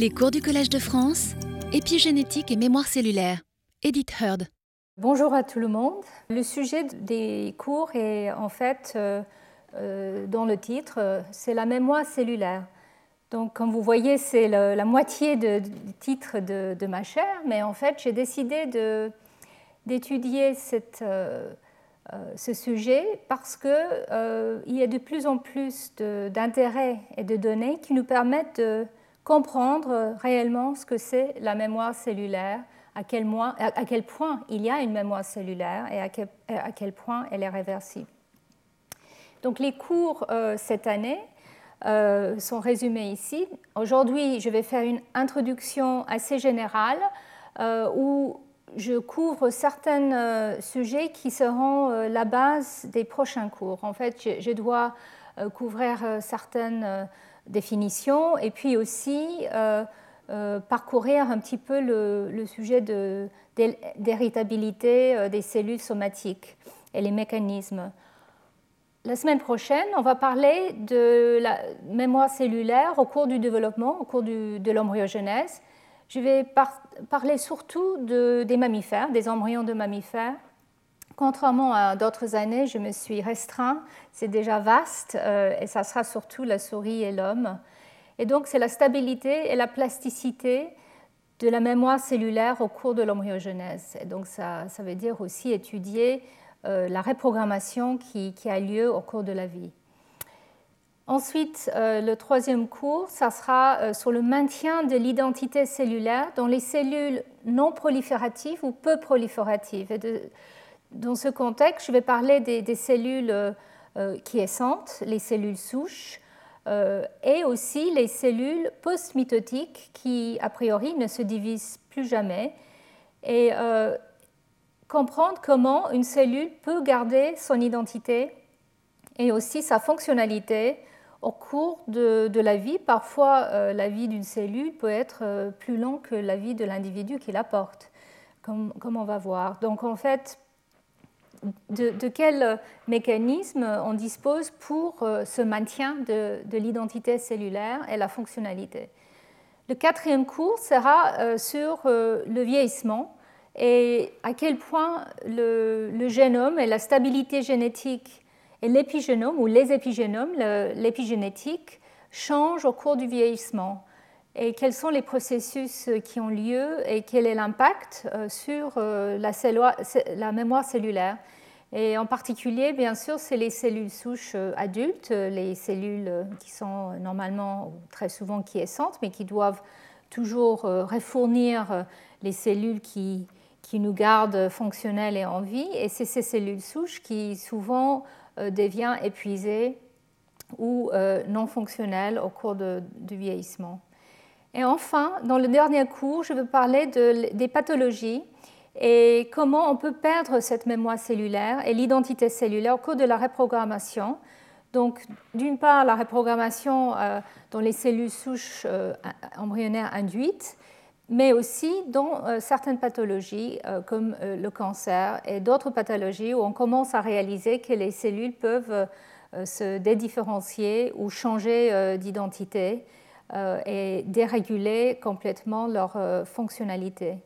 Les cours du Collège de France, épigénétique et mémoire cellulaire. Edith Heard. Bonjour à tout le monde. Le sujet des cours est en fait, euh, euh, dans le titre, euh, c'est la mémoire cellulaire. Donc, comme vous voyez, c'est la moitié du titre de, ma chaire, mais en fait, j'ai décidé d'étudier ce sujet parce qu'il y a de plus en plus d'intérêts et de données qui nous permettent de comprendre réellement ce que c'est la mémoire cellulaire, à quel, point il y a une mémoire cellulaire et à quel, point elle est réversible. Donc les cours euh, cette année euh, sont résumés ici. Aujourd'hui, je vais faire une introduction assez générale euh, où je couvre certains sujets qui seront la base des prochains cours. En fait, je dois couvrir certaines définition, et puis aussi euh, euh, parcourir un petit peu le, sujet d'héritabilité de, euh, des cellules somatiques et les mécanismes. La semaine prochaine, on va parler de la mémoire cellulaire au cours du développement, au cours de l'embryogenèse. Je vais parler surtout de, des mammifères, des embryons de mammifères, Contrairement à d'autres années, je me suis restreint. C'est déjà vaste euh, et ça sera surtout la souris et l'homme. Et donc, c'est la stabilité et la plasticité de la mémoire cellulaire au cours de l'embryogenèse. Et donc, ça, ça, veut dire aussi étudier euh, la reprogrammation qui, a lieu au cours de la vie. Ensuite, euh, le troisième cours, ça sera sur le maintien de l'identité cellulaire dans les cellules non prolifératives ou peu prolifératives. Dans ce contexte, je vais parler des, cellules euh, euh, quiescentes, les cellules souches, euh, et aussi les cellules post-mitotiques qui, a priori, ne se divisent plus jamais, et comprendre comment une cellule peut garder son identité et aussi sa fonctionnalité au cours de, la vie. Parfois, la vie d'une cellule peut être plus longue que la vie de l'individu qui la porte, comme, comme, on va voir. Donc, en fait, de, quel mécanisme on dispose pour euh, ce maintien de, l'identité cellulaire et la fonctionnalité? Le quatrième cours sera euh, sur euh, le vieillissement et à quel point le, génome et la stabilité génétique et l'épigénome ou les épigénomes, l'épigénétique, changent au cours du vieillissement et quels sont les processus qui ont lieu et quel est l'impact euh, sur euh, la, mémoire cellulaire? Et en particulier, bien sûr, c'est les cellules souches euh, adultes, les cellules qui sont normalement très souvent quiescentes, mais qui doivent toujours refournir les cellules qui, qui nous gardent fonctionnelles et en vie. Et c'est ces cellules souches qui souvent deviennent épuisées ou non fonctionnelles au cours du vieillissement. Et enfin, dans le dernier cours, je veux parler des pathologies et comment on peut perdre cette mémoire cellulaire et l'identité cellulaire au cours de la reprogrammation. Donc, d'une part, la reprogrammation euh, dans les cellules souches euh, embryonnaires induites, mais aussi dans euh, certaines pathologies comme le cancer et d'autres pathologies où on commence à réaliser que les cellules peuvent se dédifférencier ou changer d'identité et déréguler complètement leur euh, fonctionnalité.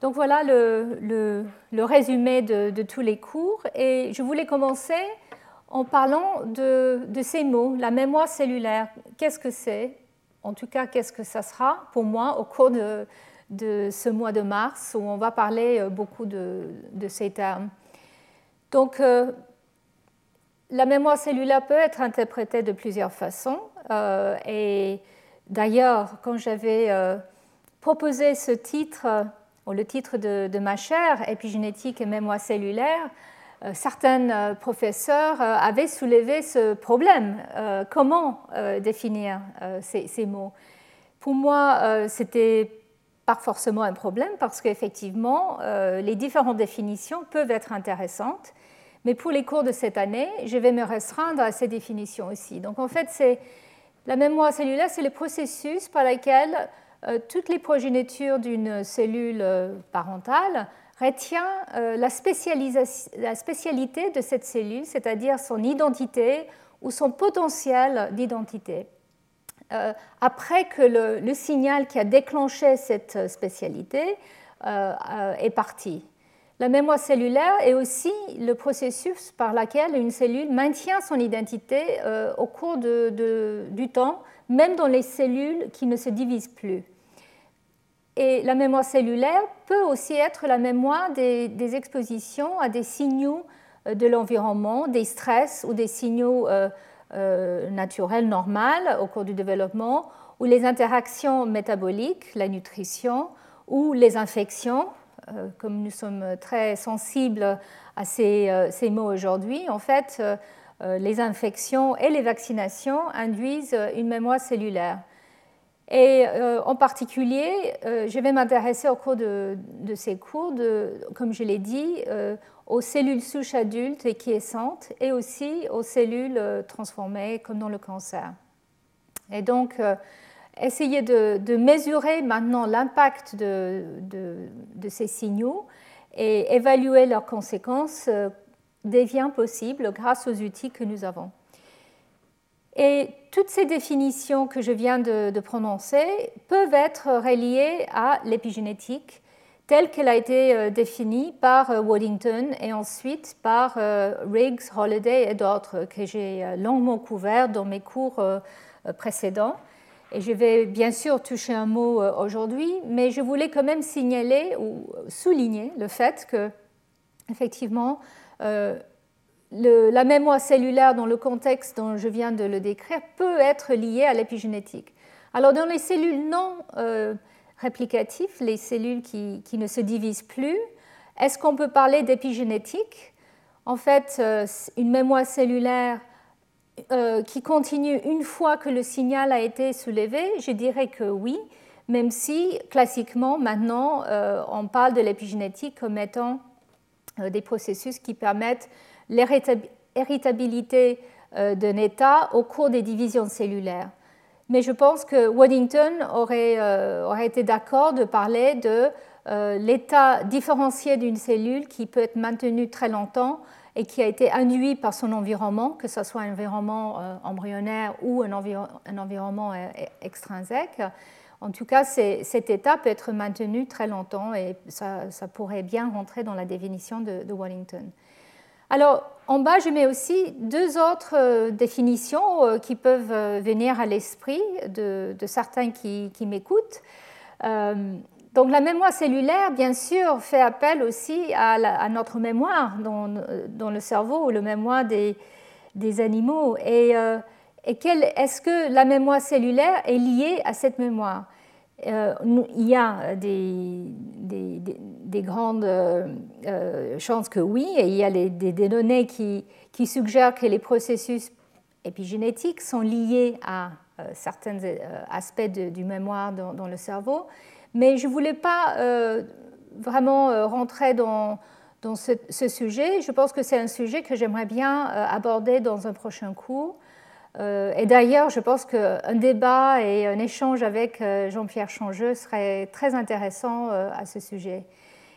Donc voilà le, résumé de, tous les cours. Et je voulais commencer en parlant de, ces mots, la mémoire cellulaire. Qu'est-ce que c'est? En tout cas, qu'est-ce que ça sera pour moi au cours de, ce mois de mars où on va parler euh, beaucoup de, ces termes? Donc, la mémoire cellulaire peut être interprétée de plusieurs façons. Euh, et d'ailleurs, quand j'avais euh, proposé ce titre, euh, ou le titre de, ma chaire, épigénétique et mémoire cellulaire, certains professeurs avaient soulevé ce problème. comment définir ces, ces, mots? Pour moi, c'était pas forcément un problème parce qu'effectivement, les différentes définitions peuvent être intéressantes. Mais pour les cours de cette année, je vais me restreindre à ces définitions aussi. Donc en fait, c'est la mémoire cellulaire, c'est le processus par lequel euh, toutes les progénitures d'une cellule euh, parentale retient euh, la, la, spécialité de cette cellule, c'est-à-dire son identité ou son potentiel d'identité. après que le, signal qui a déclenché cette spécialité est parti. La mémoire cellulaire est aussi le processus par lequel une cellule maintient son identité au cours du temps, même dans les cellules qui ne se divisent plus. Et la mémoire cellulaire peut aussi être la mémoire des, expositions à des signaux euh, de l'environnement, des stress ou des signaux euh, euh, naturels normaux au cours du développement, ou les interactions métaboliques, la nutrition, ou les infections. Comme nous sommes très sensibles à ces, mots aujourd'hui, en fait, les infections et les vaccinations induisent une mémoire cellulaire. Et euh, en particulier, euh, je vais m'intéresser au cours de, ces cours, comme je l'ai dit, euh, aux cellules souches adultes et quiescentes et aussi aux cellules transformées comme dans le cancer. Et donc, essayer de, mesurer maintenant l'impact de, ces signaux et évaluer leurs conséquences devient possible grâce aux outils que nous avons. Et toutes ces définitions que je viens de, prononcer peuvent être reliées à l'épigénétique telle qu'elle a été euh, définie par euh, Waddington et ensuite par euh, Riggs, Holliday et d'autres que j'ai longuement couverts dans mes cours précédents. Et je vais bien sûr toucher un mot aujourd'hui, mais je voulais quand même signaler ou souligner le fait que, effectivement, la mémoire cellulaire dans le contexte dont je viens de le décrire peut être liée à l'épigénétique. Alors dans les cellules non euh, réplicatives, les cellules qui, ne se divisent plus, est-ce qu'on peut parler d'épigénétique? En fait, euh, une mémoire cellulaire euh, qui continue une fois que le signal a été soulevé, je dirais que oui, même si classiquement maintenant on parle de l'épigénétique comme étant des processus qui permettent l'héritabilité euh, d'un état au cours des divisions cellulaires. Mais je pense que Waddington aurait, euh, aurait été d'accord de parler de euh, l'état différencié d'une cellule qui peut être maintenue très longtemps et qui a été induit par son environnement, que ce soit un environnement embryonnaire ou un, environnement extrinsèque. En tout cas, cet état peut être maintenu très longtemps et ça, pourrait bien rentrer dans la définition de, Waddington. Alors, en bas, je mets aussi deux autres euh, définitions euh, qui peuvent euh, venir à l'esprit de, certains qui, m'écoutent. Donc, la mémoire cellulaire, bien sûr, fait appel aussi à, notre mémoire dans, le cerveau la mémoire des, animaux. Et, est-ce que la mémoire cellulaire est liée à cette mémoire? Il y a des des grandes euh, euh, chances que oui, et il y a des, données qui, suggèrent que les processus épigénétiques sont liés à euh, certains aspects du mémoire dans, le cerveau. Mais je ne voulais pas vraiment rentrer dans, dans ce, sujet. Je pense que c'est un sujet que j'aimerais bien aborder dans un prochain cours. et d'ailleurs, je pense qu'un débat et un échange avec Jean-Pierre Changeux serait très intéressant à ce sujet.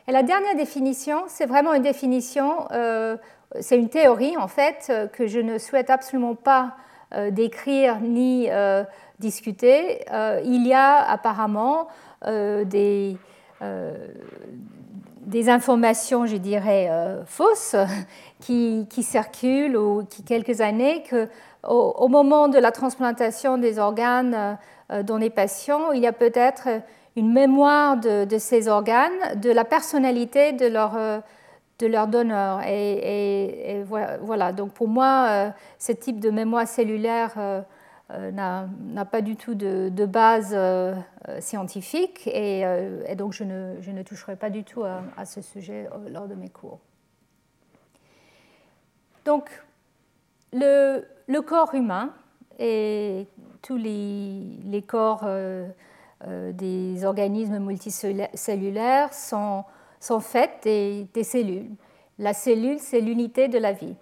Et la dernière définition, c'est vraiment une définition, euh, c'est une théorie en fait euh, que je ne souhaite absolument pas euh, décrire ni discuter. il y a apparemment des, des informations, je dirais, fausses qui, circulent ou qui quelques années que au, moment de la transplantation des organes dans les patients, il y a peut-être une mémoire de, ces organes, de la personnalité de leur, euh, donneur. Et, voilà, donc pour moi, euh, ce type de mémoire cellulaire euh, n'a pas du tout de, base scientifique et, donc je ne, je ne, toucherai pas du tout à, ce sujet lors de mes cours. Donc, le, le corps humain et tous les, les corps euh, des organismes multicellulaires sont, sont faites des, cellules. La cellule, c'est l'unité de la vie.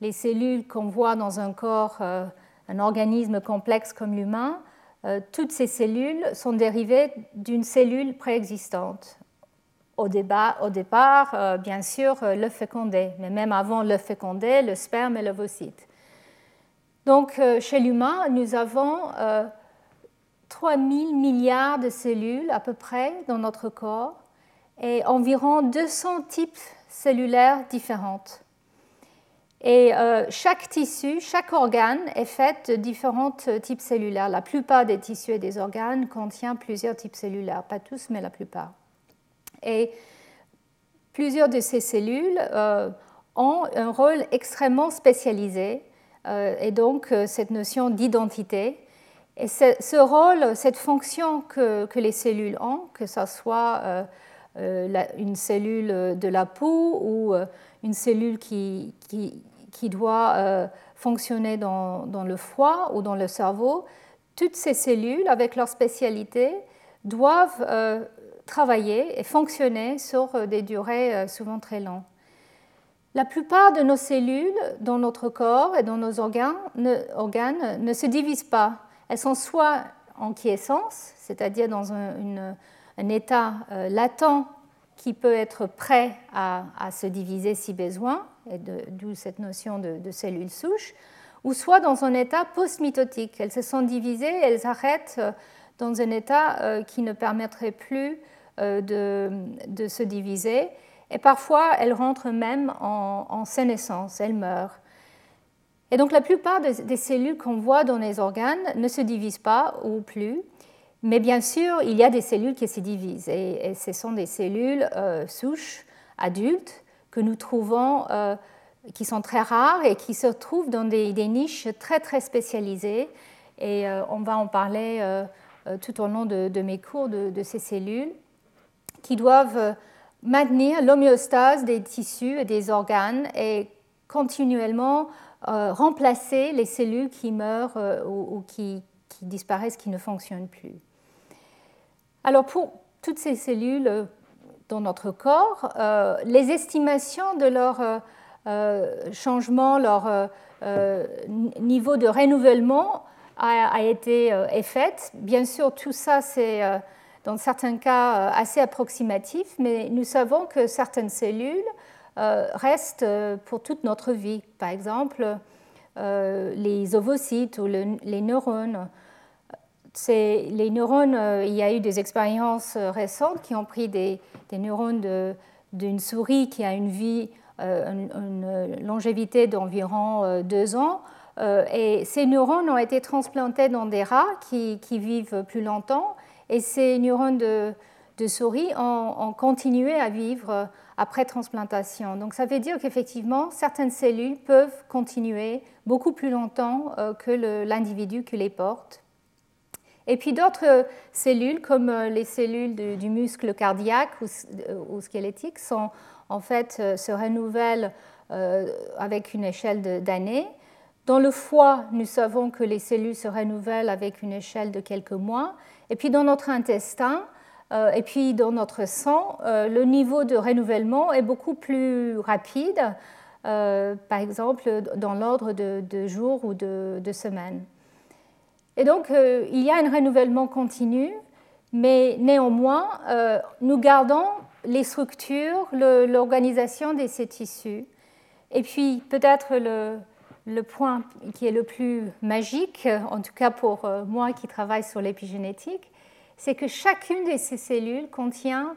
Les cellules qu'on voit dans un corps, euh, un organisme complexe comme l'humain, euh, toutes ces cellules sont dérivées d'une cellule préexistante. Au, au départ, bien sûr, l'œuf fécondé, mais même avant l'œuf fécondé, le sperme et l'ovocyte. Donc, chez l'humain, nous avons 3000 milliards de cellules à peu près dans notre corps et environ 200 types cellulaires différents. Et euh, chaque tissu, chaque organe est fait de différents types cellulaires. La plupart des tissus et des organes contiennent plusieurs types cellulaires, pas tous, mais la plupart. Et plusieurs de ces cellules euh, ont un rôle extrêmement spécialisé, euh, et donc cette notion d'identité. Et ce rôle, cette fonction que, les cellules ont, que ce soit une cellule de la peau ou une cellule qui, qui doit euh, fonctionner dans, le foie ou dans le cerveau, toutes ces cellules, avec leur spécialité, doivent euh, travailler et fonctionner sur euh, des durées souvent très longues. La plupart de nos cellules dans notre corps et dans nos organes ne, organes ne se divisent pas. Elles sont soit en quiescence, c'est-à-dire dans un, état latent qui peut être prêt à, se diviser si besoin, et d'où cette notion de, cellules souches, ou soit dans un état post-mitotique. Elles se sont divisées, elles arrêtent euh, dans un état euh, qui ne permettrait plus euh, de, se diviser, et parfois elles rentrent même en, en sénescence, elles meurent. Et donc la plupart des cellules qu'on voit dans les organes ne se divisent pas ou plus, mais bien sûr, il y a des cellules qui se divisent et, ce sont des cellules souches adultes que nous trouvons, euh, qui sont très rares et qui se trouvent dans des, niches très très spécialisées. Et euh, on va en parler tout au long de, mes cours de, ces cellules qui doivent maintenir l'homéostase des tissus et des organes et continuellement remplacer les cellules qui meurent ou, qui, disparaissent, qui ne fonctionnent plus. Alors pour toutes ces cellules euh, dans notre corps, euh, les estimations de leur euh, changement, leur niveau de renouvellement a, été est faite. Bien sûr, tout ça, c'est dans certains cas assez approximatif, mais nous savons que certaines cellules restent pour toute notre vie. Par exemple, les ovocytes ou les neurones les neurones, euh, il y a eu des expériences euh, récentes qui ont pris des, neurones d'une souris qui a une vie, euh, une, longévité d'environ deux ans. et ces neurones ont été transplantés dans des rats qui, vivent plus longtemps. Et ces neurones de, souris ont, continué à vivre après transplantation. Donc ça veut dire qu'effectivement, certaines cellules peuvent continuer beaucoup plus longtemps que l'individu qui les porte. Et puis d'autres euh, cellules, comme euh, les cellules du, muscle cardiaque ou, euh, squelettique, sont, en fait, se renouvellent avec une échelle d'années. Dans le foie, nous savons que les cellules se renouvellent avec une échelle de quelques mois. Et puis dans notre intestin, et puis dans notre sang, le niveau de renouvellement est beaucoup plus rapide, par exemple dans l'ordre de, jours ou de semaines. Et donc, euh, il y a un renouvellement continu, mais néanmoins, euh, nous gardons les structures, l'organisation de ces tissus. Et puis, peut-être le, point qui est le plus magique, en tout cas pour euh, moi qui travaille sur l'épigénétique, c'est que chacune de ces cellules contient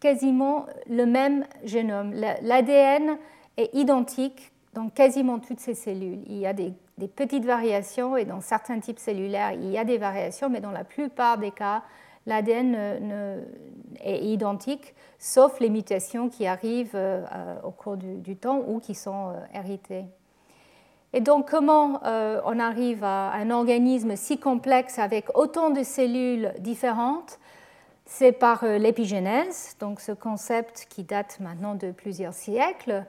quasiment le même génome. L'ADN est identique dans quasiment toutes ces cellules. Il y a des des petites variations et dans certains types cellulaires, il y a des variations, mais dans la plupart des cas, l'ADN est identique, sauf les mutations qui arrivent euh, au cours du, temps ou qui sont euh, héritées. Et donc, comment euh, on arrive à un organisme si complexe avec autant de cellules différentes? C'est par l'épigénèse, donc ce concept qui date maintenant de plusieurs siècles,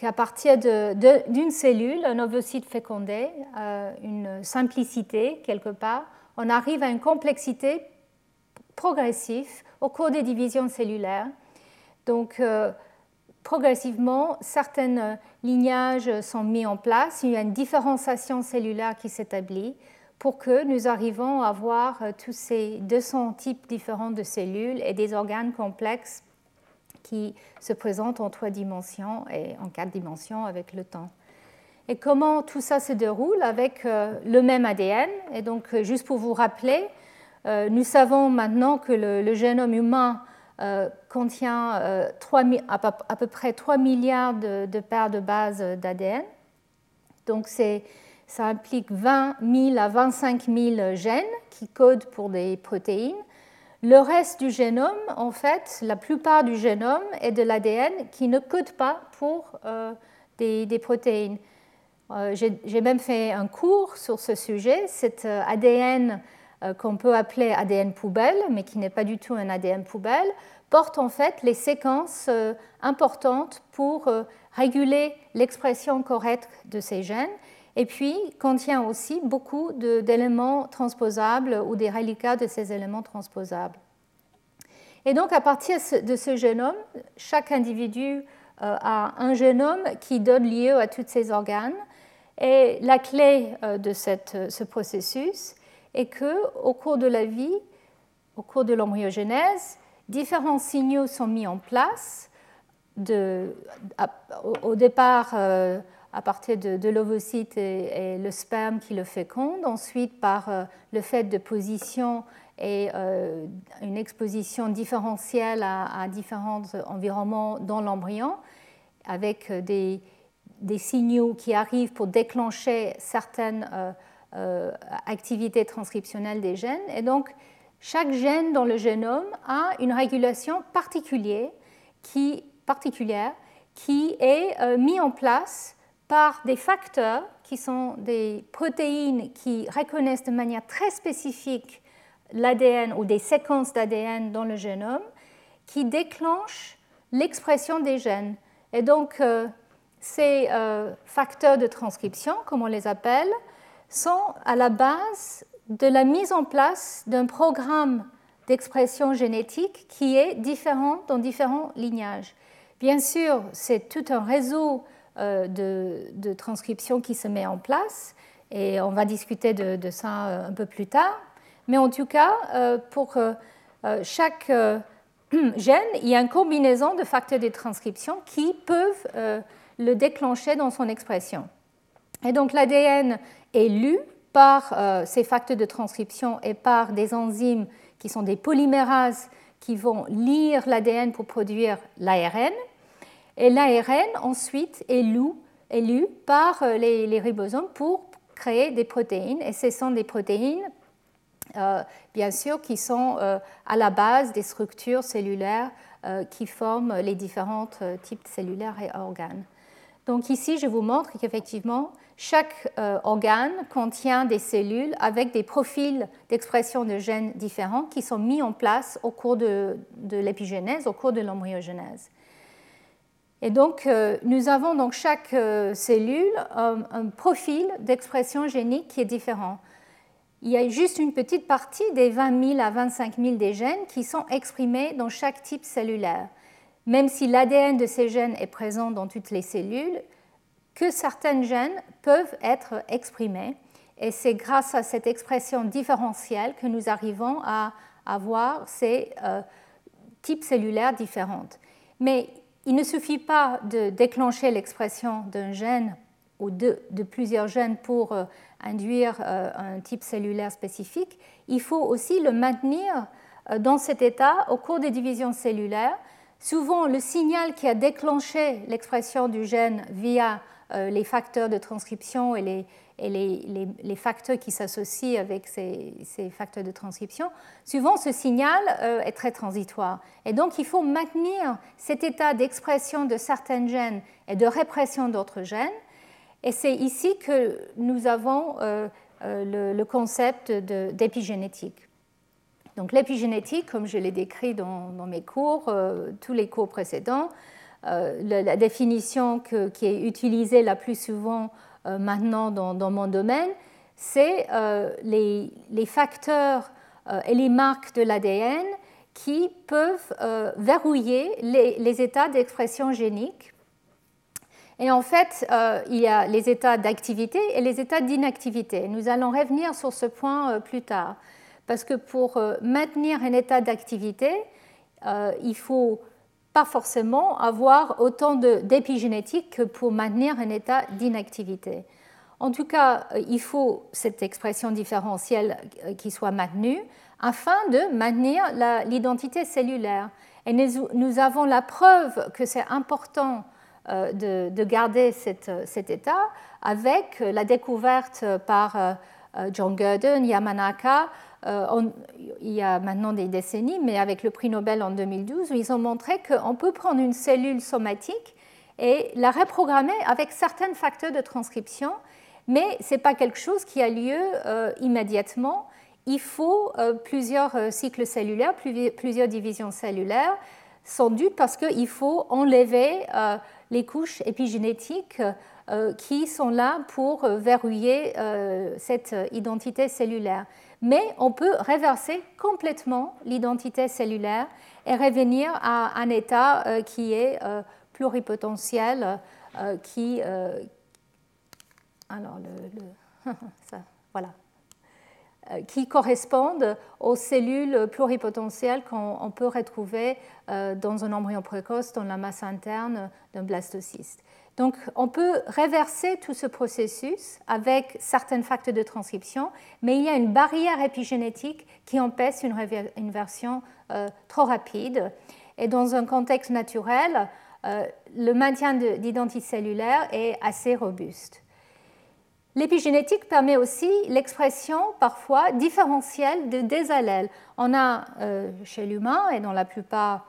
qu'à partir d'une cellule, un ovocyte fécondé, euh, une simplicité quelque part, on arrive à une complexité progressive au cours des divisions cellulaires. Donc, euh, progressivement, certains lignages sont mis en place, il y a une différenciation cellulaire qui s'établit pour que nous arrivons à avoir euh, tous ces 200 types différents de cellules et des organes complexes qui se présente en trois dimensions et en quatre dimensions avec le temps. et comment tout ça se déroule avec le même ADN. Et donc, juste pour vous rappeler, nous savons maintenant que le, génome humain contient à, peu près 3 milliards de, paires de bases d'ADN. Donc, ça implique 20 000 à 25 000 gènes qui codent pour des protéines. Le reste du génome, en fait, la plupart du génome est de l'ADN qui ne code pas pour euh, des, protéines. Euh, j'ai même fait un cours sur ce sujet. Cet euh, ADN qu'on peut appeler ADN poubelle, mais qui n'est pas du tout un ADN poubelle, porte en fait les séquences importantes pour réguler l'expression correcte de ces gènes et puis contient aussi beaucoup d'éléments transposables ou des reliquats de ces éléments transposables. Et donc à partir de ce génome, chaque individu euh, a un génome qui donne lieu à tous ces organes. Et la clé euh, de ce processus est que au cours de la vie, au cours de l'embryogenèse, différents signaux sont mis en place. au départ, euh, à partir de, l'ovocyte et, le sperme qui le féconde, ensuite par euh, le fait de position et euh, une exposition différentielle à, différents environnements dans l'embryon, avec euh, des, signaux qui arrivent pour déclencher certaines activités transcriptionnelles des gènes. Et donc, chaque gène dans le génome a une régulation particulière qui, particulière qui est mise en place par des facteurs qui sont des protéines qui reconnaissent de manière très spécifique l'ADN ou des séquences d'ADN dans le génome qui déclenchent l'expression des gènes. Et donc, euh, ces euh, facteurs de transcription, comme on les appelle, sont à la base de la mise en place d'un programme d'expression génétique qui est différent dans différents lignages. Bien sûr, c'est tout un réseau euh, de, transcription qui se met en place. Et on va discuter de, ça euh, un peu plus tard. Mais en tout cas, euh, pour chaque gène, il y a une combinaison de facteurs de transcription qui peuvent le déclencher dans son expression. Et donc l'ADN est lu par ces facteurs de transcription et par des enzymes qui sont des polymérases qui vont lire l'ADN pour produire l'ARN. Et l'ARN ensuite est lu, par euh, les, ribosomes pour créer des protéines. Et ce sont des protéines, euh, bien sûr, qui sont euh, à la base des structures cellulaires qui forment les différents types cellulaires et organes. Donc ici, je vous montre qu'effectivement, chaque organe contient des cellules avec des profils d'expression de gènes différents qui sont mis en place au cours de, de l'épigénèse, au cours de l'embryogenèse. Et donc, euh, nous avons dans chaque euh, cellule un, profil d'expression génique qui est différent. Il y a juste une petite partie des 20 000 à 25 000 des gènes qui sont exprimés dans chaque type cellulaire. Même si l'ADN de ces gènes est présent dans toutes les cellules, que certains gènes peuvent être exprimés. Et c'est grâce à cette expression différentielle que nous arrivons à avoir ces euh, types cellulaires différents. Mais il ne suffit pas de déclencher l'expression d'un gène ou de, plusieurs gènes pour euh, induire euh, un type cellulaire spécifique, il faut aussi le maintenir euh, dans cet état au cours des divisions cellulaires. Souvent, le signal qui a déclenché l'expression du gène via les facteurs de transcription et les, et les, facteurs qui s'associent avec ces, facteurs de transcription, souvent ce signal euh, est très transitoire. Et donc il faut maintenir cet état d'expression de certains gènes et de répression d'autres gènes. Et c'est ici que nous avons euh, euh, le, concept d'épigénétique. Donc l'épigénétique, comme je l'ai décrit dans, mes cours, tous les cours précédents, la, définition qui est utilisée la plus souvent maintenant dans, mon domaine, c'est euh, les, facteurs euh, et les marques de l'ADN qui peuvent verrouiller les, états d'expression génique. Et en fait, il y a les états d'activité et les états d'inactivité. Nous allons revenir sur ce point plus tard, parce que pour maintenir un état d'activité, il faut pas forcément avoir autant d'épigénétique que pour maintenir un état d'inactivité. En tout cas, il faut cette expression différentielle qui soit maintenue afin de maintenir l'identité cellulaire. Et nous, avons la preuve que c'est important euh, de, garder cet état avec la découverte par euh, John Gurdon, Yamanaka, euh, il y a maintenant des décennies, mais avec le prix Nobel en 2012, où ils ont montré qu'on peut prendre une cellule somatique et la reprogrammer avec certains facteurs de transcription, mais ce n'est pas quelque chose qui a lieu immédiatement il faut euh, plusieurs euh, cycles cellulaires, plusieurs divisions cellulaires, sans doute parce qu'il faut enlever euh, les couches épigénétiques qui sont là pour verrouiller cette identité cellulaire. Mais on peut réverser complètement l'identité cellulaire et revenir à un état qui est pluripotentiel, qui... alors, ça, voilà. Euh, qui correspondent aux cellules pluripotentielles qu'on peut retrouver euh, dans un embryon précoce dans la masse interne d'un blastocyste. Donc, on peut réverser tout ce processus avec certains facteurs de transcription, mais il y a une barrière épigénétique qui empêche une, version euh, trop rapide. Et dans un contexte naturel, le maintien d'identité cellulaire est assez robuste. L'épigénétique permet aussi l'expression parfois différentielle de des allèles. On a euh, chez l'humain et dans la plupart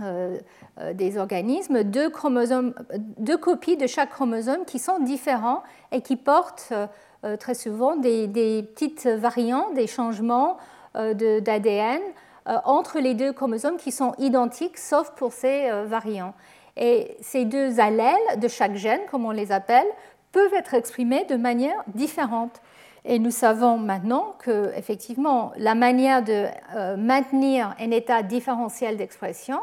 euh, euh, des organismes deux, chromosomes, deux copies de chaque chromosome qui sont différents et qui portent très souvent des, petites variants, des changements d'ADN entre les deux chromosomes qui sont identiques sauf pour ces variants. Et ces deux allèles de chaque gène, comme on les appelle, peuvent être exprimés de manière différente. Et nous savons maintenant que, effectivement, la manière de euh, maintenir un état différentiel d'expression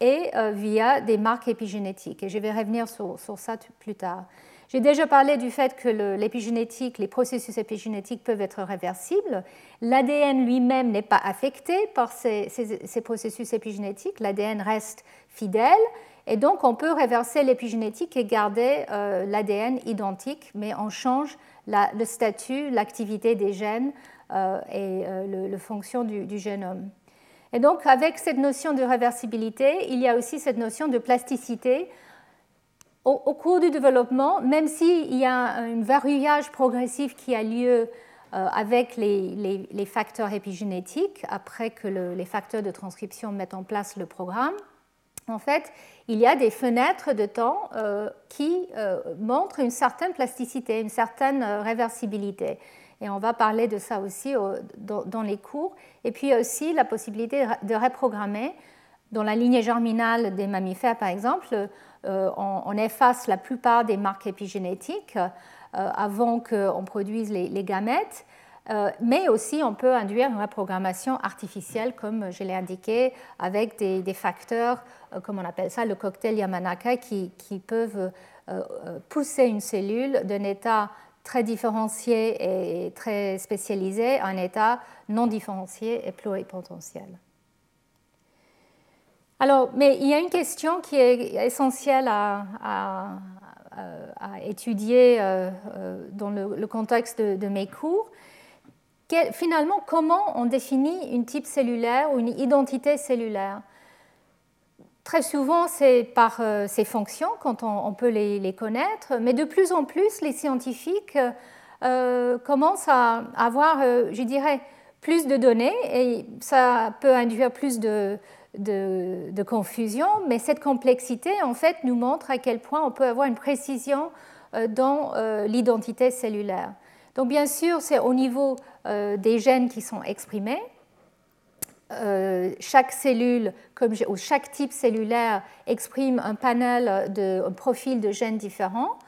est euh, via des marques épigénétiques. Et je vais revenir sur, ça plus tard. J'ai déjà parlé du fait que l'épigénétique, les processus épigénétiques peuvent être réversibles. L'ADN lui-même n'est pas affecté par ces, ces processus épigénétiques. L'ADN reste fidèle et donc, on peut réverser l'épigénétique et garder euh, l'ADN identique, mais on change le statut, l'activité des gènes euh, et euh, le, fonction du, génome. Et donc, avec cette notion de réversibilité, il y a aussi cette notion de plasticité. Au, cours du développement, même s'il y a un verrouillage progressif qui a lieu avec les, facteurs épigénétiques, après que les facteurs de transcription mettent en place le programme, en fait, il y a des fenêtres de temps euh, qui euh, montrent une certaine plasticité, une certaine euh, réversibilité. Et on va parler de ça aussi dans, les cours. Et puis aussi la possibilité de reprogrammer. Dans la lignée germinale des mammifères, par exemple, on, efface la plupart des marques épigénétiques avant qu'on produise les gamètes. Euh, mais aussi on peut induire une reprogrammation artificielle, comme je l'ai indiqué, avec des, facteurs, euh, comme on appelle ça, le cocktail Yamanaka, qui, peuvent euh, pousser une cellule d'un état très différencié et très spécialisé un état non différencié et pluripotentiel. Alors, mais il y a une question qui est essentielle à, étudier dans le, contexte de, mes cours, finalement, comment on définit une type cellulaire ou une identité cellulaire? Très souvent, c'est par euh, ses fonctions, quand on, peut les, connaître, mais de plus en plus, les scientifiques euh, commencent à avoir, euh, je dirais, plus de données, et ça peut induire plus de, confusion, mais cette complexité, en fait, nous montre à quel point on peut avoir une précision dans l'identité cellulaire. Donc bien sûr, c'est au niveau des gènes qui sont exprimés. Euh, chaque cellule, ou chaque type cellulaire exprime un panel, de, un profil de gènes différents.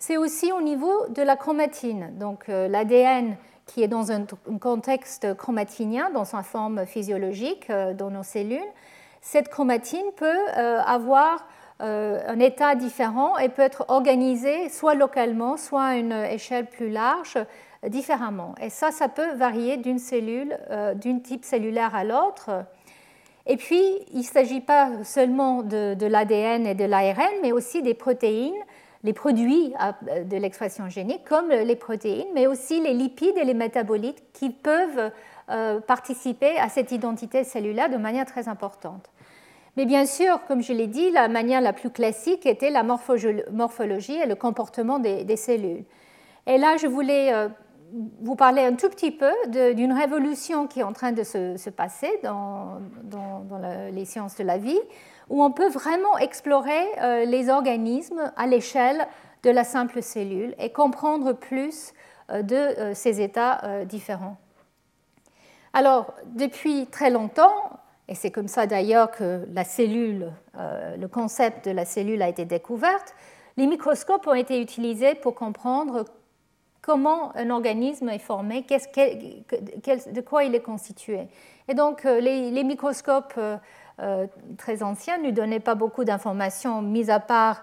C'est aussi au niveau de la chromatine. Donc euh, l'ADN qui est dans un, contexte chromatinien, dans sa forme physiologique dans nos cellules, cette chromatine peut avoir un état différent et peut être organisée soit localement, soit à une échelle plus large différemment. Et ça, ça peut varier d'une cellule, euh, d'une type cellulaire à l'autre. Et puis, il ne s'agit pas seulement de, de l'ADN et de l'ARN, mais aussi des protéines, les produits de l'expression génique, comme les protéines, mais aussi les lipides et les métabolites qui peuvent participer à cette identité cellulaire de manière très importante. Mais bien sûr, comme je l'ai dit, la manière la plus classique était la morphologie et le comportement des, cellules. Et là, je voulais euh, vous parler un tout petit peu d'une révolution qui est en train de se, passer dans, les sciences de la vie, où on peut vraiment explorer euh, les organismes à l'échelle de la simple cellule et comprendre plus euh, de ces états différents. Alors, depuis très longtemps, et c'est comme ça d'ailleurs que la cellule, euh, le concept de la cellule a été découvert, les microscopes ont été utilisés pour comprendre comment un organisme est formé, de quoi il est constitué. Et donc euh, les, microscopes euh, très anciens ne donnaient pas beaucoup d'informations, mis à part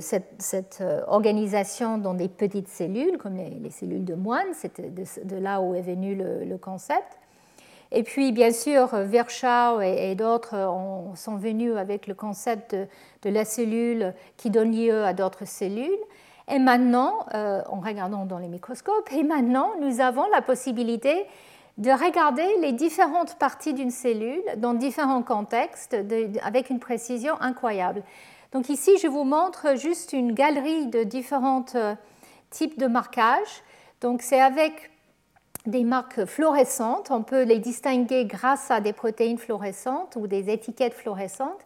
cette, organisation dans des petites cellules, comme les, cellules de moine, c'est de, là où est venu le concept. Et puis, bien sûr, Virchow et, d'autres sont venus avec le concept de, la cellule qui donne lieu à d'autres cellules. Et maintenant, euh, en regardant dans les microscopes, et maintenant, nous avons la possibilité de regarder les différentes parties d'une cellule dans différents contextes avec une précision incroyable. Donc ici, je vous montre juste une galerie de différents euh, types de marquages. Donc c'est avec des marques fluorescentes. On peut les distinguer grâce à des protéines fluorescentes ou des étiquettes fluorescentes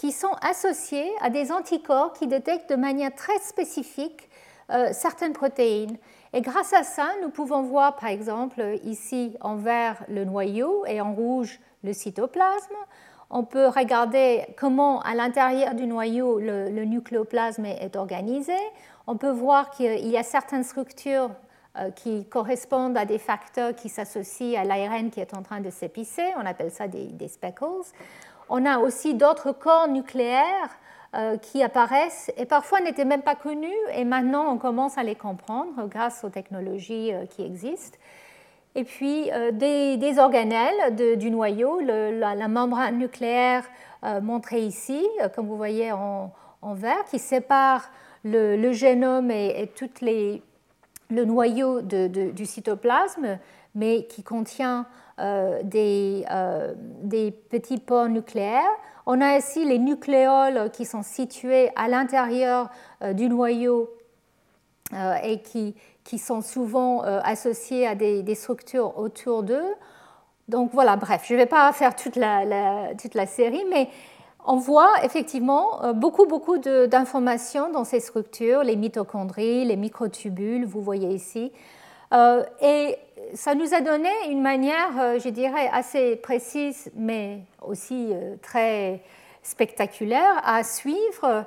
qui sont associées à des anticorps qui détectent de manière très spécifique euh, certaines protéines. Et grâce à ça, nous pouvons voir par exemple ici en vert le noyau et en rouge le cytoplasme. On peut regarder comment à l'intérieur du noyau le, le nucléoplasme est organisé. On peut voir qu'il y a certaines structures euh, qui correspondent à des facteurs qui s'associent à l'ARN qui est en train de s'épicer. On appelle ça des, speckles. On a aussi d'autres corps nucléaires euh, qui apparaissent et parfois n'étaient même pas connus et maintenant on commence à les comprendre grâce aux technologies euh, qui existent. Et puis des, organelles du noyau, la, membrane nucléaire montrée ici, comme vous voyez en, vert, qui sépare le, génome et, et toutes les le noyau du cytoplasme, mais qui contient euh, euh, des, petits pores nucléaires. On a ici les nucléoles qui sont situés à l'intérieur euh, du noyau et qui, sont souvent associés à des, structures autour d'eux. Donc voilà, bref, je ne vais pas faire toute toute la série, mais on voit effectivement beaucoup, beaucoup d'informations dans ces structures, les mitochondries, les microtubules, vous voyez ici. Euh, et ça nous a donné une manière, euh, je dirais, assez précise, mais aussi très spectaculaire à suivre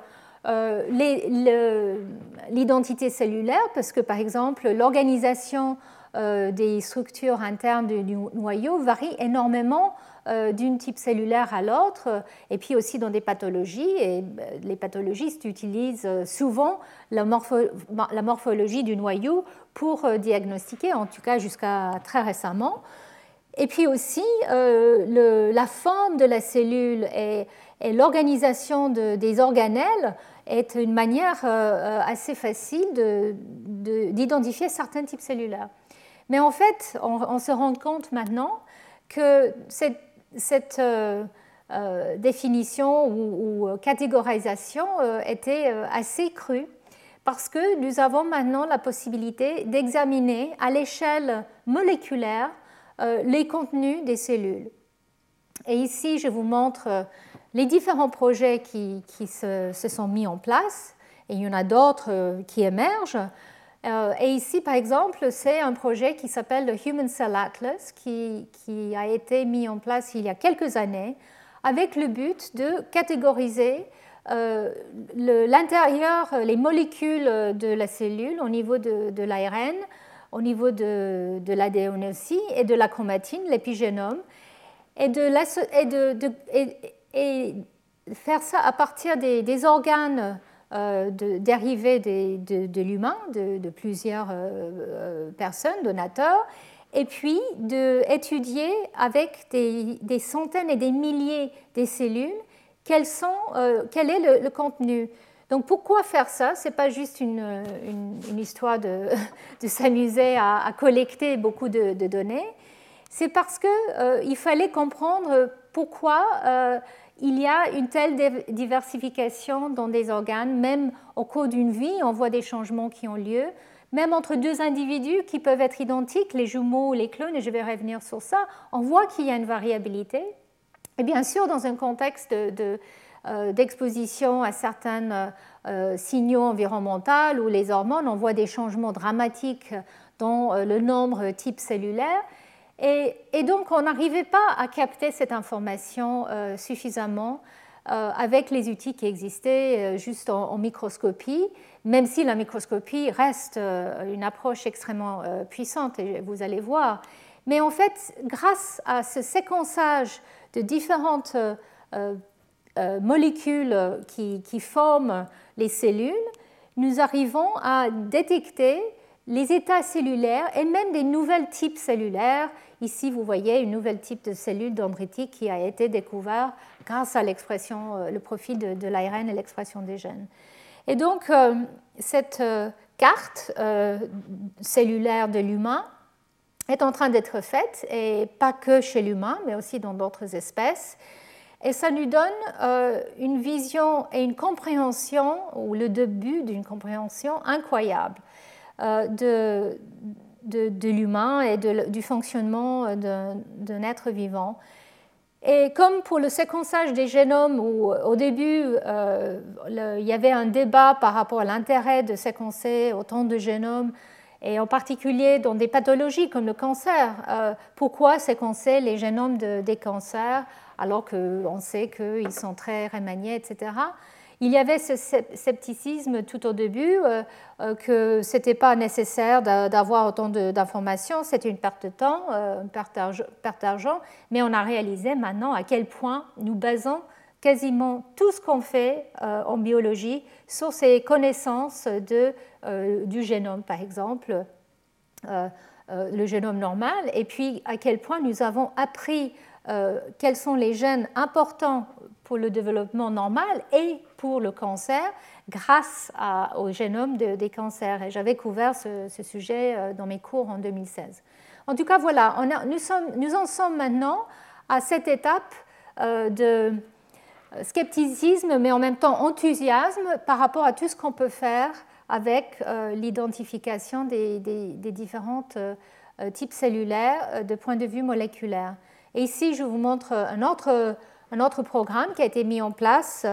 l'identité cellulaire, parce que par exemple, l'organisation des structures internes du noyau varie énormément euh, d'une type cellulaire à l'autre, et puis aussi dans des pathologies. Et euh, les pathologistes utilisent euh, souvent la, morphologie du noyau pour diagnostiquer, en tout cas jusqu'à très récemment. Et puis aussi, la forme de la cellule et, l'organisation des organelles est une manière assez facile d'identifier certains types cellulaires. Mais en fait, on se rend compte maintenant que cette euh, euh, définition ou, euh, catégorisation était assez crue parce que nous avons maintenant la possibilité d'examiner à l'échelle moléculaire les contenus des cellules. Et ici, je vous montre les différents projets qui, se, sont mis en place, et il y en a d'autres qui émergent. Euh, et ici, par exemple, c'est un projet qui s'appelle le Human Cell Atlas, qui, a été mis en place il y a quelques années, avec le but de catégoriser euh, l'intérieur, les molécules de la cellule au niveau de, l'ARN, au niveau de, l'ADN aussi, et de la chromatine, l'épigénome, et, de, faire ça à partir des organes euh, dérivés de, l'humain, de, plusieurs euh, euh, personnes, donateurs, et puis d'étudier avec des, centaines et des milliers de cellules sont, quel est le contenu. Donc pourquoi faire ça? Ce n'est pas juste une, histoire de, s'amuser à, collecter beaucoup de, données. C'est parce qu'il euh, fallait comprendre pourquoi euh, il y a une telle diversification dans des organes, même au cours d'une vie, on voit des changements qui ont lieu, même entre deux individus qui peuvent être identiques, les jumeaux ou les clones, et je vais revenir sur ça, on voit qu'il y a une variabilité. Et bien sûr, dans un contexte euh, d'exposition à certains euh, signaux environnementaux ou les hormones, on voit des changements dramatiques dans euh, le nombre type cellulaire. Et, donc, on n'arrivait pas à capter cette information suffisamment avec les outils qui existaient juste en, microscopie, même si la microscopie reste une approche extrêmement puissante, et vous allez voir. Mais en fait, grâce à ce séquençage de différentes euh, molécules qui, forment les cellules, nous arrivons à détecter les états cellulaires et même des nouvelles types cellulaires. Ici, vous voyez une nouvelle type de cellule dendritique qui a été découvert grâce à l'expression, euh, le profil de, l'ARN et l'expression des gènes. Et donc, euh, cette carte cellulaire de l'humain est en train d'être faite, et pas que chez l'humain, mais aussi dans d'autres espèces. Et ça nous donne euh, une vision et une compréhension, ou le début d'une compréhension incroyable euh, de, de, l'humain et du fonctionnement d'un être vivant. Et comme pour le séquençage des génomes, où au début euh, il y avait un débat par rapport à l'intérêt de séquencer autant de génomes, et en particulier dans des pathologies comme le cancer, pourquoi séquencer les génomes des cancers alors qu'on sait qu'ils sont très remaniés, etc. Il y avait ce scepticisme tout au début euh, euh, que ce n'était pas nécessaire d'avoir autant d'informations, c'était une perte de temps, euh, une perte d'argent, mais on a réalisé maintenant à quel point nous basons quasiment tout ce qu'on fait en biologie sur ces connaissances de, du génome, par exemple, le génome normal, et puis à quel point nous avons appris euh, quels sont les gènes importants pour le développement normal et pour le cancer grâce au génome des cancers. Et j'avais couvert ce, sujet euh, dans mes cours en 2016. En tout cas, voilà, nous, en sommes maintenant à cette étape euh, de scepticisme, mais en même temps enthousiasme par rapport à tout ce qu'on peut faire avec l'identification des, des, différents types cellulaires de point de vue moléculaire. Et ici, je vous montre un autre, un autre programme qui a été mis en place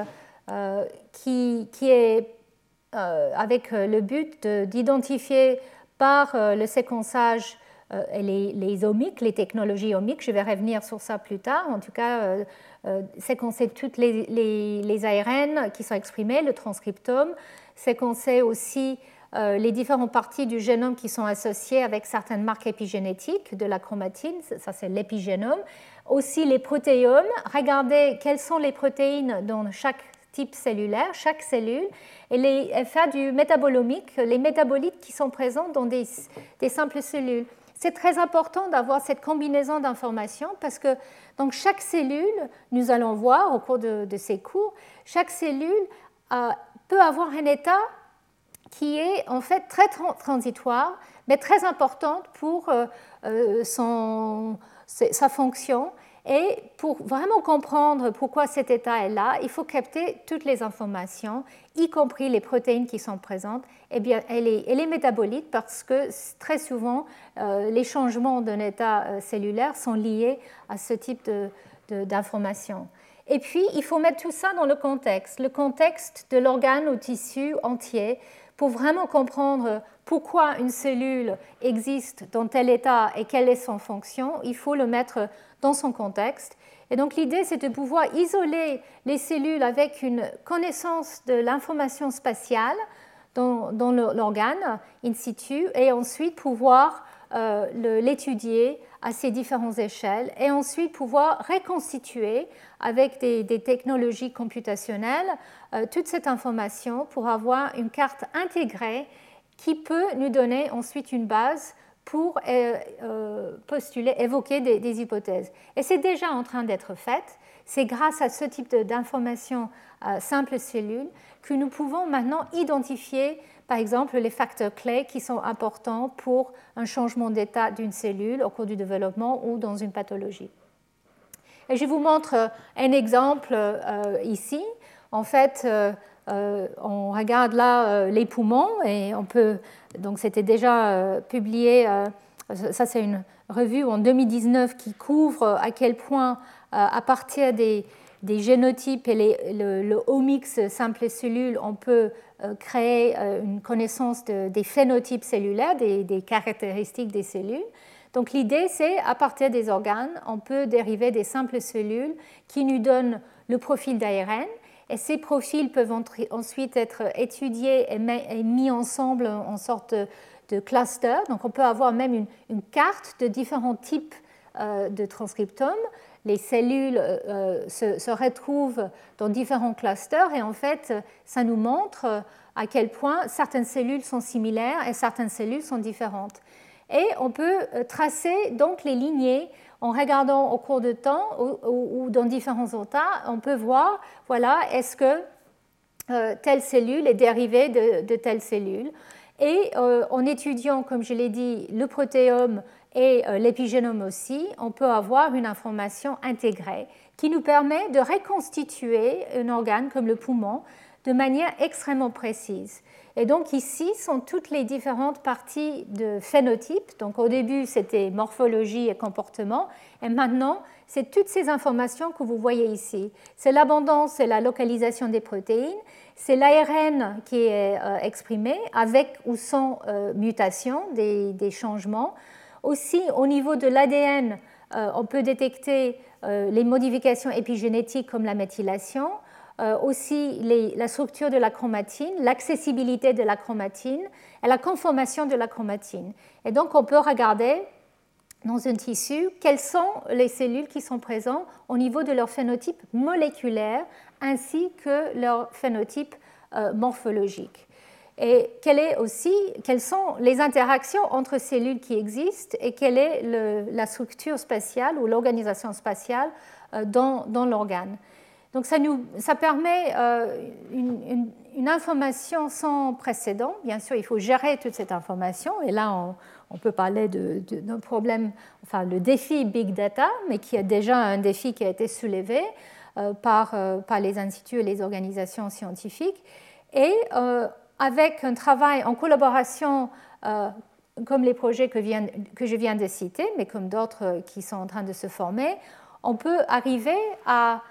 euh, qui, qui, est euh, avec le but d'identifier par euh, le séquençage les, les, omiques, les technologies omiques. Je vais revenir sur ça plus tard. En tout cas, séquencer toutes les, les, les, ARN qui sont exprimés, le transcriptome, séquencer aussi euh, les différentes parties du génome qui sont associées avec certaines marques épigénétiques de la chromatine, ça c'est l'épigénome. Aussi les protéomes, regardez quelles sont les protéines dans chaque type cellulaire, chaque cellule, et les, faire du métabolomique, les métabolites qui sont présents dans des, simples cellules. C'est très important d'avoir cette combinaison d'informations parce que donc chaque cellule, nous allons voir au cours de, ces cours, chaque cellule euh, peut avoir un état qui est en fait très transitoire, mais très importante pour euh, euh, son, sa fonction. Et pour vraiment comprendre pourquoi cet état est là, il faut capter toutes les informations, y compris les protéines qui sont présentes, et, bien, et, les, et les métabolites, parce que très souvent, euh, les changements d'un état cellulaire sont liés à ce type d'informations. Et puis, il faut mettre tout ça dans le contexte, le contexte de l'organe ou tissu entier, pour vraiment comprendre pourquoi une cellule existe dans tel état et quelle est son fonction, il faut le mettre dans son contexte. Et donc l'idée, c'est de pouvoir isoler les cellules avec une connaissance de l'information spatiale dans, l'organe in situ et ensuite pouvoir euh, l'étudier à ces différentes échelles et ensuite pouvoir reconstituer avec des, technologies computationnelles euh, toute cette information pour avoir une carte intégrée qui peut nous donner ensuite une base pour postuler, évoquer des, hypothèses. Et c'est déjà en train d'être fait. C'est grâce à ce type d'informations à simples cellules que nous pouvons maintenant identifier, par exemple, les facteurs clés qui sont importants pour un changement d'état d'une cellule au cours du développement ou dans une pathologie. Et je vous montre un exemple ici. En fait, euh, on regarde là euh, les poumons et on peut. Donc, c'était déjà euh, publié. ça, c'est une revue en 2019 qui couvre à quel point, à partir des, génotypes et le, le, simple cellules, on peut créer une connaissance des phénotypes cellulaires, des, des, caractéristiques des cellules. Donc l'idée, c'est à partir des organes, on peut dériver des simples cellules qui nous donnent le profil d'ARN ces profils peuvent ensuite être étudiés et mis ensemble en sorte de cluster. Donc on peut avoir même une, carte de différents types euh, de transcriptomes. Les cellules euh, se, retrouvent dans différents clusters et en fait, ça nous montre à quel point certaines cellules sont similaires et certaines cellules sont différentes. Et on peut euh, tracer donc les lignées en regardant au cours de temps ou, dans différents états, on peut voir, voilà, est-ce que euh, telle cellule est dérivée de, telle cellule. Et euh, en étudiant, comme je l'ai dit, le protéome et euh, l'épigénome aussi, on peut avoir une information intégrée qui nous permet de reconstituer un organe comme le poumon de manière extrêmement précise. Et donc ici sont toutes les différentes parties de phénotype. Donc au début, c'était morphologie et comportement. Et maintenant, c'est toutes ces informations que vous voyez ici. C'est l'abondance et la localisation des protéines. C'est l'ARN qui est euh, exprimé avec ou sans euh, mutation des, changements. Aussi, au niveau de l'ADN, euh, on peut détecter les modifications épigénétiques comme la méthylation. Euh, aussi la structure de la chromatine, l'accessibilité de la chromatine et la conformation de la chromatine. Et donc on peut regarder dans un tissu quelles sont les cellules qui sont présentes au niveau de leur phénotype moléculaire ainsi que leur phénotype euh, morphologique. Et est aussi, quelles sont les interactions entre cellules qui existent et quelle est la structure spatiale ou l'organisation spatiale euh, dans l'organe. Donc ça, nous, ça permet euh, une, information sans précédent. Bien sûr, il faut gérer toute cette information. Et là, on, peut parler d'un problème, enfin le défi Big Data, mais qui est déjà un défi qui a été soulevé euh, par, euh, par, les instituts et les organisations scientifiques. Et avec un travail en collaboration comme les projets que, que, je viens de citer, mais comme d'autres qui sont en train de se former, on peut arriver à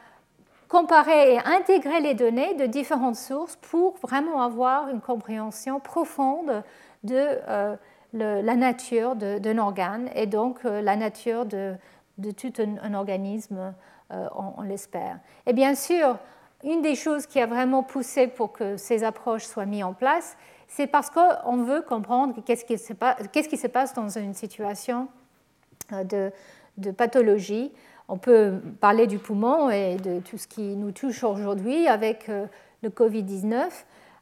comparer et intégrer les données de différentes sources pour vraiment avoir une compréhension profonde de euh, la nature d'un organe et donc euh, la nature de, tout un, organisme, euh, on, l'espère. Et bien sûr, une des choses qui a vraiment poussé pour que ces approches soient mises en place, c'est parce qu'on veut comprendre qu'est-ce qui, se passe dans une situation de, de pathologie on peut parler du poumon et de tout ce qui nous touche aujourd'hui avec euh, le Covid-19.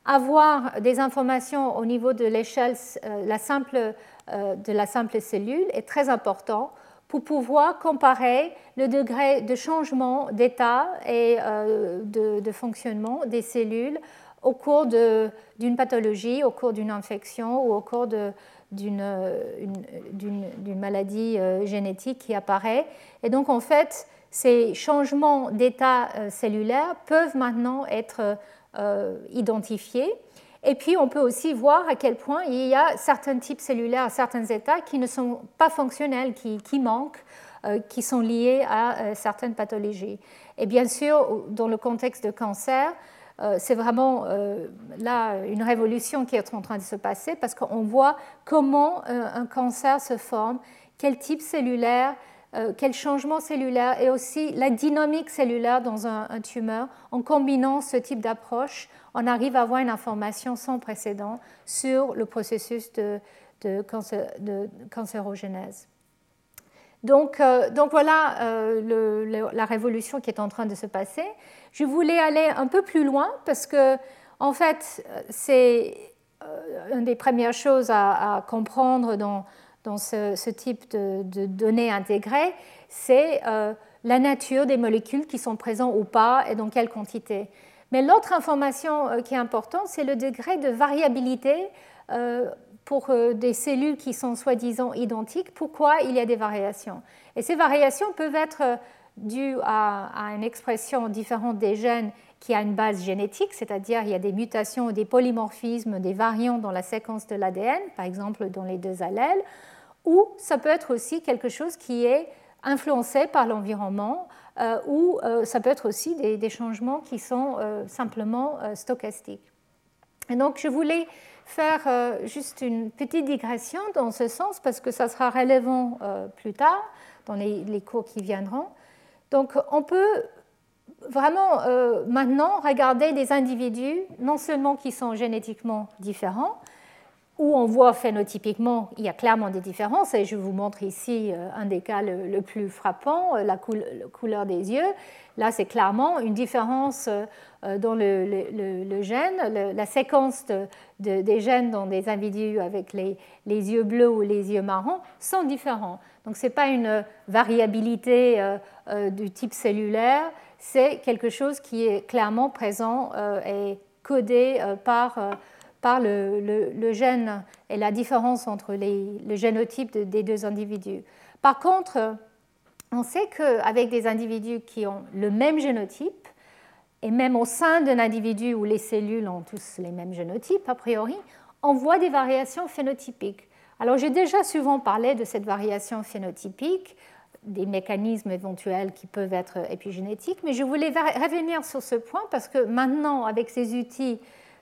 Avoir des informations au niveau de l'échelle euh, euh, de la simple cellule est très important pour pouvoir comparer le degré de changement d'état et de, fonctionnement des cellules au cours d'une pathologie, au cours d'une infection ou au cours de, d'une maladie euh, génétique qui apparaît. Et donc, en fait, ces changements d'état euh, cellulaire peuvent maintenant être euh, identifiés. Et puis, on peut aussi voir à quel point il y a certains types cellulaires, certains états qui ne sont pas fonctionnels, qui, qui manquent, qui sont liés à certaines pathologies. Et bien sûr, dans le contexte de cancer, euh, c'est vraiment euh, là une révolution qui est en train de se passer parce qu'on voit comment euh, un cancer se forme, quel type cellulaire, quel changement cellulaire et aussi la dynamique cellulaire dans un, tumeur. En combinant ce type d'approche, on arrive à avoir une information sans précédent sur le processus de cancérogénèse. Donc, donc voilà la révolution qui est en train de se passer. Je voulais aller un peu plus loin parce que, en fait, c'est euh, une des premières choses à, comprendre dans, dans ce, type de, données intégrées, c'est la nature des molécules qui sont présentes ou pas et dans quelle quantité. Mais l'autre information qui est importante, c'est le degré de variabilité pour des cellules qui sont soi-disant identiques, pourquoi il y a des variations? Et ces variations peuvent être dues à, une expression différente des gènes qui a une base génétique, c'est-à-dire il y a des mutations, des polymorphismes, des variants dans la séquence de l'ADN, par exemple dans les deux allèles, ou ça peut être aussi quelque chose qui est influencé par l'environnement, euh, ou euh, ça peut être aussi des, changements qui sont euh, simplement stochastiques. Et donc je voulais faire juste une petite digression dans ce sens parce que ça sera relevant plus tard dans les cours qui viendront. Donc on peut vraiment euh, maintenant regarder des individus non seulement qui sont génétiquement différents, où on voit phénotypiquement, il y a clairement des différences, et je vous montre ici euh, un des cas le, plus frappant, euh, la, couleur des yeux. Là, c'est clairement une différence dans le, gène, la séquence des gènes dans des individus avec les, yeux bleus ou les yeux marrons sont différents. Donc, ce n'est pas une variabilité du type cellulaire, c'est quelque chose qui est clairement présent euh, et codé euh, par, euh, par le, gène et la différence entre les, le génotype des deux individus. Par contre, on sait qu'avec des individus qui ont le même génotype, et même au sein d'un individu où les cellules ont tous les mêmes génotypes, a priori, on voit des variations phénotypiques. Alors j'ai déjà souvent parlé de cette variation phénotypique des mécanismes éventuels qui peuvent être épigénétiques, mais je voulais revenir sur ce point parce que maintenant, avec ces outils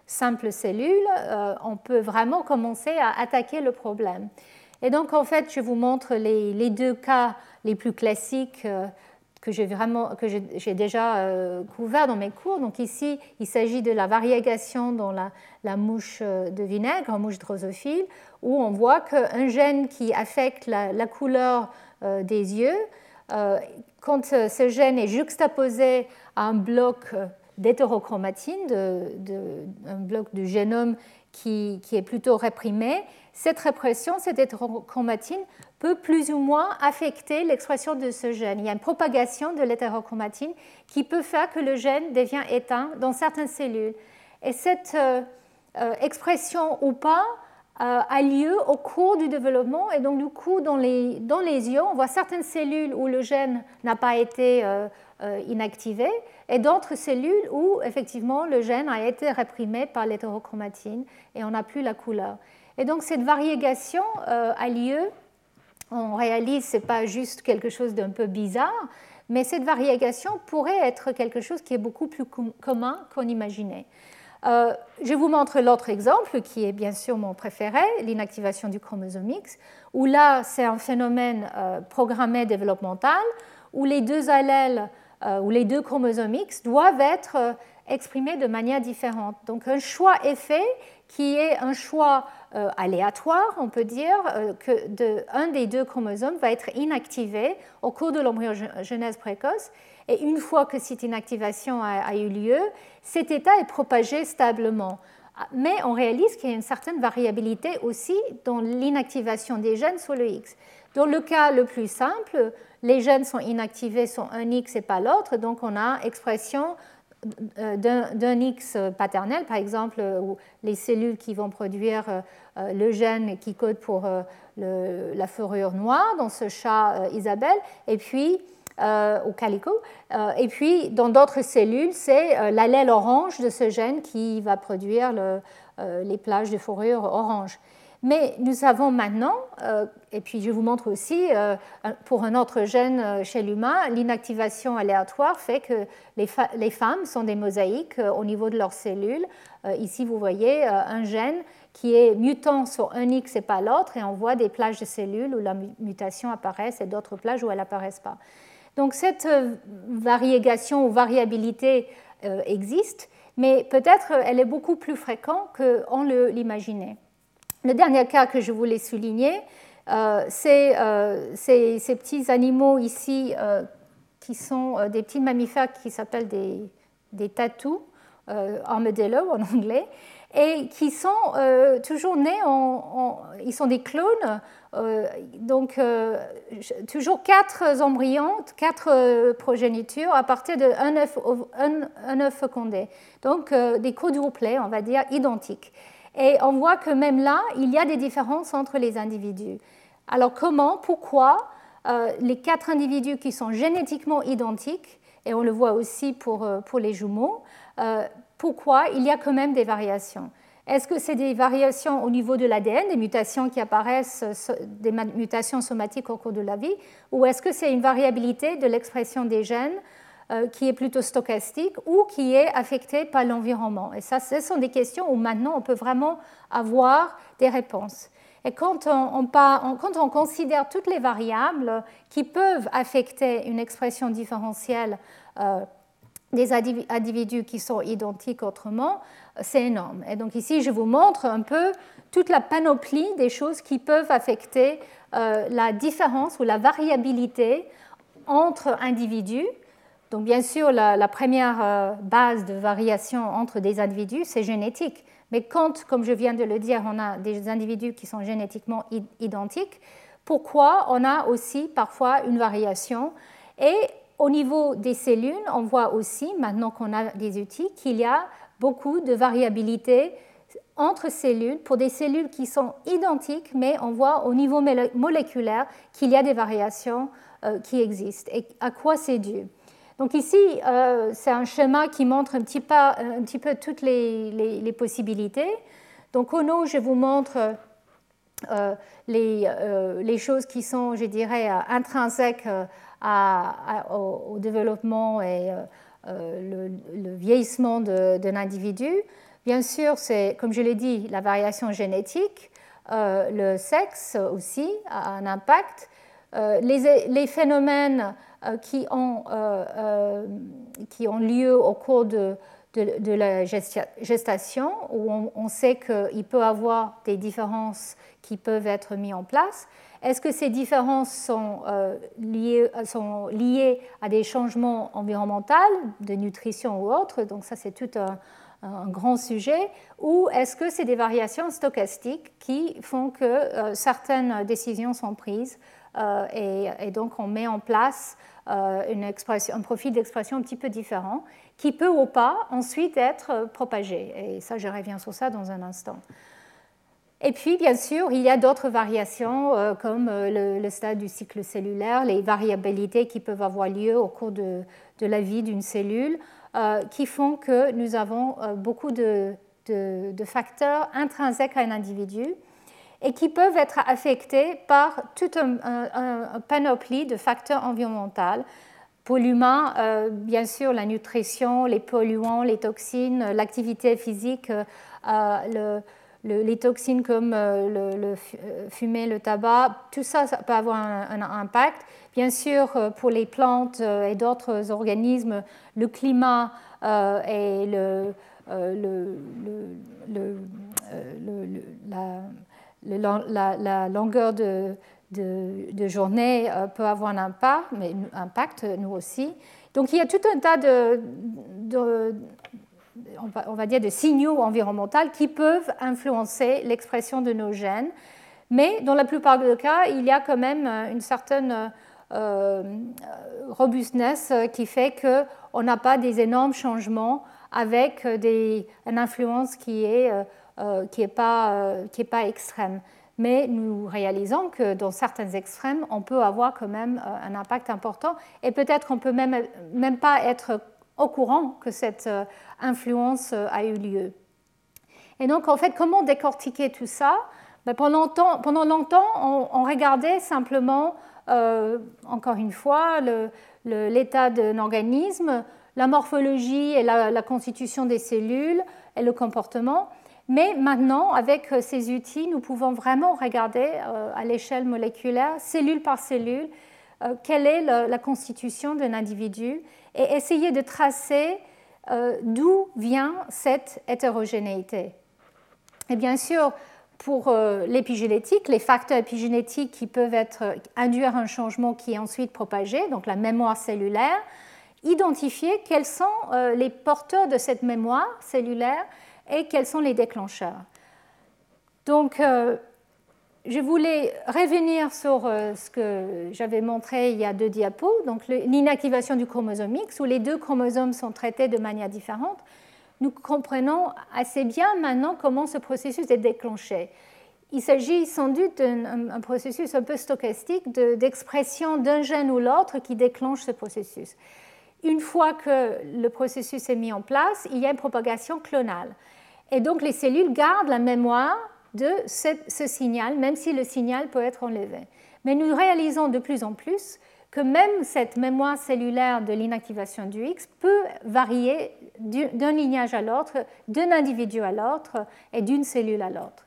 simples cellules, euh, on peut vraiment commencer à attaquer le problème. Et donc, en fait, je vous montre les, deux cas les plus classiques euh, que j'ai vraiment que j'ai déjà euh, couverts dans mes cours. Donc ici, il s'agit de la variegation dans la, mouche de vinaigre, mouche drosophile, où on voit qu'un gène qui affecte la, couleur euh, des yeux. Euh, quand euh, ce gène est juxtaposé à un bloc d'hétérochromatine, un bloc du génome qui, est plutôt réprimé, cette répression, cette hétérochromatine peut plus ou moins affecter l'expression de ce gène. Il y a une propagation de l'hétérochromatine qui peut faire que le gène devient éteint dans certaines cellules. Et cette expression ou pas euh, a lieu au cours du développement. Et donc, du coup, dans les, dans les yeux, on voit certaines cellules où le gène n'a pas été euh, euh, inactivé et d'autres cellules où, effectivement, le gène a été réprimé par l'hétérochromatine et on n'a plus la couleur. Et donc, cette variégation a lieu. On réalise, ce n'est pas juste quelque chose d'un peu bizarre, mais cette variégation pourrait être quelque chose qui est beaucoup plus commun qu'on imaginait. Euh, je vous montre l'autre exemple qui est bien sûr mon préféré, l'inactivation du chromosome X, où là c'est un phénomène euh, programmé développemental où les deux allèles euh, ou les deux chromosomes X doivent être exprimés de manière différente. Donc un choix est fait qui est un choix aléatoire, on peut dire, que de, un des deux chromosomes va être inactivé au cours de l'embryogenèse précoce et une fois que cette inactivation a, eu lieu, cet état est propagé stablement. Mais on réalise qu'il y a une certaine variabilité aussi dans l'inactivation des gènes sur le X. Dans le cas le plus simple, les gènes sont inactivés sur un X et pas l'autre, donc on a expression euh, d'un X paternel, par exemple, où les cellules qui vont produire euh, le gène qui code pour euh, la fourrure noire dans ce chat Isabelle, et puis euh, au calico. Euh, et puis, dans d'autres cellules, c'est euh, l'allèle orange de ce gène qui va produire les plages de fourrure orange. Mais nous savons maintenant, et puis je vous montre aussi, pour un autre gène chez l'humain, l'inactivation aléatoire fait que les, femmes sont des mosaïques au niveau de leurs cellules. ici, vous voyez un gène qui est mutant sur un X et pas l'autre, et on voit des plages de cellules où la mutation apparaît et d'autres plages où elle n'apparaissent pas. Donc cette euh, variégation ou variabilité euh, existe, mais peut-être elle est beaucoup plus fréquente qu'on l'imaginait. Le dernier cas que je voulais souligner, euh, c'est ces, petits animaux ici qui sont des petits mammifères qui s'appellent des, des tatous armadillo en anglais, et qui sont toujours nés en, Ils sont des clones, donc toujours quatre embryons, quatre progénitures à partir d'un œuf, un, œuf fécondé. Donc des quadruplés, on va dire, identiques. Et on voit que même là, il y a des différences entre les individus. Alors comment, pourquoi euh, les quatre individus qui sont génétiquement identiques, et on le voit aussi pour, euh, pour les jumeaux, euh, pourquoi il y a quand même des variations? Est-ce que c'est des variations au niveau de l'ADN, des mutations qui apparaissent, des mutations somatiques au cours de la vie, ou est-ce que c'est une variabilité de l'expression des gènes qui est plutôt stochastique ou qui est affectée par l'environnement Et ça, ce sont des questions où maintenant on peut vraiment avoir des réponses. Et quand on, quand on, considère toutes les variables qui peuvent affecter une expression différentielle euh, des individus qui sont identiques autrement, c'est énorme. Et donc ici, je vous montre un peu toute la panoplie des choses qui peuvent affecter euh, la différence ou la variabilité entre individus. Donc bien sûr, la, première euh, base de variation entre des individus, c'est génétique. Mais quand, comme je viens de le dire, on a des individus qui sont génétiquement identiques, pourquoi on a aussi parfois une variation? Et au niveau des cellules, on voit aussi, maintenant qu'on a des outils, qu'il y a beaucoup de variabilité entre cellules pour des cellules qui sont identiques, mais on voit au niveau moléculaire qu'il y a des variations euh, qui existent. Et à quoi c'est dû? Donc ici, euh, c'est un schéma qui montre un petit, peu toutes les, possibilités. Donc au nom, je vous montre euh, euh, les, choses qui sont, je dirais, intrinsèques au, développement et le, vieillissement d'un individu. Bien sûr, c'est, comme je l'ai dit, la variation génétique. le sexe aussi a un impact. Les, phénomènes qui ont, euh, euh, qui ont lieu au cours de, de, la gestation, où on, sait qu'il peut y avoir des différences qui peuvent être mises en place. Est-ce que ces différences sont, liées, sont liées à des changements environnementaux, de nutrition ou autres? Donc ça, c'est tout un, grand sujet. Ou est-ce que c'est des variations stochastiques qui font que certaines décisions sont prises et, et, donc on met en place euh, un profil d'expression un petit peu différent, qui peut ou pas ensuite être propagé. Et ça, je reviens sur ça dans un instant. Et puis, bien sûr, il y a d'autres variations, euh, comme euh, le, stade du cycle cellulaire, les variabilités qui peuvent avoir lieu au cours de, la vie d'une cellule, qui font que nous avons beaucoup de, facteurs intrinsèques à un individu et qui peuvent être affectés par toute un, panoplie de facteurs environnementaux. Pour l'humain, euh, bien sûr, la nutrition, les polluants, les toxines, l'activité physique, euh, les toxines comme euh, le, fumer, le tabac, tout ça, ça peut avoir un, impact. Bien sûr, pour les plantes et d'autres organismes, le climat et le, la, la, longueur de, journée euh, peut avoir un impact, mais impact nous aussi. Donc il y a tout un tas de, on va dire, de signaux environnementaux qui peuvent influencer l'expression de nos gènes. Mais dans la plupart des cas, il y a quand même une certaine euh, robustness qui fait qu'on n'a pas des énormes changements avec une influence qui est euh, euh, qui n'est pas, euh, pas extrême. Mais nous réalisons que dans certains extrêmes, on peut avoir quand même euh, un impact important et peut-être on peut même, même pas être au courant que cette influence a eu lieu. Et donc, en fait, comment décortiquer tout ça? Ben, pendant, longtemps, on, regardait simplement, encore une fois, l'état d'un organisme, la morphologie et la, constitution des cellules et le comportement. Mais maintenant, avec euh, ces outils, nous pouvons vraiment regarder euh, à l'échelle moléculaire, cellule par cellule, euh, quelle est la constitution d'un individu et essayer de tracer d'où vient cette hétérogénéité. Et bien sûr, pour l'épigénétique, les facteurs épigénétiques qui peuvent être, induire un changement qui est ensuite propagé, donc la mémoire cellulaire, identifier quels sont les porteurs de cette mémoire cellulaire et quels sont les déclencheurs. Donc, je voulais revenir sur ce que j'avais montré il y a deux diapos, donc l'inactivation du chromosome X, où les deux chromosomes sont traités de manière différente. Nous comprenons assez bien maintenant comment ce processus est déclenché. Il s'agit sans doute d'un processus un peu stochastique d'expression d'un gène ou l'autre qui déclenche ce processus. Une fois que le processus est mis en place, il y a une propagation clonale. Et donc les cellules gardent la mémoire de ce, signal, même si le signal peut être enlevé. Mais nous réalisons de plus en plus que même cette mémoire cellulaire de l'inactivation du X peut varier d'un lignage à l'autre, d'un individu à l'autre et d'une cellule à l'autre.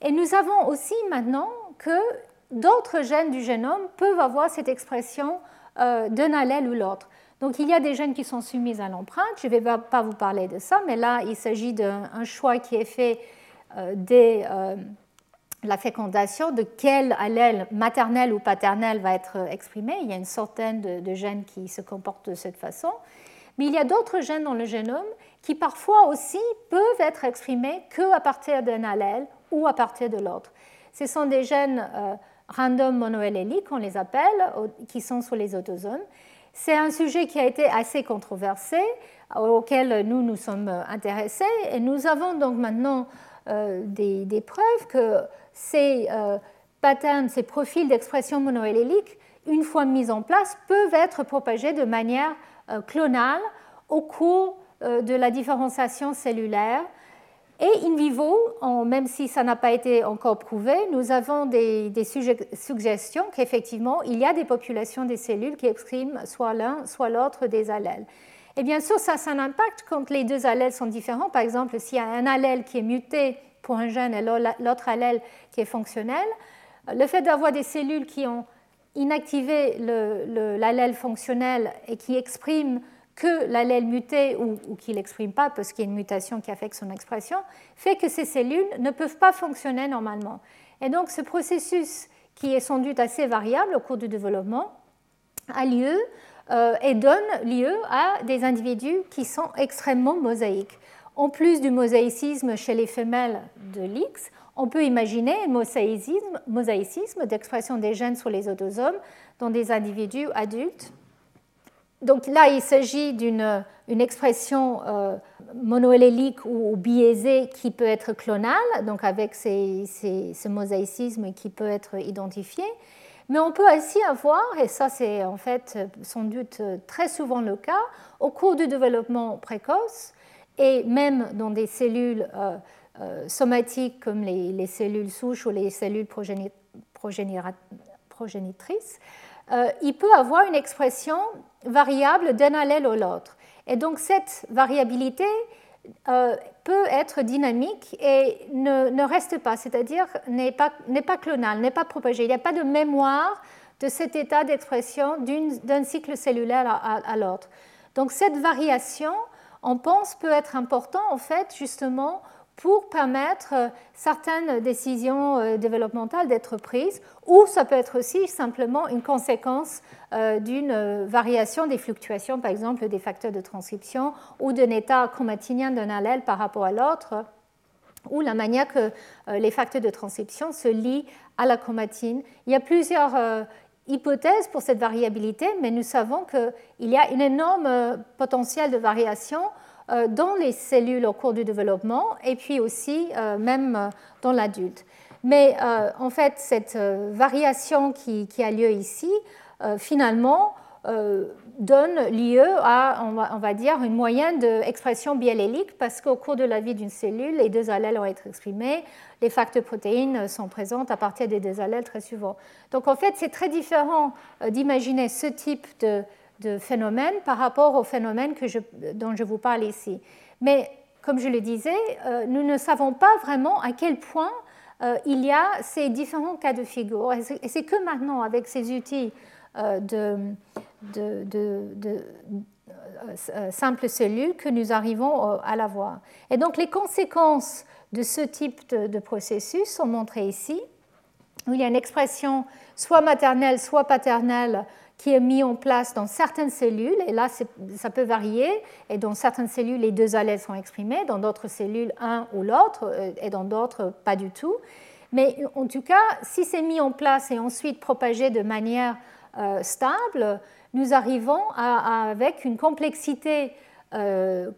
Et nous avons aussi maintenant que d'autres gènes du génome peuvent avoir cette expression euh, d'un allèle ou l'autre. Donc il y a des gènes qui sont soumis à l'empreinte, je ne vais pas vous parler de ça, mais là il s'agit d'un choix qui est fait euh, dès euh, la fécondation, de quel allèle maternel ou paternel va être exprimé. Il y a une centaine de, gènes qui se comportent de cette façon. Mais il y a d'autres gènes dans le génome qui parfois aussi peuvent être exprimés qu'à partir d'un allèle ou à partir de l'autre. Ce sont des gènes euh, random monoalléliques, on les appelle, qui sont sur les autosomes. C'est un sujet qui a été assez controversé, auquel nous nous sommes intéressés, et nous avons donc maintenant euh, des, preuves que ces euh, patterns, ces profils d'expression monoallélique, une fois mis en place, peuvent être propagés de manière clonale au cours de la différenciation cellulaire et in vivo, même si ça n'a pas été encore prouvé, nous avons des, suggestions qu'effectivement, il y a des populations des cellules qui expriment soit l'un, soit l'autre des allèles. Et bien sûr, ça, ça a un impact quand les deux allèles sont différents. Par exemple, s'il y a un allèle qui est muté pour un gène et l'autre allèle qui est fonctionnel, le fait d'avoir des cellules qui ont inactivé l'allèle fonctionnel et qui expriment que l'allèle muté ou, qu'il n'exprime pas parce qu'il y a une mutation qui affecte son expression, fait que ces cellules ne peuvent pas fonctionner normalement. Et donc ce processus, qui est sans doute assez variable au cours du développement, a lieu euh, et donne lieu à des individus qui sont extrêmement mosaïques. En plus du mosaïcisme chez les femelles de l'X, on peut imaginer un mosaïcisme, mosaïcisme d'expression des gènes sur les autosomes dans des individus adultes donc là, il s'agit d'une expression euh, ou, biaisée qui peut être clonale, donc avec ce mosaïcisme qui peut être identifié. Mais on peut aussi avoir, et ça c'est en fait sans doute très souvent le cas, au cours du développement précoce et même dans des cellules euh, euh, somatiques comme les, cellules souches ou les cellules progénitrices, euh, il peut avoir une expression variable d'un allèle à l'autre. Et donc cette variabilité euh, peut être dynamique et ne, reste pas, c'est-à-dire n'est pas, pas clonale, n'est pas propagée. Il n'y a pas de mémoire de cet état d'expression d'un cycle cellulaire à, à l'autre. Donc cette variation, on pense, peut être importante en fait justement pour permettre euh, certaines décisions euh, développementales d'être prises, ou ça peut être aussi simplement une conséquence euh, d'une variation des fluctuations, par exemple des facteurs de transcription, ou d'un état chromatinien d'un allèle par rapport à l'autre, ou la manière que les facteurs de transcription se lient à la chromatine. Il y a plusieurs hypothèses pour cette variabilité, mais nous savons qu'il y a un énorme potentiel de variation dans les cellules au cours du développement et puis aussi euh, même euh, dans l'adulte. Mais en fait, cette variation qui, a lieu ici, finalement, donne lieu à, on va, dire, une moyenne d'expression biallélique parce qu'au cours de la vie d'une cellule, les deux allèles vont être exprimés, les facteurs protéines sont présents à partir des deux allèles très souvent. Donc en fait, c'est très différent d'imaginer ce type de de phénomènes par rapport au phénomène dont je vous parle ici. Mais comme je le disais, euh, nous ne savons pas vraiment à quel point euh, il y a ces différents cas de figure. Et c'est que maintenant, avec ces outils euh, de, de, simples cellules, que nous arrivons à la voir. Et donc les conséquences de ce type de, processus sont montrées ici, où il y a une expression soit maternelle, soit paternelle qui est mis en place dans certaines cellules, et là ça peut varier, et dans certaines cellules les deux allèles sont exprimés, dans d'autres cellules un ou l'autre, euh, et dans d'autres pas du tout. Mais en tout cas, si c'est mis en place et ensuite propagé de manière euh, stable, nous arrivons avec une complexité euh,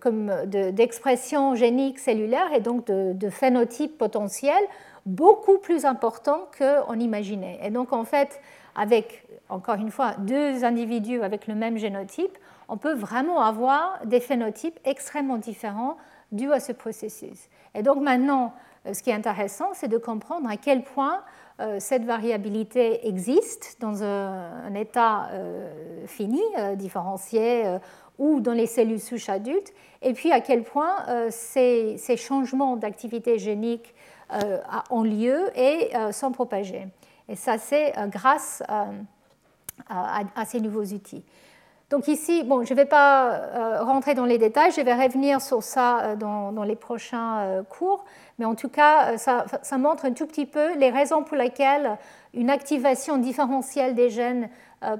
d'expression génique cellulaire et donc de, de phénotype potentiel beaucoup plus important qu'on imaginait. Et donc en fait, avec encore une fois, deux individus avec le même génotype, on peut vraiment avoir des phénotypes extrêmement différents dus à ce processus. Et donc maintenant, euh, ce qui est intéressant, c'est de comprendre à quel point euh, cette variabilité existe dans un, état euh, fini, différencié, ou dans les cellules souches adultes, et puis à quel point ces, ces, changements d'activité génique ont lieu et sont propagés. Et ça, c'est grâce à à, ces nouveaux outils. Donc ici, bon, je ne vais pas euh, rentrer dans les détails, je vais revenir sur ça euh, dans, les prochains euh, cours, mais en tout cas, ça, montre un tout petit peu les raisons pour lesquelles une activation différentielle des gènes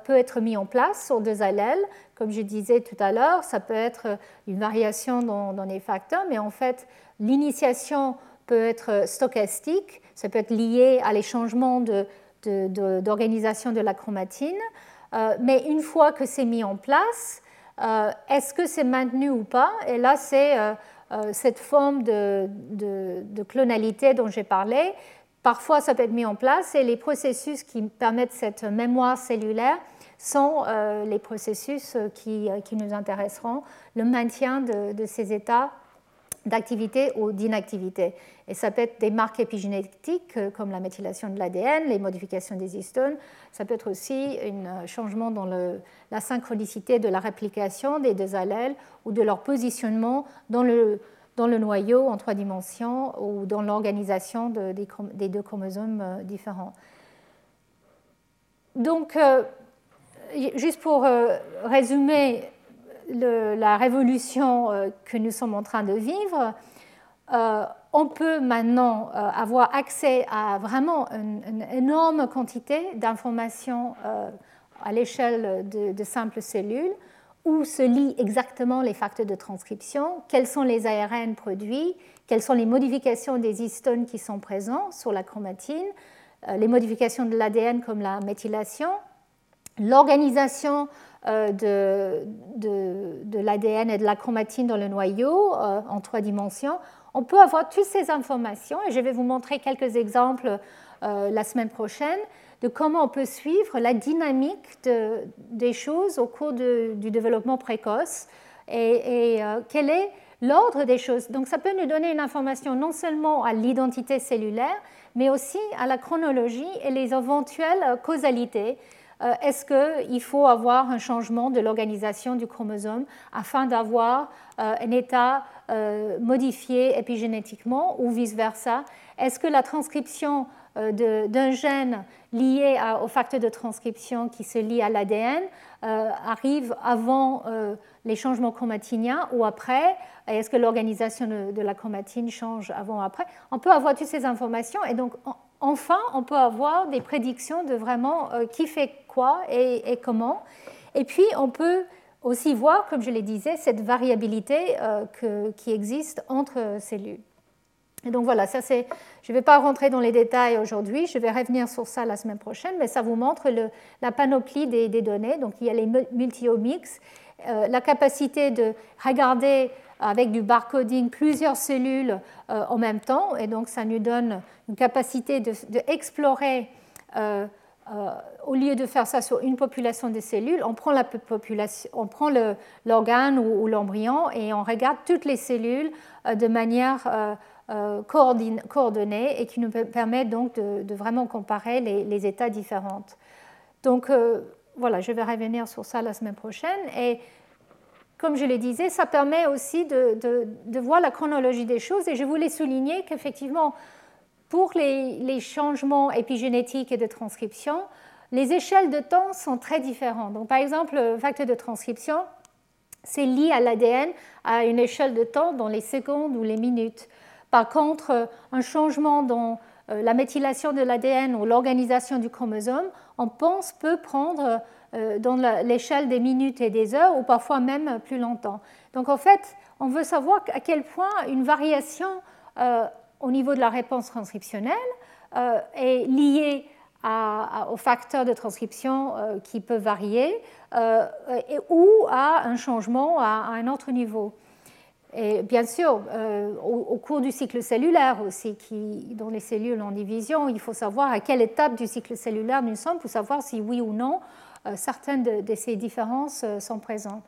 peut être mise en place sur deux allèles. Comme je disais tout à l'heure, ça peut être une variation dans, dans les facteurs, mais en fait, l'initiation peut être stochastique, ça peut être lié à les changements de d'organisation de, la chromatine. Euh, mais une fois que c'est mis en place, euh, est-ce que c'est maintenu ou pas? Et là, c'est euh, cette forme de, de clonalité dont j'ai parlé. Parfois, ça peut être mis en place et les processus qui permettent cette mémoire cellulaire sont les processus qui, qui, nous intéresseront, le maintien de, ces états d'activité ou d'inactivité. Et ça peut être des marques épigénétiques euh, comme la méthylation de l'ADN, les modifications des histones. Ça peut être aussi un changement dans la synchronicité de la réplication des deux allèles ou de leur positionnement dans le, noyau en trois dimensions ou dans l'organisation de, des, deux chromosomes euh, différents. Donc, euh, juste pour résumer la révolution euh, que nous sommes en train de vivre, euh, on peut maintenant euh, avoir accès à vraiment une, énorme quantité d'informations à l'échelle de, simples cellules où se lient exactement les facteurs de transcription, quels sont les ARN produits, quelles sont les modifications des histones qui sont présents sur la chromatine, les modifications de l'ADN comme la méthylation, l'organisation euh, de, de, l'ADN et de la chromatine dans le noyau euh, en trois dimensions, on peut avoir toutes ces informations et je vais vous montrer quelques exemples euh, la semaine prochaine de comment on peut suivre la dynamique des choses au cours du développement précoce et, quel est l'ordre des choses. Donc ça peut nous donner une information non seulement à l'identité cellulaire, mais aussi à la chronologie et les éventuelles causalités est-ce qu'il faut avoir un changement de l'organisation du chromosome afin d'avoir euh, un état euh, modifié épigénétiquement ou vice-versa? Est-ce que la transcription d'un gène lié au facteur de transcription qui se lie à l'ADN arrive avant les changements chromatiniens ou après? Est-ce que l'organisation de, la chromatine change avant ou après? On peut avoir toutes ces informations et donc enfin, on peut avoir des prédictions de vraiment euh, qui fait quoi et, comment. Et puis, on peut aussi voir, comme je le disais, cette variabilité euh, qui existe entre cellules. Et donc voilà, ça c'est. Je ne vais pas rentrer dans les détails aujourd'hui, je vais revenir sur ça la semaine prochaine, mais ça vous montre la panoplie des, données. Donc il y a les multi-omics, euh, la capacité de regarder avec du barcoding plusieurs cellules euh, en même temps. Et donc, ça nous donne une capacité d'explorer, de, euh, au lieu de faire ça sur une population de cellules, on prend, la population, on prend l'organe ou, l'embryon et on regarde toutes les cellules de manière coordonnée et qui nous permet donc de, vraiment comparer les, états différents. Donc, voilà, je vais revenir sur ça la semaine prochaine. Et comme je le disais, ça permet aussi de, voir la chronologie des choses. Et je voulais souligner qu'effectivement, pour les, changements épigénétiques et de transcription, les échelles de temps sont très différentes. Donc, par exemple, le facteur de transcription, c'est lié à l'ADN à une échelle de temps dans les secondes ou les minutes. Par contre, un changement dans euh, la méthylation de l'ADN ou l'organisation du chromosome, on pense peut prendre dans l'échelle des minutes et des heures, ou parfois même plus longtemps. Donc en fait, on veut savoir à quel point une variation au niveau de la réponse transcriptionnelle est liée aux facteurs de transcription qui peuvent varier ou à un changement à un autre niveau. Et bien sûr, euh, au, cours du cycle cellulaire aussi, qui, dans les cellules en division, il faut savoir à quelle étape du cycle cellulaire nous sommes pour savoir si oui ou non euh, certaines de, ces différences euh, sont présentes.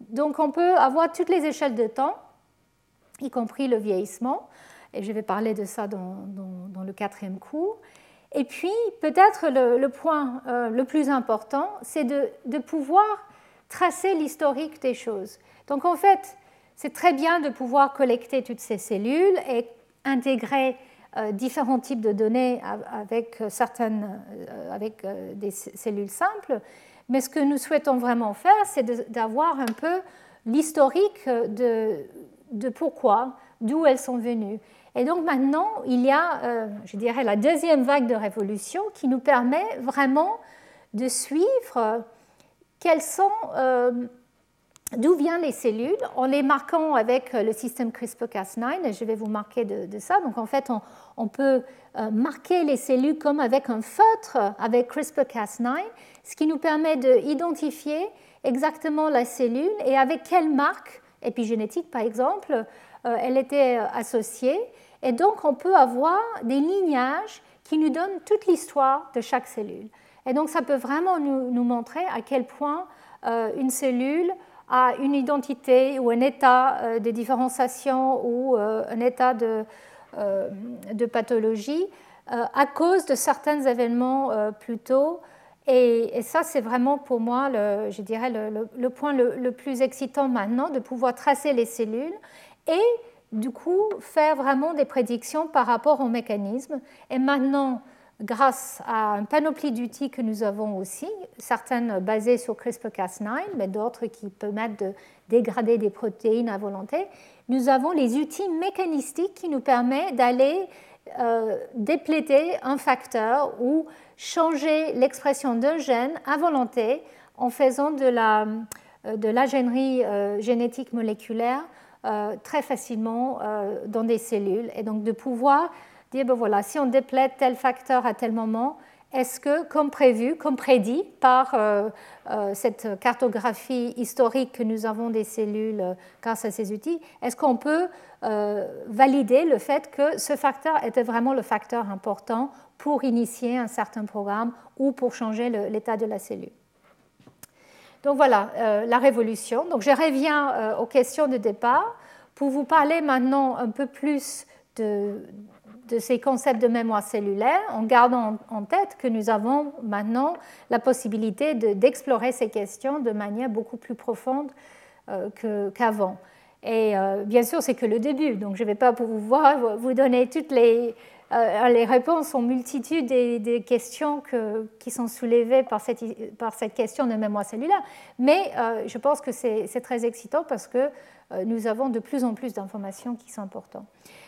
Donc on peut avoir toutes les échelles de temps, y compris le vieillissement, et je vais parler de ça dans, le quatrième cours. Et puis peut-être le, point le plus important, c'est de, pouvoir tracer l'historique des choses. Donc en fait, c'est très bien de pouvoir collecter toutes ces cellules et intégrer euh, différents types de données avec, euh, certaines, euh, avec des cellules simples. Mais ce que nous souhaitons vraiment faire, c'est d'avoir un peu l'historique de, pourquoi, d'où elles sont venues. Et donc maintenant, il y a, je dirais, la deuxième vague de révolution qui nous permet vraiment de suivre sont D'où viennent les cellules En les marquant avec euh, le système CRISPR-Cas9, et je vais vous marquer de, ça. Donc en fait, on, peut euh, marquer les cellules comme avec un feutre avec CRISPR-Cas9, ce qui nous permet d'identifier exactement la cellule et avec quelle marque épigénétique, par exemple, euh, elle était associée. Et donc on peut avoir des lignages qui nous donnent toute l'histoire de chaque cellule. Et donc ça peut vraiment nous, montrer à quel point une cellule à une identité ou un état euh, de différenciation ou euh, un état de, euh, de pathologie à cause de certains événements plus Et, ça, c'est vraiment pour moi, le, je dirais, le, le point le, plus excitant maintenant, de pouvoir tracer les cellules et du coup faire vraiment des prédictions par rapport au mécanisme. Et maintenant, grâce à un panoplie d'outils que nous avons aussi, certaines basées sur CRISPR-Cas9, mais d'autres qui permettent de dégrader des protéines à volonté, nous avons les outils mécanistiques qui nous permettent d'aller euh, dépléter un facteur ou changer l'expression d'un gène à volonté en faisant de la, euh, de l'ingénierie euh, génétique moléculaire très facilement dans des cellules. Et donc de pouvoir dire, ben voilà, si on déplète tel facteur à tel moment, est-ce que, comme prévu, comme prédit par euh, euh, cette cartographie historique que nous avons des cellules euh, grâce à ces outils, est-ce qu'on peut valider le fait que ce facteur était vraiment le facteur important pour initier un certain programme ou pour changer l'état de la cellule? Donc voilà, la révolution. Donc je reviens aux questions de départ pour vous parler maintenant un peu plus de, de ces concepts de mémoire cellulaire en gardant en tête que nous avons maintenant la possibilité d'explorer ces questions de manière beaucoup plus profonde euh, qu'avant. Et euh, bien sûr, c'est que le début, donc je ne vais pas pouvoir vous donner toutes les, euh, réponses aux multitudes des, questions que, qui sont soulevées par cette, par cette, question de mémoire cellulaire, mais je pense que c'est très excitant parce que nous avons de plus en plus d'informations qui sont importantes.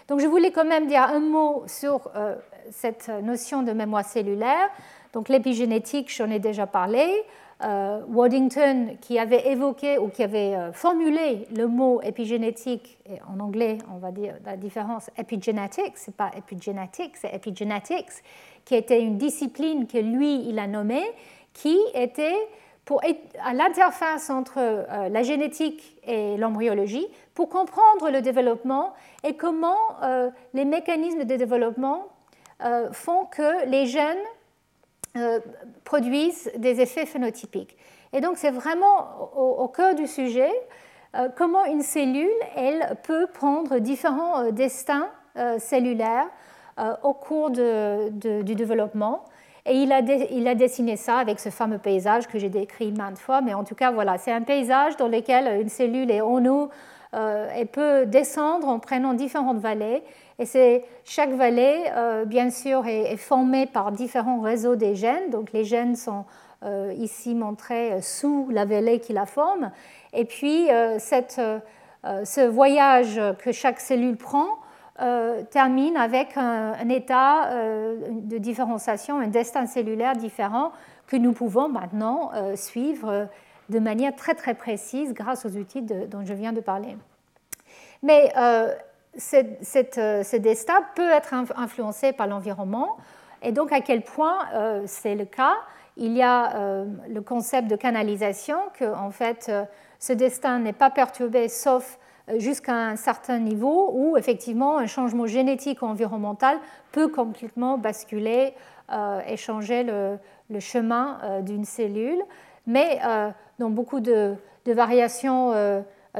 Donc je voulais quand même dire un mot sur euh, cette notion de mémoire cellulaire. Donc l'épigénétique, j'en ai déjà parlé. Euh, Waddington, qui avait évoqué ou qui avait euh, formulé le mot épigénétique, en anglais, on va dire la différence epigenetics, c'est pas epigenetics, c'est epigenetics, qui était une discipline que lui, il a nommée, qui était à l'interface entre la génétique et l'embryologie pour comprendre le développement et comment euh, les mécanismes de développement euh, font que les gènes produisent des effets phénotypiques. Et donc c'est vraiment au, cœur du sujet comment une cellule, elle, peut prendre différents destins cellulaires au cours du développement et il a, il a, dessiné ça avec ce fameux paysage que j'ai décrit maintes fois. Mais en tout cas, voilà, c'est un paysage dans lequel une cellule est en eau euh, et peut descendre en prenant différentes vallées. Et chaque vallée, euh, bien sûr, est, formée par différents réseaux des gènes. Donc les gènes sont euh, ici montrés sous la vallée qui la forme. Et puis, ce voyage que chaque cellule prend euh, termine avec un, état euh, de différenciation, un destin cellulaire différent que nous pouvons maintenant suivre de manière très très précise grâce aux outils dont je viens de parler. Mais ce destin peut être influencé par l'environnement. Et donc, à quel point c'est le cas? Il y a le concept de canalisation, que en fait, ce destin n'est pas perturbé sauf euh, jusqu'à un certain niveau où effectivement un changement génétique ou environnemental peut complètement basculer euh, et changer le, chemin euh, d'une cellule. Mais dans beaucoup de, variations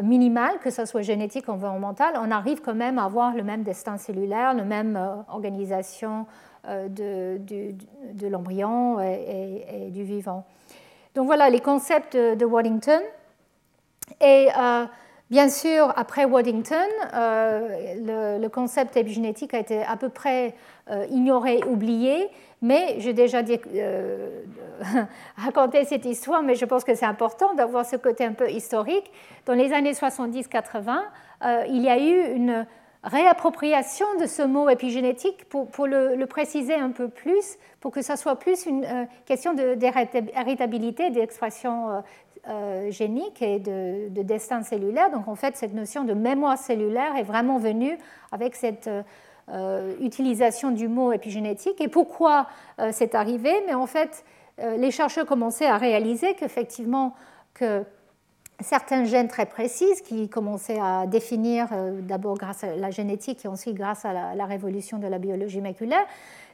minimales, que ce soit génétique ou environnementale, on arrive quand même à avoir le même destin cellulaire, la même organisation de, de l'embryon et, du vivant. Donc voilà les concepts de Waddington. Et Bien sûr, après Waddington, euh, le, concept épigénétique a été à peu près euh, ignoré, oublié, mais j'ai déjà euh, raconté cette histoire, mais je pense que c'est important d'avoir ce côté un peu historique. Dans les années 70-80, il y a eu une réappropriation de ce mot épigénétique pour, le, préciser un peu plus, pour que ça soit plus une question d'héritabilité, d'expression euh, génique et de, destin cellulaire. Donc en fait, cette notion de mémoire cellulaire est vraiment venue avec cette euh, utilisation du mot épigénétique. Et pourquoi euh, c'est arrivé? Mais en fait, les chercheurs commençaient à réaliser qu'effectivement, que certains gènes très précis qui commençaient à définir d'abord grâce à la génétique et ensuite grâce à la, la révolution de la biologie maculaire,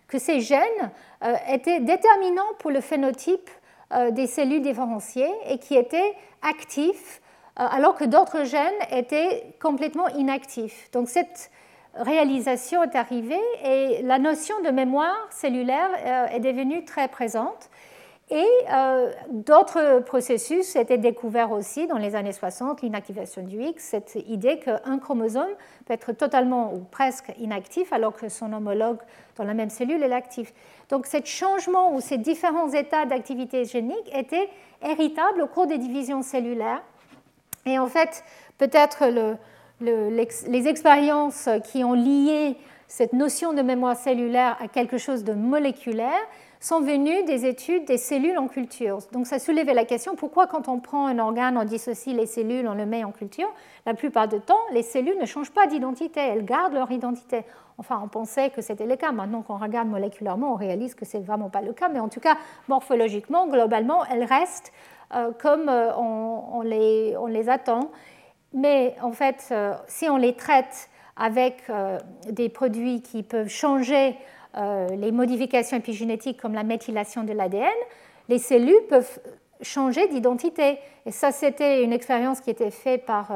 que ces gènes étaient déterminants pour le phénotype euh, des cellules différenciées et qui étaient actifs euh, alors que d'autres gènes étaient complètement inactifs. Donc cette réalisation est arrivée et la notion de mémoire cellulaire euh, est devenue très présente. Et d'autres processus étaient découverts aussi dans les années 60, l'inactivation du X, cette idée qu'un chromosome peut être totalement ou presque inactif alors que son homologue dans la même cellule est actif. Donc, ce changement ou ces différents états d'activité génique étaient héritables au cours des divisions cellulaires. Et en fait, peut-être les expériences qui ont lié cette notion de mémoire cellulaire à quelque chose de moléculaire sont venues des études des cellules en culture. Donc ça soulevait la question pourquoi quand on prend un organe, on dissocie les cellules, on le met en culture, la plupart du temps, les cellules ne changent pas d'identité, elles gardent leur identité. Enfin, on pensait que c'était le cas. Maintenant qu'on regarde moléculairement, on réalise que ce n'est vraiment pas le cas. Mais en tout cas, morphologiquement, globalement, elles restent euh, comme euh, on, les, attend. Mais en fait, euh, si on les traite avec des produits qui peuvent changer les modifications épigénétiques comme la méthylation de l'ADN, les cellules peuvent changer d'identité. Et ça, c'était une expérience qui était faite par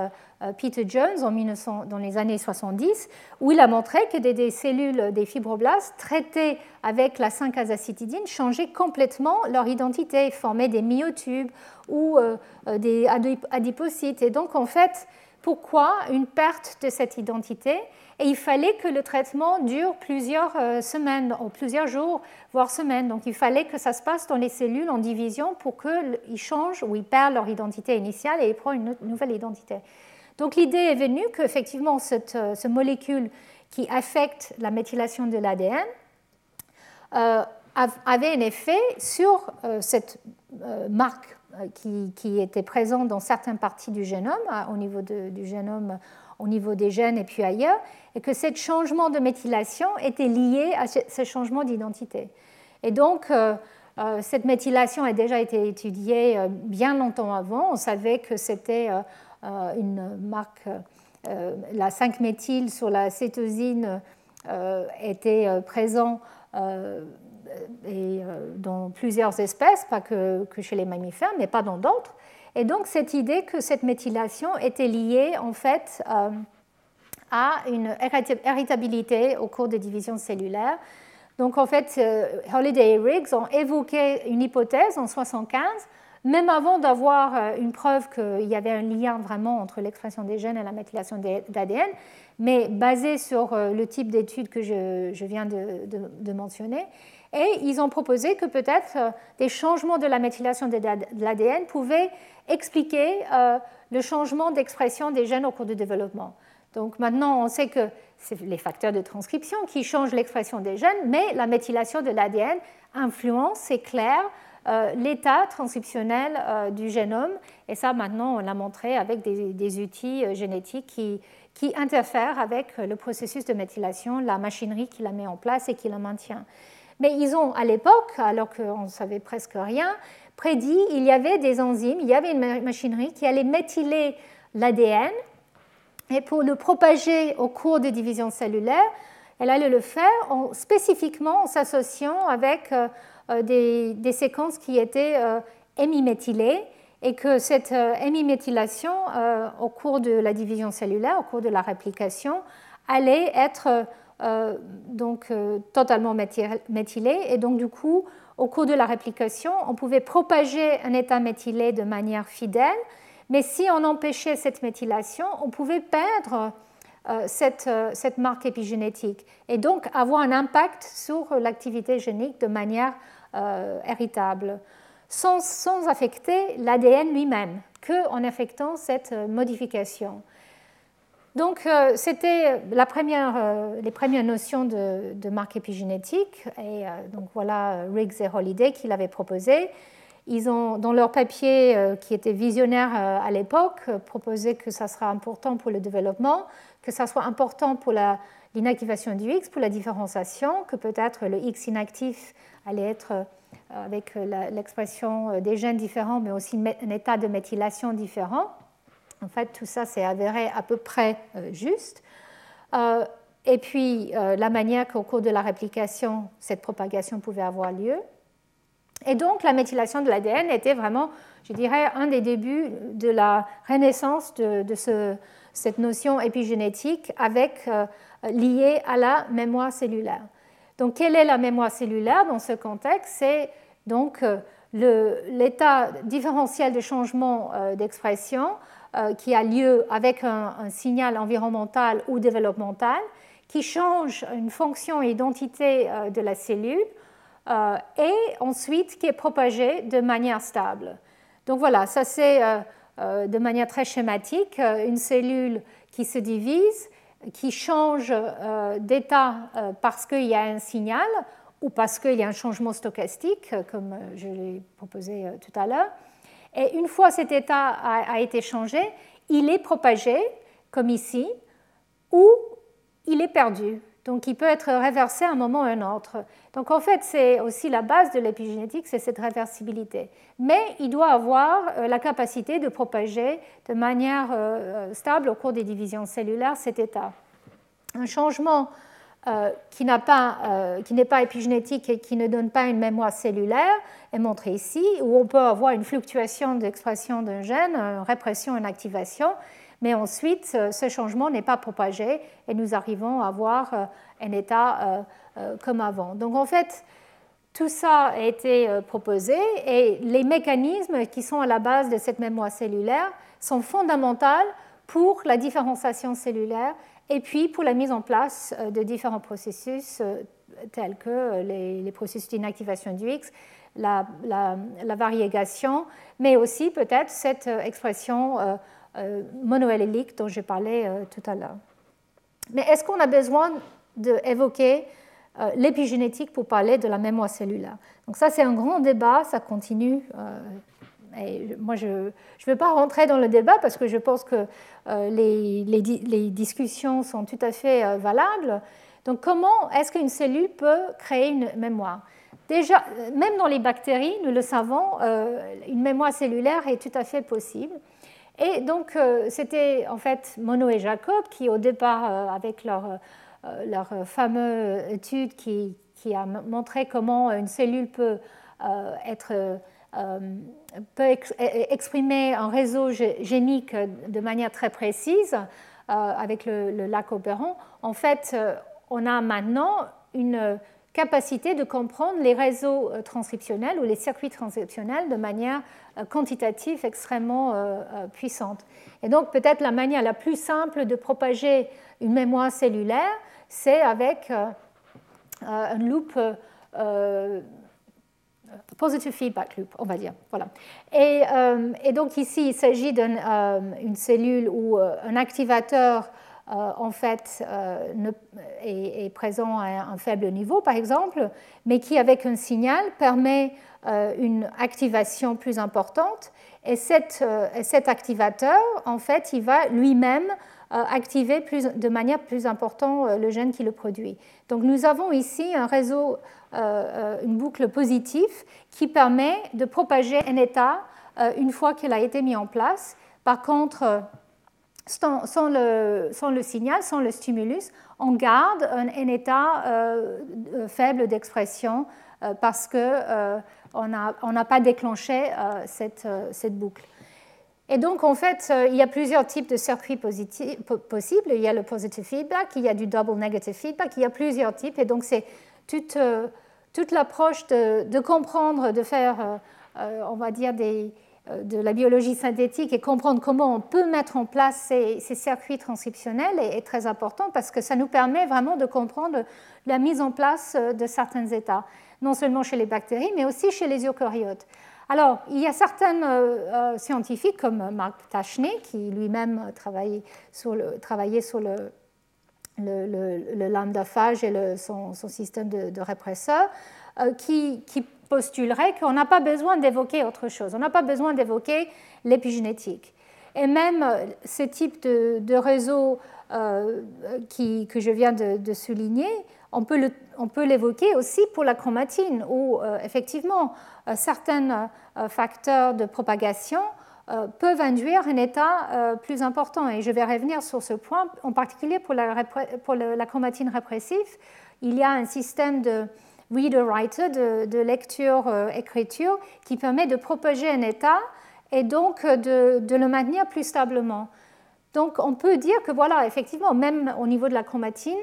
Peter Jones en 1900, dans les années 70, où il a montré que des, cellules, des fibroblastes traitées avec la 5-azacitidine changeaient complètement leur identité, formaient des myotubes ou euh, des adipocytes. Et donc, en fait, pourquoi une perte de cette identité? Et il fallait que le traitement dure plusieurs euh, semaines, ou plusieurs jours, voire semaines. Donc il fallait que ça se passe dans les cellules en division pour qu'ils changent ou ils perdent leur identité initiale et ils prennent une nouvelle identité. Donc l'idée est venue qu'effectivement cette, euh, ce molécule qui affecte la méthylation de l'ADN euh, avait un effet sur cette marque qui, était présente dans certaines parties du génome, au niveau du génome au niveau des gènes et puis ailleurs, et que ce changement de méthylation était lié à ce changement d'identité. Et donc, euh, euh, cette méthylation a déjà été étudiée euh, bien longtemps avant. On savait que c'était une marque, la 5-méthyle sur la cétosine était présent et, dans plusieurs espèces, pas que, chez les mammifères, mais pas dans d'autres. Et donc cette idée que cette méthylation était liée en fait euh, à une héritabilité au cours des divisions cellulaires. Donc en fait, euh, Holiday et Riggs ont évoqué une hypothèse en 1975, même avant d'avoir euh, une preuve qu'il y avait un lien vraiment entre l'expression des gènes et la méthylation d'ADN, mais basé sur le type d'études que je, viens de mentionner. Et ils ont proposé que peut-être euh, des changements de la méthylation de l'ADN pouvaient expliquer euh, le changement d'expression des gènes au cours du développement. Donc maintenant, on sait que c'est les facteurs de transcription qui changent l'expression des gènes, mais la méthylation de l'ADN influence, c'est clair, l'état transcriptionnel du génome. Et ça, maintenant, on l'a montré avec des, outils génétiques qui, qui, interfèrent avec le processus de méthylation, la machinerie qui la met en place et qui la maintient. Mais ils ont, à l'époque, alors qu'on ne savait presque rien, prédit il y avait des enzymes, il y avait une machinerie qui allait méthyler l'ADN et pour le propager au cours des divisions cellulaires, elle allait le faire en, spécifiquement en s'associant avec euh, euh, des, séquences qui étaient euh, hémiméthylées et que cette hémiméthylation au cours de la division cellulaire, au cours de la réplication, allait être donc totalement méthylée. Et donc du coup au cours de la réplication on pouvait propager un état méthylé de manière fidèle. Mais si on empêchait cette méthylation, on pouvait perdre euh, euh, cette, marque épigénétique et donc avoir un impact sur l'activité génique de manière euh, héritable, sans, affecter l'ADN lui-même, qu'en affectant cette modification. Donc, c'était les premières notions de, marque épigénétique, et donc voilà Riggs et Holiday qui l'avaient proposé. Ils ont, dans leur papier, euh, qui était visionnaire euh, à l'époque, euh, proposé que ça sera important pour le développement, que ça soit important pour l'inactivation du X, pour la différenciation, que peut-être le X inactif allait être avec l'expression des gènes différents, mais aussi un état de méthylation différent. En fait, tout ça s'est avéré à peu près juste. Et puis, la manière qu'au cours de la réplication, cette propagation pouvait avoir lieu. Et donc la méthylation de l'ADN était vraiment, je dirais, un des débuts de la renaissance de, cette notion épigénétique avec, euh, liée à la mémoire cellulaire. Donc quelle est la mémoire cellulaire dans ce contexte? C'est donc euh, l'état différentiel de changement euh, d'expression qui a lieu avec un, signal environnemental ou développemental qui change une fonction et identité de la cellule euh, et ensuite qui est propagé de manière stable. Donc voilà, ça c'est euh, euh, de manière très schématique une cellule qui se divise, qui change d'état parce qu'il y a un signal ou parce qu'il y a un changement stochastique, comme je l'ai proposé tout à l'heure. Et une fois cet état a, été changé, il est propagé, comme ici, ou il est perdu. Donc il peut être réversé à un moment ou à un autre. Donc en fait, c'est aussi la base de l'épigénétique, c'est cette réversibilité. Mais il doit avoir euh, la capacité de propager de manière euh, euh, stable au cours des divisions cellulaires cet état. Un changement qui n'est pas, pas, épigénétique et qui ne donne pas une mémoire cellulaire est montré ici, où on peut avoir une fluctuation d'expression d'un gène, une répression, une activation, mais ensuite ce changement n'est pas propagé et nous arrivons à avoir un état euh, comme avant. Donc en fait, tout ça a été euh, proposé et les mécanismes qui sont à la base de cette mémoire cellulaire sont fondamentaux pour la différenciation cellulaire et puis pour la mise en place euh, de différents processus tels que les, processus d'inactivation du X, la, variégation, mais aussi peut-être cette expression monoallélique dont j'ai parlé tout à l'heure. Mais est-ce qu'on a besoin d'évoquer euh, l'épigénétique pour parler de la mémoire cellulaire? Donc ça, c'est un grand débat, ça continue. Euh, et moi, je ne veux pas rentrer dans le débat parce que je pense que euh, les, les, discussions sont tout à fait valables. Donc comment est-ce qu'une cellule peut créer une mémoire? Déjà, même dans les bactéries, nous le savons, une mémoire cellulaire est tout à fait possible. Et donc, c'était en fait Monod et Jacob qui, au départ, avec leur euh, leur fameuse étude qui, a montré comment une cellule peut, euh, être, euh, peut exprimer un réseau génique de manière très précise avec le, lac opérant. En fait, on a maintenant une capacité de comprendre les réseaux transcriptionnels ou les circuits transcriptionnels de manière quantitative extrêmement puissante. Et donc peut-être la manière la plus simple de propager une mémoire cellulaire, c'est avec euh, euh, un loop euh, positive feedback loop, on va dire. Voilà. Et, donc ici, il s'agit d'une cellule où un activateur en fait est, présent à un faible niveau, par exemple, mais qui, avec un signal, permet une activation plus importante. Et, cet activateur, en fait, il va lui-même activer de manière plus importante le gène qui le produit. Donc nous avons ici un réseau, une boucle positive qui permet de propager un état une fois qu'il a été mis en place. Par contre, sans, le, signal, sans le stimulus, on garde un, état euh, faible d'expression euh, parce qu'on euh, n'a pas déclenché cette, boucle. Et donc, en fait, il y a plusieurs types de circuits possibles. Il y a le positive feedback, il y a du double negative feedback, il y a plusieurs types. Et donc, c'est toute, l'approche de, comprendre, de faire, on va dire, des, euh, de la biologie synthétique et comprendre comment on peut mettre en place ces, circuits transcriptionnels est, très important parce que ça nous permet vraiment de comprendre la mise en place euh, de certains états, non seulement chez les bactéries, mais aussi chez les eucaryotes. Alors, il y a certains euh, scientifiques comme Mark Tachney, qui lui-même travaillait sur le, travaillait sur le, le, lambdaphage et son, système de, répresseur, qui, qui postulerait qu'on n'a pas besoin d'évoquer autre chose, on n'a pas besoin d'évoquer l'épigénétique. Et même euh, ce type de, réseau euh, qui, que je viens de, souligner, on peut l'évoquer aussi pour la chromatine, où euh, effectivement certains facteurs de propagation peuvent induire un état plus important. Et je vais revenir sur ce point, en particulier pour la, pour la chromatine répressive. Il y a un système de, reader-writer, de, lecture-écriture, euh, qui permet de propager un état et donc euh, de, le maintenir plus stablement. Donc on peut dire que voilà, effectivement, même au niveau de la chromatine,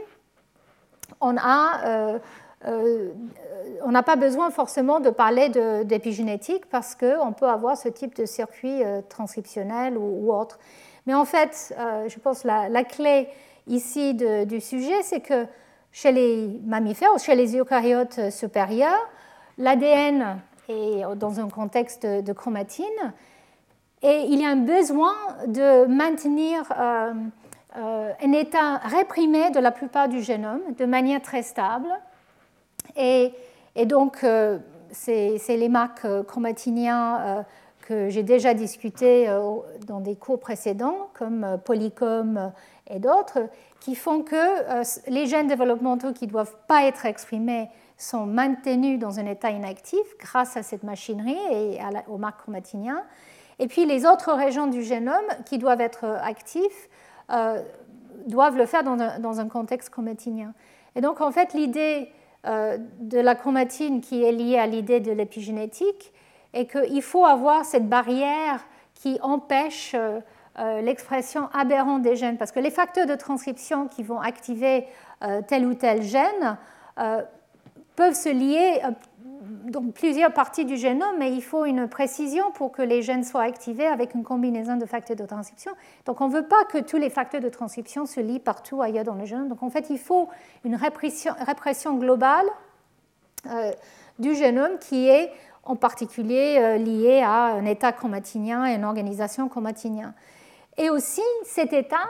on a... Euh, on n'a pas besoin forcément de parler d'épigénétique parce qu'on peut avoir ce type de circuit transcriptionnel ou, autre. Mais en fait, je pense la, la clé ici du sujet, c'est que chez les mammifères, chez les eucaryotes supérieurs, l'ADN est dans un contexte de chromatine et il y a un besoin de maintenir euh, euh, un état réprimé de la plupart du génome de manière très stable. Et, donc, euh, c'est les marques chromatiniens que j'ai déjà discuté dans des cours précédents, comme Polycom et d'autres, qui font que euh, les gènes développementaux qui ne doivent pas être exprimés sont maintenus dans un état inactif grâce à cette machinerie et aux marques chromatiniens. Et puis les autres régions du génome qui doivent être actifs euh, doivent le faire dans un, contexte chromatinien. Et donc en fait l'idée euh, de la chromatine qui est liée à l'idée de l'épigénétique est qu'il faut avoir cette barrière qui empêche euh, l'expression aberrante des gènes, parce que les facteurs de transcription qui vont activer euh, tel ou tel gène euh, peuvent se lier dans plusieurs parties du génome, mais il faut une précision pour que les gènes soient activés avec une combinaison de facteurs de transcription. Donc on ne veut pas que tous les facteurs de transcription se lient partout ailleurs dans le génome. Donc en fait, il faut une répression, répression globale du génome qui est en particulier liée à un état chromatinien et une organisation chromatinien. Et aussi, cet état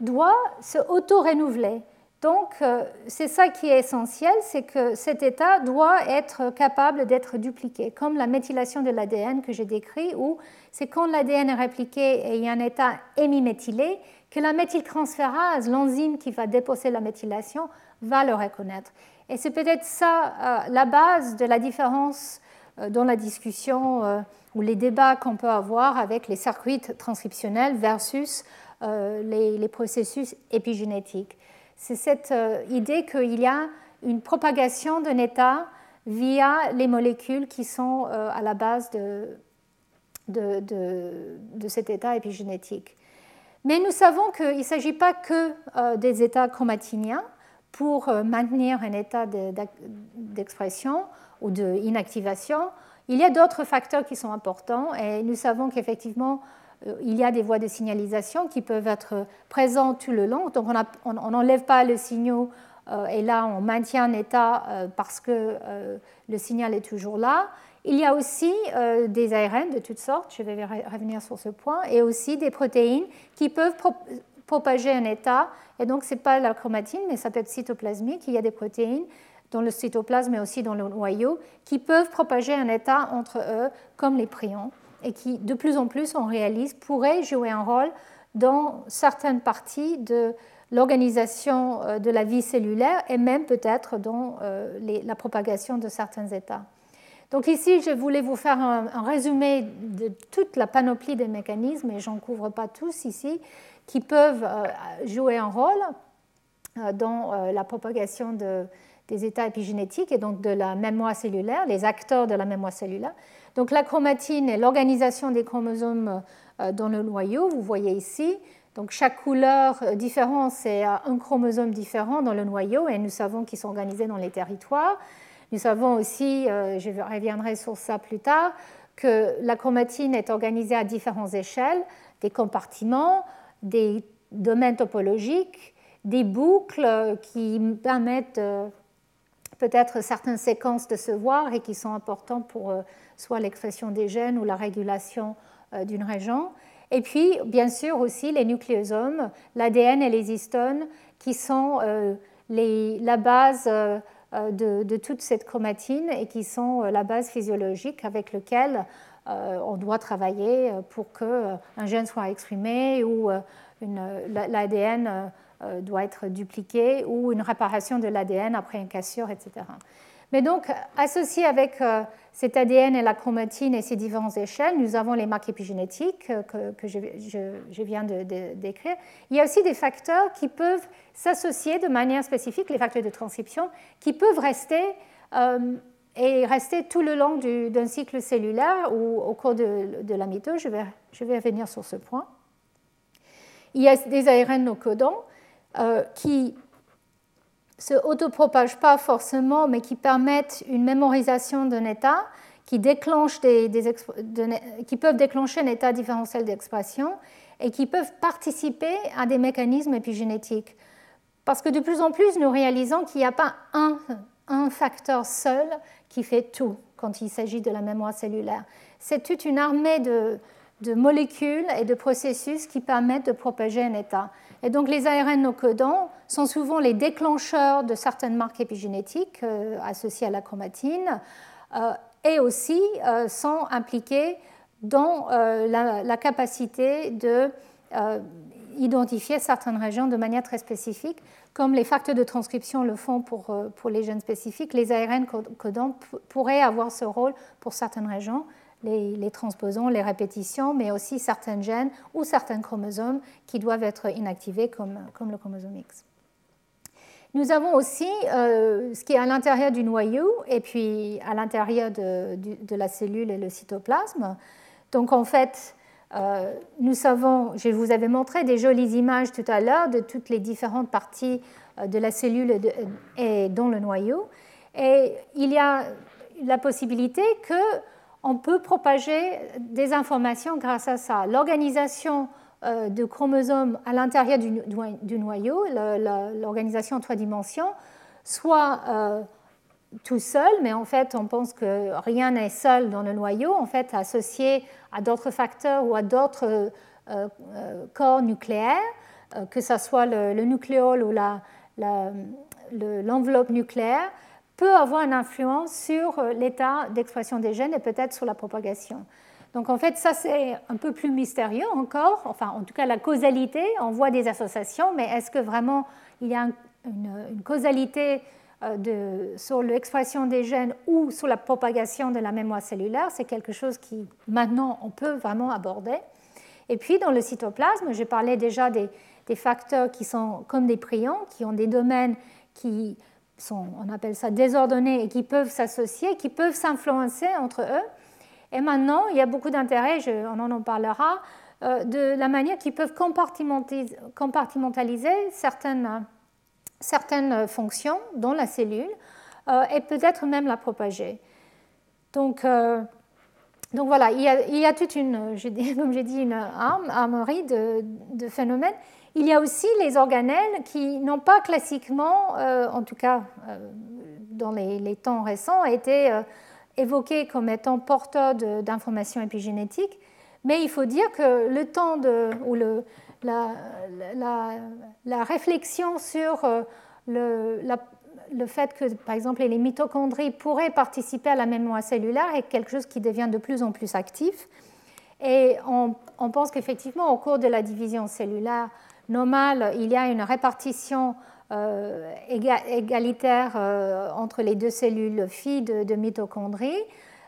doit se auto-renouveler. Donc, euh, c'est ça qui est essentiel, c'est que cet état doit être capable d'être dupliqué, comme la méthylation de l'ADN que j'ai décrit, où c'est quand l'ADN est répliqué et il y a un état hémiméthylé, que la méthyltransférase, l'enzyme qui va déposer la méthylation, va le reconnaître. Et c'est peut-être ça euh, la base de la différence dans la discussion ou les débats qu'on peut avoir avec les circuits transcriptionnels versus euh, les, processus épigénétiques. C'est cette euh, idée qu'il y a une propagation d'un état via les molécules qui sont euh, à la base de, de, cet état épigénétique. Mais nous savons qu'il ne s'agit pas que des états chromatiniens pour maintenir un état d'expression ou d'inactivation. Il y a d'autres facteurs qui sont importants et nous savons qu'effectivement, euh, il y a des voies de signalisation qui peuvent être présentes tout le long. Donc on n'enlève pas le signal euh, et là on maintient un état euh, parce que le signal est toujours là. Il y a aussi des ARN de toutes sortes, je vais revenir sur ce point, et aussi des protéines qui peuvent propager un état. Et donc, ce n'est pas la chromatine, mais ça peut être cytoplasmique. Il y a des protéines dans le cytoplasme, mais aussi dans le noyau, qui peuvent propager un état entre eux, comme les prions, et qui, de plus en plus, on réalise, pourraient jouer un rôle dans certaines parties de l'organisation euh, de la vie cellulaire et même peut-être dans euh, la propagation de certains états. Donc ici, je voulais vous faire un, résumé de toute la panoplie des mécanismes, et j'en couvre pas tous ici, qui peuvent euh, jouer un rôle dans la propagation des états épigénétiques et donc de la mémoire cellulaire, les acteurs de la mémoire cellulaire. Donc la chromatine est l'organisation des chromosomes dans le noyau, vous voyez ici. Donc chaque couleur euh, différente, c'est euh, un chromosome différent dans le noyau et nous savons qu'ils sont organisés dans les territoires. Nous savons aussi, euh, je reviendrai sur ça plus tard, que la chromatine est organisée à différentes échelles, des compartiments, des domaines topologiques, des boucles qui permettent peut-être certaines séquences de se voir et qui sont importantes pour soit l'expression des gènes ou la régulation d'une région. Et puis, bien sûr, aussi les nucléosomes, l'ADN et les histones, qui sont euh, la base euh, de, toute cette chromatine et qui sont euh, la base physiologique avec laquelle on doit travailler pour qu'un gène soit exprimé ou l'ADN doit être dupliqué ou une réparation de l'ADN après une cassure, etc. Mais donc, associé avec euh, cet ADN et la chromatine et ces différentes échelles, nous avons les marques épigénétiques euh, que, je, viens de, décrire. Il y a aussi des facteurs qui peuvent s'associer de manière spécifique, les facteurs de transcription, qui peuvent rester euh, et rester tout le long d'un cycle cellulaire ou au cours de, la mitose. Je vais, je vais revenir sur ce point. Il y a des ARN non codants qui se autopropagent pas forcément, mais qui permettent une mémorisation d'un état, qui, déclenchent des, qui peuvent déclencher un état différentiel d'expression et qui peuvent participer à des mécanismes épigénétiques. Parce que de plus en plus, nous réalisons qu'il n'y a pas un, un facteur seul qui fait tout quand il s'agit de la mémoire cellulaire. C'est toute une armée de, de molécules et de processus qui permettent de propager un état. Et donc les ARN non codants sont souvent les déclencheurs de certaines marques épigénétiques euh, associées à la chromatine euh, et aussi euh, sont impliqués dans la, capacité de identifier certaines régions de manière très spécifique, comme les facteurs de transcription le font pour, pour les gènes spécifiques. Les ARN codants pourraient avoir ce rôle pour certaines régions les, transposons, les répétitions, mais aussi certains gènes ou certains chromosomes qui doivent être inactivés comme, le chromosome X. Nous avons aussi euh, ce qui est à l'intérieur du noyau et puis à l'intérieur de, de, la cellule et le cytoplasme. Donc en fait, euh, nous savons, je vous avais montré des jolies images tout à l'heure de toutes les différentes parties euh, de la cellule et, et dans le noyau. Et il y a la possibilité que on peut propager des informations grâce à ça. L'organisation euh, de chromosomes à l'intérieur du, noyau, l'organisation en trois dimensions, soit euh, tout seul, mais en fait on pense que rien n'est seul dans le noyau, en fait associé à d'autres facteurs ou à d'autres euh, corps nucléaires, que ce soit le, nucléole ou l'enveloppe nucléaire, peut avoir une influence sur euh, l'état d'expression des gènes et peut-être sur la propagation. Donc en fait, ça c'est un peu plus mystérieux encore. Enfin, en tout cas, la causalité, on voit des associations, mais est-ce que vraiment il y a une, causalité euh, sur l'expression des gènes ou sur la propagation de la mémoire cellulaire? C'est quelque chose qui maintenant on peut vraiment aborder. Et puis dans le cytoplasme, j'ai parlé déjà des, des facteurs qui sont comme des prions, qui ont des domaines qui on appelle ça désordonnés et qui peuvent s'associer, qui peuvent s'influencer entre eux. Et maintenant, il y a beaucoup d'intérêt, on en parlera, euh, de la manière qu'ils peuvent compartimentaliser certaines, certaines fonctions dans la cellule euh, et peut-être même la propager. Donc, euh, donc voilà, il y, a, toute une, comme j'ai dit, une de, de phénomènes il y a aussi les organelles qui n'ont pas classiquement, euh, en tout cas euh, dans les, temps récents, été euh, évoqués comme étant porteurs d'informations épigénétiques. Mais il faut dire que le temps de, ou la, réflexion sur le, le, fait que, par exemple, les mitochondries pourraient participer à la mémoire cellulaire est quelque chose qui devient de plus en plus actif. Et on pense qu'effectivement, au cours de la division cellulaire normale, il y a une répartition euh, égalitaire euh, entre les deux cellules filles de, mitochondries.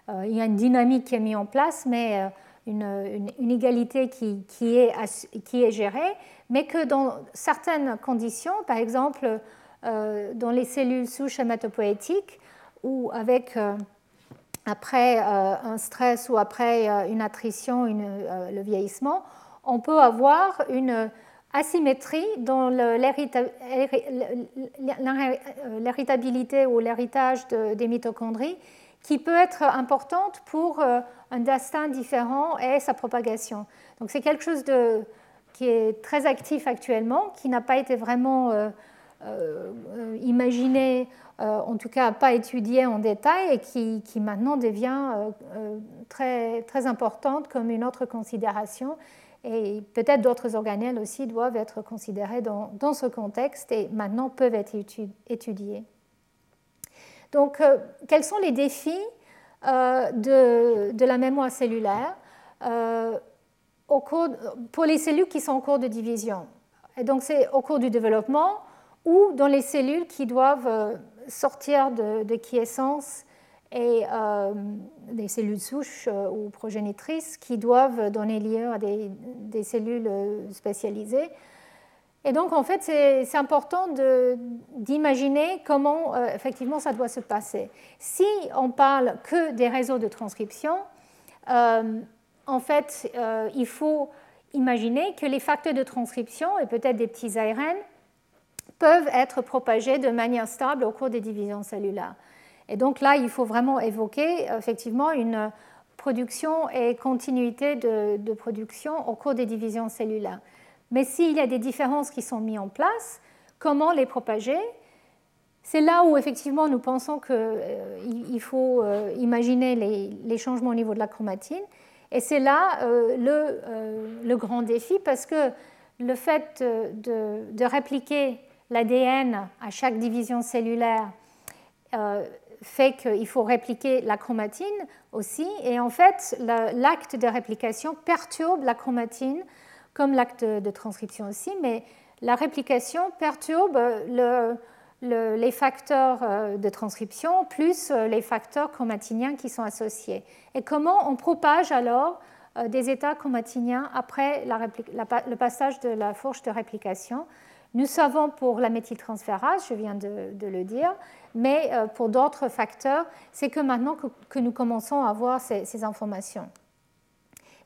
Euh, il y a une dynamique qui est mise en place, mais une, égalité qui, est, gérée, mais que dans certaines conditions, par exemple dans les cellules souches hématopoïétiques, ou avec après un stress ou après une attrition, le vieillissement, on peut avoir une asymétrie dans l'héritabilité ou l'héritage des mitochondries qui peut être importante pour euh, un destin différent et sa propagation. Donc c'est quelque chose qui est très actif actuellement, qui n'a pas été vraiment euh, euh, imaginé, en tout cas pas étudié en détail et qui, qui maintenant devient très, très importante comme une autre considération et peut-être d'autres organelles aussi doivent être considérés dans, ce contexte et maintenant peuvent être étudiés. Donc, euh, quels sont les défis euh, de, de, la mémoire cellulaire euh, au cours, pour les cellules qui sont en cours de division? Et Donc, c'est au cours du développement ou dans les cellules qui doivent sortir de, de quiescence et euh, des cellules souches euh, ou progénitrices qui doivent donner lieu à des, cellules euh, spécialisées. Et donc, en fait, c'est important d'imaginer comment effectivement ça doit se passer. Si on parle que des réseaux de transcription, en fait, il faut imaginer que les facteurs de transcription et peut-être des petits ARN peuvent être propagés de manière stable au cours des divisions cellulaires. Et donc là, il faut vraiment évoquer effectivement une production et continuité de, production au cours des divisions cellulaires. Mais s'il y a des différences qui sont mises en place, comment les propager C'est là où effectivement nous pensons qu'il euh, faut euh, imaginer les, changements au niveau de la chromatine. Et c'est là euh, le, grand défi parce que le fait de, répliquer l'ADN à chaque division cellulaire fait qu'il faut répliquer la chromatine aussi. Et en fait, l'acte de réplication perturbe la chromatine, comme l'acte de transcription aussi, mais la réplication perturbe les facteurs euh, de transcription plus euh, les facteurs chromatiniens qui sont associés. Et comment on propage alors euh, des états chromatiniens après le passage de la fourche de réplication? Nous savons pour la méthyltransférase, je viens de, le dire, mais euh, pour d'autres facteurs, c'est que maintenant que, nous commençons à avoir ces, informations.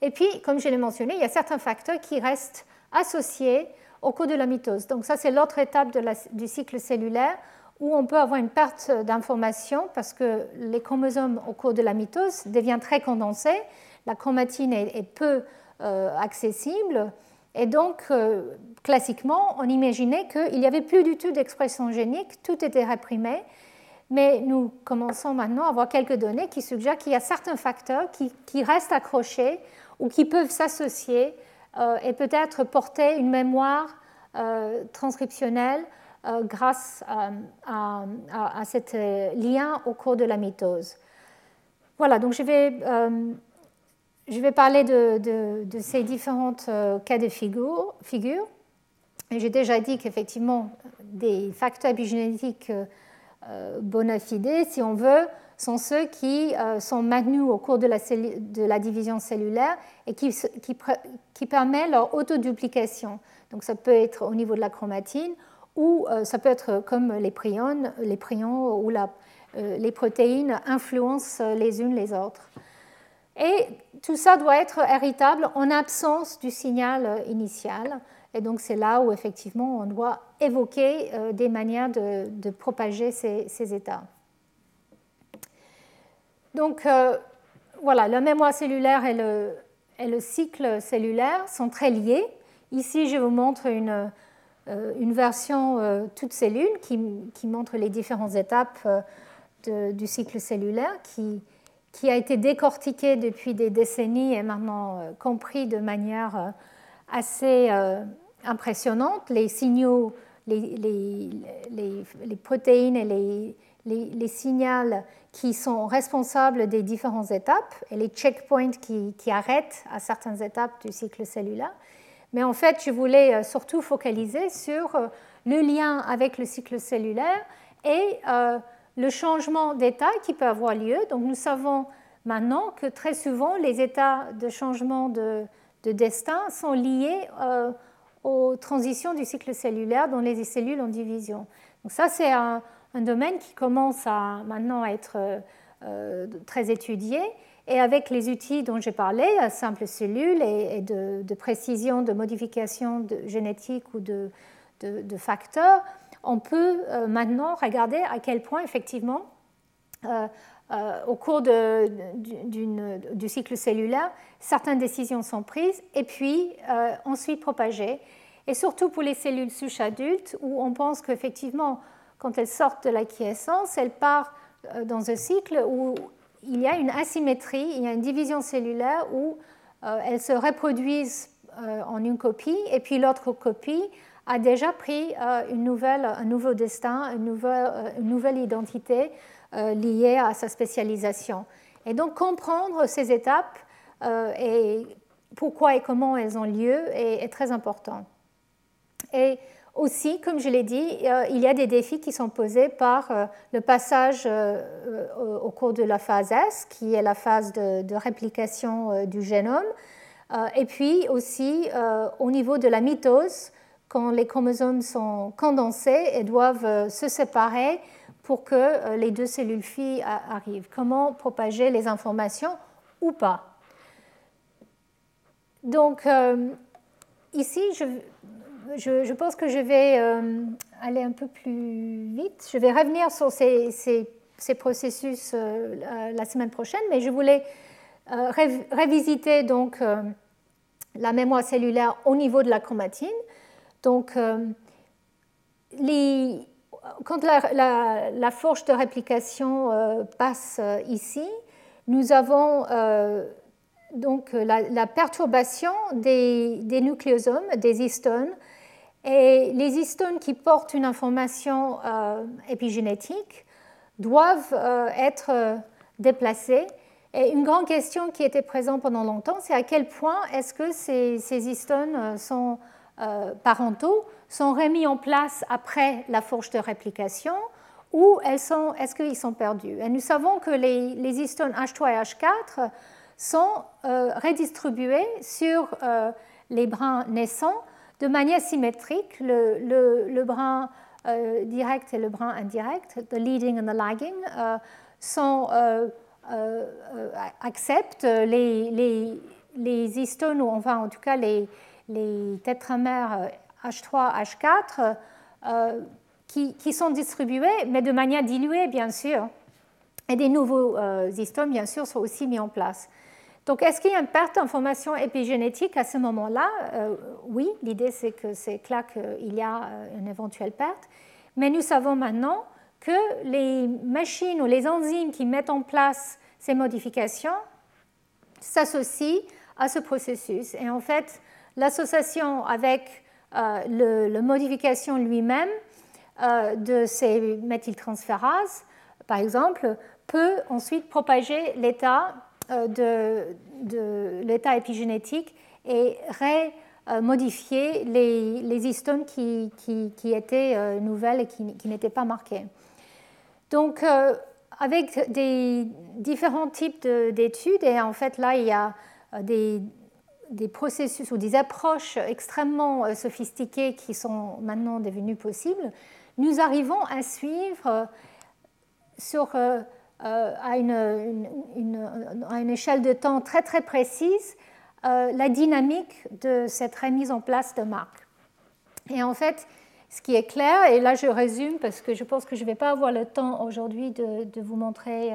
Et puis, comme je l'ai mentionné, il y a certains facteurs qui restent associés au cours de la mitose. Donc ça, c'est l'autre étape du cycle cellulaire où on peut avoir une perte d'informations parce que les chromosomes au cours de la mitose deviennent très condensés, la chromatine est, peu euh, accessible et donc, euh, classiquement, on imaginait qu'il n'y avait plus du tout d'expression génique, tout était réprimé. Mais nous commençons maintenant à avoir quelques données qui suggèrent qu'il y a certains facteurs qui, restent accrochés ou qui peuvent s'associer euh, et peut-être porter une mémoire euh, transcriptionnelle grâce à, à, à, lien au cours de la mitose. Voilà, donc je vais je vais parler de, ces différents euh, cas de figure. J'ai déjà dit qu'effectivement, des facteurs épigénétiques euh, euh, bona fide, si on veut, sont ceux qui sont maintenus au cours de la, division cellulaire et qui, qui, permettent leur autoduplication. Donc ça peut être au niveau de la chromatine ou ça peut être comme les prions, les prions la, les protéines influencent les unes les autres. Et tout ça doit être héritable en absence du signal initial. Et donc c'est là où effectivement on doit évoquer euh, des manières de, propager ces, états. Donc euh, voilà, la mémoire cellulaire et le, cycle cellulaire sont très liés. Ici, je vous montre une, euh, version toute cellule qui, montre les différentes étapes du cycle cellulaire qui, qui a été décortiqué depuis des décennies et maintenant euh, compris de manière euh, assez impressionnantes. Les signaux, les, protéines et les, signaux qui sont responsables des différentes étapes et les checkpoints qui, arrêtent à certaines étapes du cycle cellulaire. Mais en fait, je voulais surtout focaliser sur le lien avec le cycle cellulaire et le changement d'état qui peut avoir lieu. Donc nous savons maintenant que très souvent les états de changement de, destin sont liés euh, aux transitions du cycle cellulaire dans les cellules en division. Donc ça c'est un, domaine qui commence à maintenant à être euh, très étudié. Et avec les outils dont j'ai parlé, simples cellules et, de, précision, de modification de génétique ou de facteurs, on peut euh, maintenant regarder à quel point effectivement, euh, euh, au cours du cycle cellulaire, certaines décisions sont prises et puis ensuite propagées. Et surtout pour les cellules souches adultes, où on pense qu'effectivement, quand elles sortent de l'acquiescence, elles partent dans un cycle où il y a une asymétrie, il y a une division cellulaire où elles se reproduisent en une copie, et puis l'autre copie a déjà pris euh, une nouvelle, un nouveau destin, une nouvelle, euh, une nouvelle identité euh, liée à sa spécialisation. Et donc comprendre ces étapes et pourquoi et comment elles ont lieu est, très important. Et aussi, comme je l'ai dit, il y a des défis qui sont posés par le passage au cours de la phase S, qui est la phase de, de réplication du génome, et puis aussi au niveau de la mitose, quand les chromosomes sont condensés et doivent euh, se séparer pour que euh, les deux cellules filles arrivent. Comment propager les informations ou pas? Donc euh, ici, je, pense que je vais aller un peu plus vite. Je vais revenir sur ces, ces, processus la semaine prochaine, mais je voulais révisiter donc la mémoire cellulaire au niveau de la chromatine. Donc, euh, quand la, forge de réplication euh, passe euh, ici, nous avons donc la, perturbation des, nucléosomes, des histones. Et les histones qui portent une information épigénétique doivent être déplacées. Et une grande question qui était présente pendant longtemps, c'est à quel point est-ce que ces, histones sont parentaux sont remis en place après la forge de réplication ou est-ce qu'ils sont perdus? Et nous savons que les, histones H3 et H4 sont euh, redistribués sur euh, les brins naissants de manière symétrique, le, le, brin direct et le brin indirect, the leading and the lagging, acceptent les, les, les histones, ou enfin en tout cas les, les tétramères H3, H4, euh, qui, sont distribués, mais de manière diluée, bien sûr. Et des nouveaux euh, bien sûr, sont aussi mis en place. Donc, est-ce qu'il y a une perte d'information épigénétique à ce moment-là? Euh, Oui, l'idée, c'est que c'est clair qu'il y a une éventuelle perte. Mais nous savons maintenant que les machines ou les enzymes qui mettent en place ces modifications s'associent à ce processus. Et en fait, l'association avec euh, la modification lui-même euh, de ces méthyltransférases, par exemple, peut ensuite propager l'état euh, de, l'état épigénétique et remodifier les, les histones qui, qui, étaient nouvelles et qui, qui n'étaient pas marquées. Donc, avec des différents types d'études, et en fait là, il y a des, des processus ou des approches extrêmement euh, sophistiquées qui sont maintenant devenues possibles, nous arrivons à suivre euh, sur, euh, à, une, à, une, échelle de temps très très précise la dynamique de cette remise en place de marques. Et en fait, ce qui est clair, et là je résume parce que je pense que je ne vais pas avoir le temps aujourd'hui de, de, vous montrer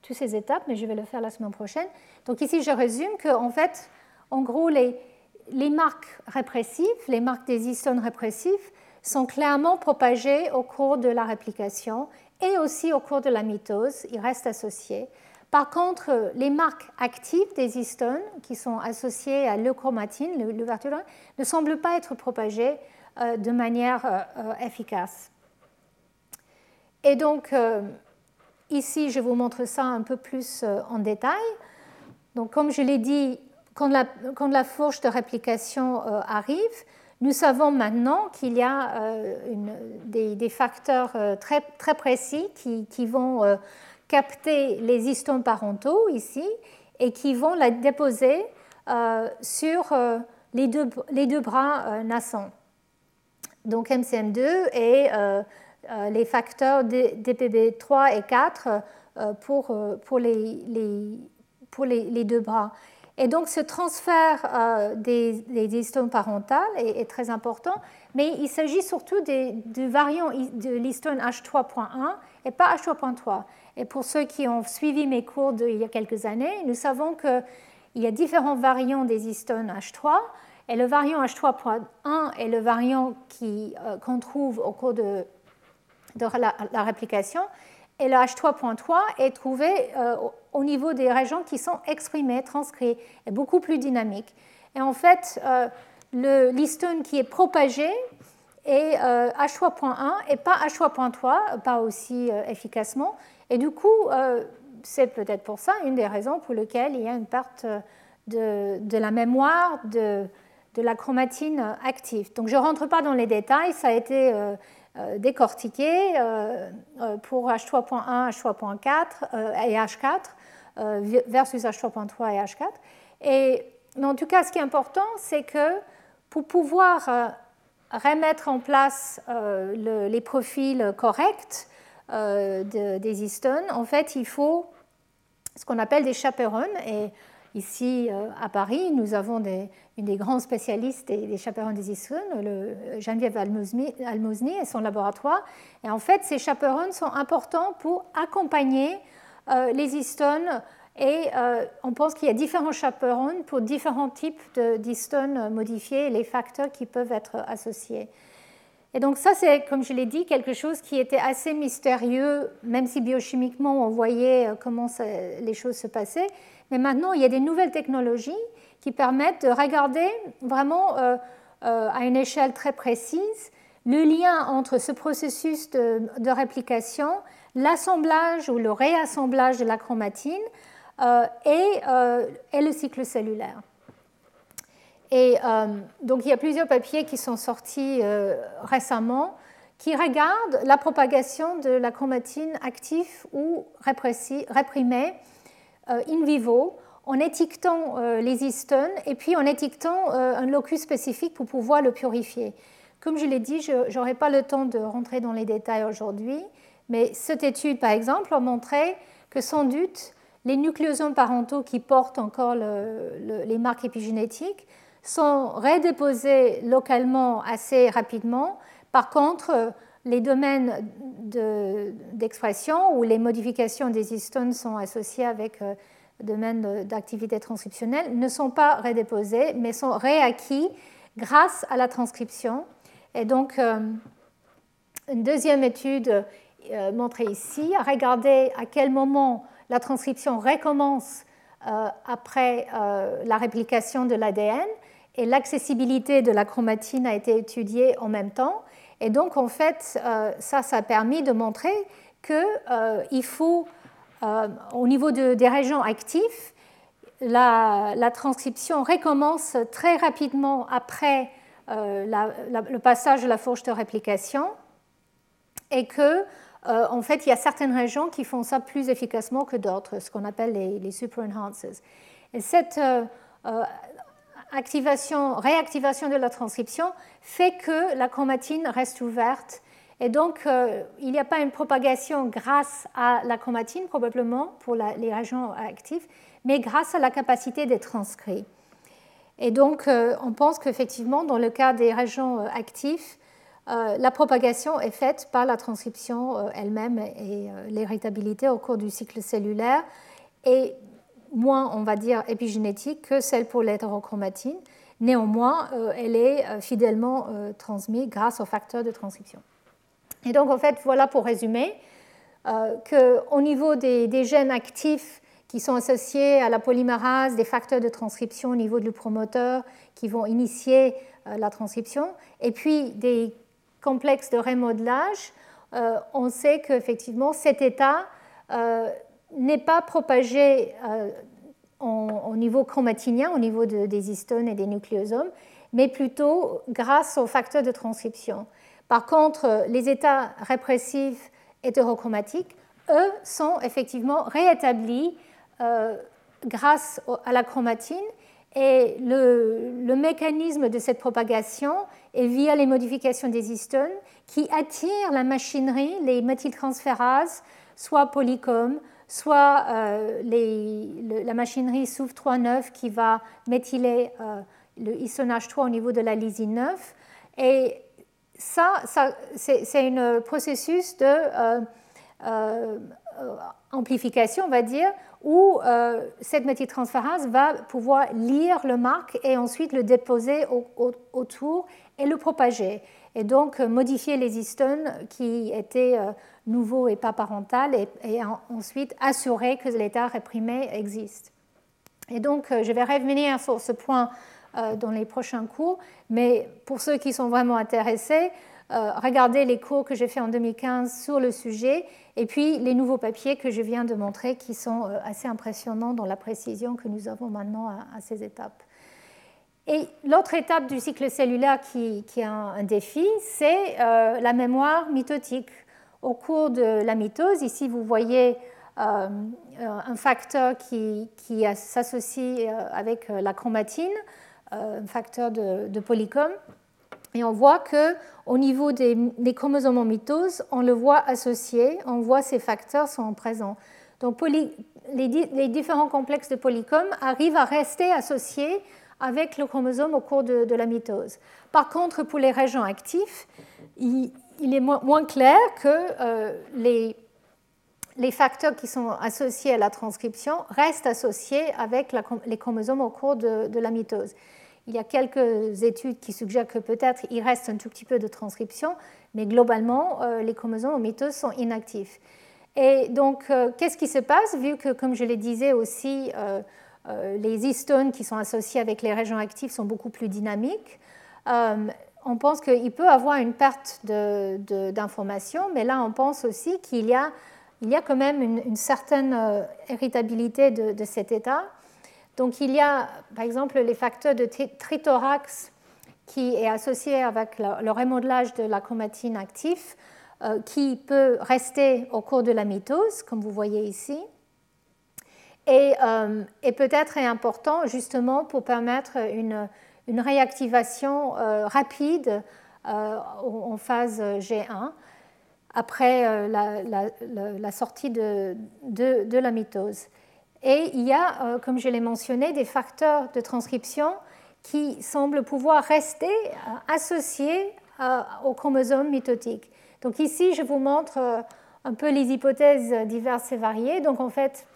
toutes ces étapes, mais je vais le faire la semaine prochaine. Donc ici je résume qu'en fait, en gros, les, marques répressives, les marques des histones répressifs, sont clairement propagées au cours de la réplication et aussi au cours de la mitose. Ils restent associés Par contre, les marques actives des histones, qui sont associées à l'euchromatine, l'ouverture, ne semblent pas être propagées de manière efficace. Et donc, ici, je vous montre ça un peu plus en détail. Donc, comme je l'ai dit, quand la, fourche de réplication euh, arrive, nous savons maintenant qu'il y a euh, des, facteurs euh, très, très précis qui, qui vont capter les histones parentaux ici et qui vont la déposer sur les, deux, les deux bras naissants. Donc MCM2 et les facteurs DPB3 et 4 pour, pour les, les pour les, deux bras. Et donc ce transfert euh, des, histones parentales est, très important, mais il s'agit surtout des, du variant de l'histone H3.1 et pas H3.3. Et pour ceux qui ont suivi mes cours d'il y a quelques années, nous savons qu'il y a différents variants des histones H3, et le variant H3.1 est le variant euh, qu'on trouve au cours de, la, réplication, et le H3.3 est trouvé euh, au niveau des régions qui sont exprimées, transcrites, et beaucoup plus dynamique. Et en fait, euh, l'histone qui est propagé est euh, H3.1 et pas H3.3, pas aussi efficacement. Et du coup, c'est peut-être pour ça une des raisons pour lesquelles il y a une perte de, de la mémoire de, de, la chromatine active. Donc je ne rentre pas dans les détails, ça a été euh, décortiqué euh, euh, pour H3.1, H3.4 et H4 versus H3.3 et H4. Et, en tout cas, ce qui est important, c'est que pour pouvoir remettre en place les profils corrects des histones, en fait, il faut ce qu'on appelle des chaperones. Et Ici, euh, à Paris, nous avons une des grands spécialistes des, chaperons des histones, le, Geneviève Almosny et son laboratoire. Et en fait, ces chaperons sont importants pour accompagner euh, les histones. Et euh, on pense qu'il y a différents chaperons pour différents types d'histones modifiés et les facteurs qui peuvent être associés. Et donc ça, c'est, comme je l'ai dit, quelque chose qui était assez mystérieux, même si biochimiquement on voyait comment les choses se passaient. Mais maintenant, il y a des nouvelles technologies qui permettent de regarder vraiment euh, euh, à une échelle très précise le lien entre ce processus de, réplication, l'assemblage ou le réassemblage de la chromatine euh, et, le cycle cellulaire. Et donc il y a plusieurs papiers qui sont sortis récemment qui regardent la propagation de la chromatine active ou réprimée in vivo en étiquetant euh, les histones et puis en étiquetant euh, un locus spécifique pour pouvoir le purifier. Comme je l'ai dit, je n'aurai pas le temps de rentrer dans les détails aujourd'hui, mais cette étude, par exemple, a montré que sans doute, les nucléosomes parentaux qui portent encore les marques épigénétiques sont redéposés localement assez rapidement. Par contre, les domaines d'expression où les modifications des histones sont associées avec le euh, domaine d'activité transcriptionnelle ne sont pas redéposés, mais sont réacquis grâce à la transcription. Et donc, euh, une deuxième étude euh, montrée ici a regardé à quel moment la transcription recommence après la réplication de l'ADN et l'accessibilité de la chromatine a été étudiée en même temps. Et donc, en fait, euh, ça, ça a permis de montrer qu'il euh, faut, euh, au niveau des régions actives, la, transcription recommence très rapidement après le passage de la fourche de réplication et que, en fait, il y a certaines régions qui font ça plus efficacement que d'autres, ce qu'on appelle les, les super enhancers. Et cette activation, réactivation de la transcription fait que la chromatine reste ouverte. Et donc, euh, il n'y a pas une propagation grâce à la chromatine, probablement, pour les régions actives, mais grâce à la capacité des transcrits. Et donc, euh, on pense qu'effectivement, dans le cas des régions euh, actives, la propagation est faite par la transcription elle-même et l'héritabilité au cours du cycle cellulaire. Et moins, on va dire, épigénétique que celle pour l'hétérochromatine. Néanmoins, euh, elle est euh, fidèlement euh, transmise grâce aux facteurs de transcription. Et donc, en fait, voilà pour résumer qu'au niveau des, gènes actifs qui sont associés à la polymérase des facteurs de transcription au niveau du promoteur qui vont initier la transcription, et puis des complexes de remodelage. on sait qu'effectivement cet état n'est pas propagé au niveau chromatinien, au niveau des histones et des nucléosomes, mais plutôt grâce aux facteurs de transcription. Par contre, les états répressifs hétérochromatiques, eux, sont effectivement réétablis euh, grâce à la chromatine et le, mécanisme de cette propagation est via les modifications des histones qui attirent la machinerie, les méthyltransférases, soit polycom, soit euh, la machinerie SOUF39 qui va méthyler euh, le histonnage 3 au niveau de la lysine 9. Et ça, c'est un processus de euh, amplification, on va dire, où cette méthyltransférase va pouvoir lire le marque et ensuite le déposer autour et le propager. Et donc modifier les histones qui étaient nouveau et pas parental, et, ensuite assurer que l'état réprimé existe. Et donc, euh, je vais revenir sur ce point euh, dans les prochains cours, mais pour ceux qui sont vraiment intéressés, euh, regardez les cours que j'ai fait en 2015 sur le sujet, et puis les nouveaux papiers que je viens de montrer qui sont assez impressionnants dans la précision que nous avons maintenant à, ces étapes. Et l'autre étape du cycle cellulaire qui, qui est un défi, c'est la mémoire mitotique au cours de la mitose. Ici, vous voyez euh, un facteur qui, s'associe euh, avec euh, la chromatine, un facteur de, de polycom. Et on voit que au niveau des, chromosomes en mitose, on le voit associé, on voit ces facteurs sont présents. Donc les, différents complexes de polycom arrivent à rester associés avec le chromosome au cours de, la mitose. Par contre, pour les régions actifs, il, est moins clair que euh, les, facteurs qui sont associés à la transcription restent associés avec les chromosomes au cours de, la mitose. Il y a quelques études qui suggèrent que peut-être il reste un tout petit peu de transcription, mais globalement, euh, les chromosomes en mitose sont inactifs. Et donc, euh, qu'est-ce qui se passe vu que, comme je le disais aussi, les histones qui sont associés avec les régions actives sont beaucoup plus dynamiques on pense qu'il peut avoir une perte d'informations, mais là, on pense aussi qu'il y a, quand même une, certaine euh, héritabilité de, cet état. Donc, il y a, par exemple, les facteurs de trithorax qui est associé avec le, remodelage de la chromatine actif, euh, qui peut rester au cours de la mitose, comme vous voyez ici, et, euh, et peut-être est important justement pour permettre une une réactivation euh, rapide euh, en phase G1 après la, sortie de, de, la mitose. Et il y a, comme je l'ai mentionné, des facteurs de transcription qui semblent pouvoir rester associés au chromosome mitotique. Donc ici, je vous montre un peu les hypothèses diverses et variées. Donc en fait,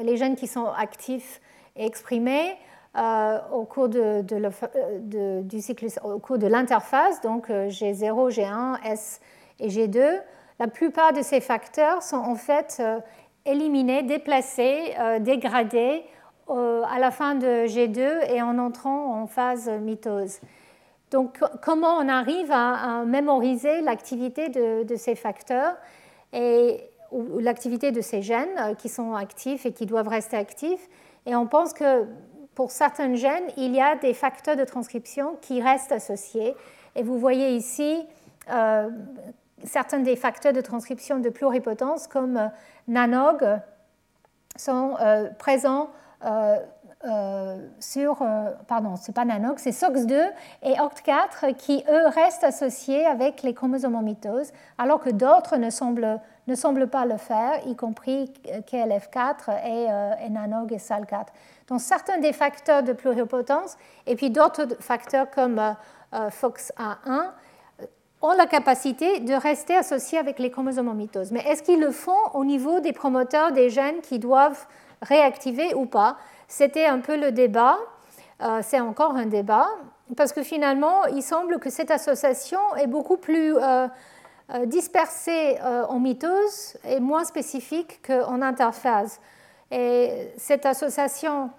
les gènes qui sont actifs et exprimés euh, au cours de, euh, du au cours de l'interface, donc G0, G1, S et G2, la plupart de ces facteurs sont en fait euh, éliminés, déplacés, dégradés à la fin de G2 et en entrant en phase mitose. Donc, comment on arrive à, mémoriser l'activité de, de, ces facteurs et ou l'activité de ces gènes qui sont actifs et qui doivent rester actifs Et on pense que pour certains gènes, il y a des facteurs de transcription qui restent associés. Et vous voyez ici euh, certains des facteurs de transcription de pluripotence comme euh, NANOG sont euh, présents sur, pardon, c'est pas NANOG, c'est SOX2 et OCT4 qui, eux, restent associés avec les chromosomes en mitose, alors que d'autres ne semblent, ne semblent pas le faire, y compris KLF4 et, et NANOG et SAL4. Donc certains des facteurs de pluripotence et puis d'autres facteurs comme euh, euh, FOXA1 euh, ont la capacité de rester associés avec les chromosomes en mitose. Mais est-ce qu'ils le font au niveau des promoteurs des gènes qui doivent réactiver ou pas? C'était un peu le débat. C'est encore un débat parce que finalement, il semble que cette association est beaucoup plus dispersée en mitose et moins spécifique qu'en interphase. Et cette association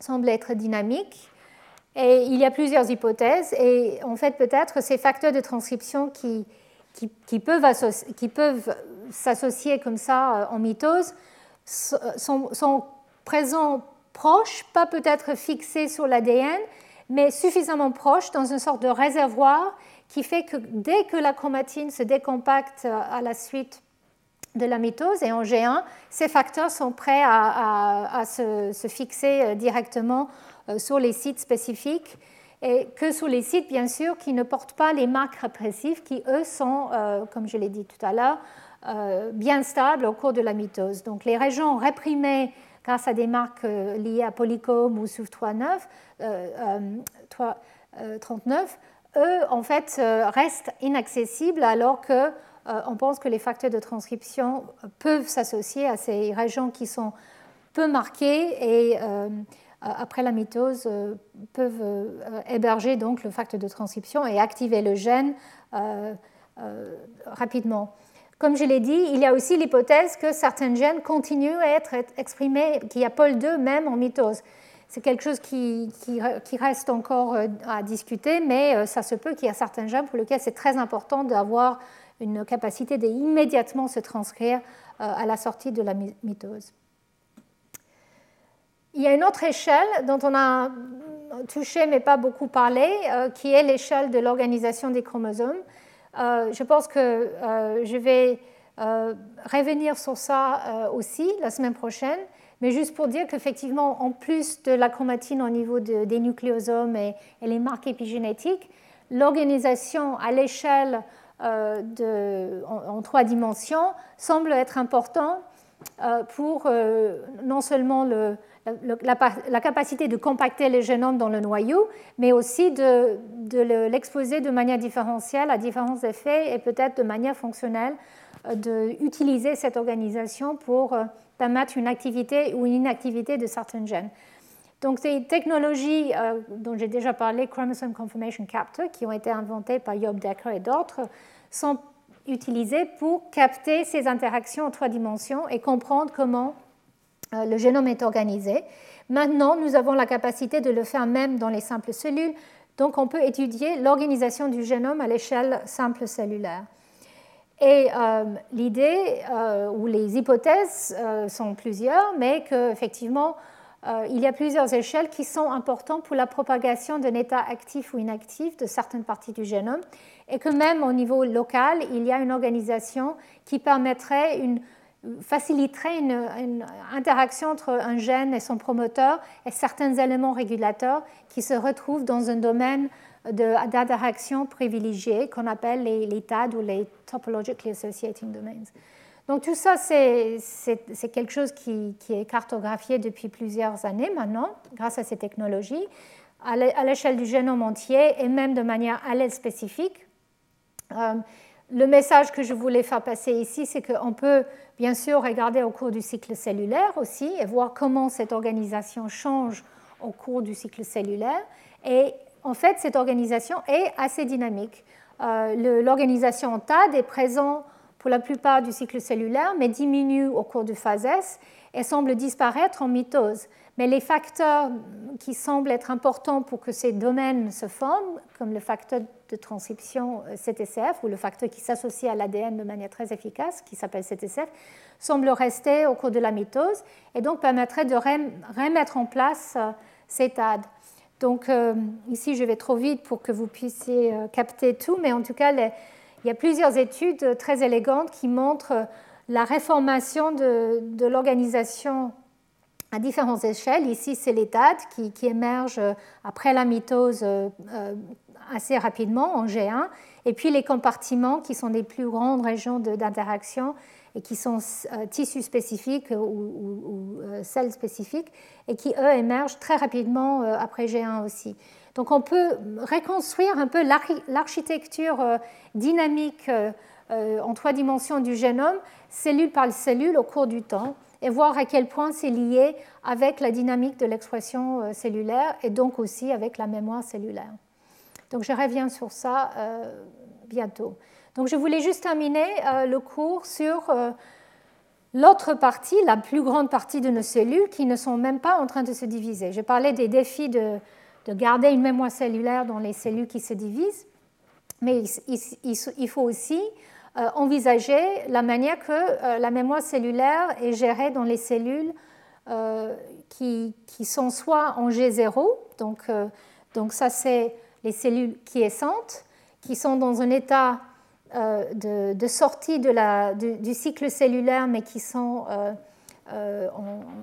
semble être dynamique. Et il y a plusieurs hypothèses. Et en fait, peut-être ces facteurs de transcription qui, qui, qui peuvent s'associer comme ça euh, en mitose sont, sont présents proches, pas peut-être fixés sur l'ADN, mais suffisamment proches dans une sorte de réservoir qui fait que dès que la chromatine se décompacte à la suite de la mitose et en G1, ces facteurs sont prêts à, se, fixer euh, directement euh, sur les sites spécifiques et que sur les sites, bien sûr, qui ne portent pas les marques répressives, qui, eux, sont, euh, comme je l'ai dit tout à l'heure, bien stables au cours de la mitose. Donc les régions réprimées grâce à des marques liées à Polycom ou SUV39, 39, eux, en fait, restent inaccessibles alors que euh, on pense que les facteurs de transcription peuvent s'associer à ces régions qui sont peu marquées et euh, après la mitose euh, peuvent héberger donc le facteur de transcription et activer le gène rapidement. Comme je l'ai dit, il y a aussi l'hypothèse que certains gènes continuent à être exprimés, qu'il y a POL2 même en mitose. C'est quelque chose qui, reste encore à discuter, mais ça se peut qu'il y a certains gènes pour lesquels c'est très important d'avoir une capacité d'immédiatement se transcrire euh, à la sortie de la mitose. Il y a une autre échelle dont on a touché mais pas beaucoup parlé, euh, qui est l'échelle de l'organisation des chromosomes. Euh, je pense que je vais revenir sur ça aussi la semaine prochaine, mais juste pour dire qu'effectivement, en plus de la chromatine au niveau des nucléosomes et, les marques épigénétiques, l'organisation à l'échelle euh, en, trois dimensions semble être important euh, pour euh, non seulement le, la, capacité de compacter les génomes dans le noyau, mais aussi de, de l'exposer de manière différentielle à différents effets et peut-être de manière fonctionnelle d'utiliser cette organisation pour permettre une activité ou une inactivité de certains gènes. Donc ces technologies dont j'ai déjà parlé, Chromosome Confirmation Captor, qui ont été inventées par Job Decker et d'autres, sont utilisés pour capter ces interactions en trois dimensions et comprendre comment euh, le génome est organisé. Maintenant, nous avons la capacité de le faire même dans les simples cellules, donc on peut étudier l'organisation du génome à l'échelle simple cellulaire. Et euh, l'idée euh, ou les hypothèses sont plusieurs, mais qu'effectivement, il y a plusieurs échelles qui sont importantes pour la propagation d'un état actif ou inactif de certaines parties du génome et que même au niveau local, il y a une organisation qui permettrait faciliterait une, interaction entre un gène et son promoteur et certains éléments régulateurs qui se retrouvent dans un domaine d'interaction privilégié qu'on appelle les, les, TAD ou les Topologically Associating Domains. Donc tout ça, c'est quelque chose qui, qui, est cartographié depuis plusieurs années maintenant, grâce à ces technologies, à l'échelle du génome entier et même de manière allèle spécifique. Euh, le message que je voulais faire passer ici, c'est qu'on peut bien sûr regarder au cours du cycle cellulaire aussi et voir comment cette organisation change au cours du cycle cellulaire. Et en fait, cette organisation est assez dynamique. Euh, l'organisation en TAD est présente pour la plupart du cycle cellulaire, mais diminue au cours de phase S et semble disparaître en mitose. Mais les facteurs qui semblent être importants pour que ces domaines se forment, comme le facteur de transcription euh, CTCF ou le facteur qui s'associe à l'ADN de manière très efficace, qui s'appelle CTCF, semblent rester au cours de la mitose et donc permettraient de remettre en place euh, ces TAD. Donc euh, ici, je vais trop vite pour que vous puissiez capter tout, mais en tout cas, il y a plusieurs études très élégantes qui montrent la réformation de, l'organisation à différentes échelles. Ici, c'est les dates qui, qui, émergent après la mitose euh, assez rapidement en G1, et puis les compartiments qui sont des plus grandes régions d'interaction et qui sont euh, tissus spécifiques ou, ou, euh, celles spécifiques, et qui, eux, émergent très rapidement après G1 aussi. Donc on peut reconstruire un peu l'architecture dynamique en trois dimensions du génome, cellule par cellule, au cours du temps et voir à quel point c'est lié avec la dynamique de l'expression euh, cellulaire et donc aussi avec la mémoire cellulaire. Donc je reviens sur ça euh, bientôt. Donc je voulais juste terminer euh, le cours sur l'autre partie, la plus grande partie de nos cellules qui ne sont même pas en train de se diviser. Je parlais des défis de, garder une mémoire cellulaire dans les cellules qui se divisent, mais il, faut aussi euh, envisager la manière que euh, la mémoire cellulaire est gérée dans les cellules euh, qui, sont soit en G0, donc, donc ça c'est les cellules quiescentes, qui sont dans un état euh, de, sortie de la, du, cycle cellulaire, mais qui sont, euh, euh,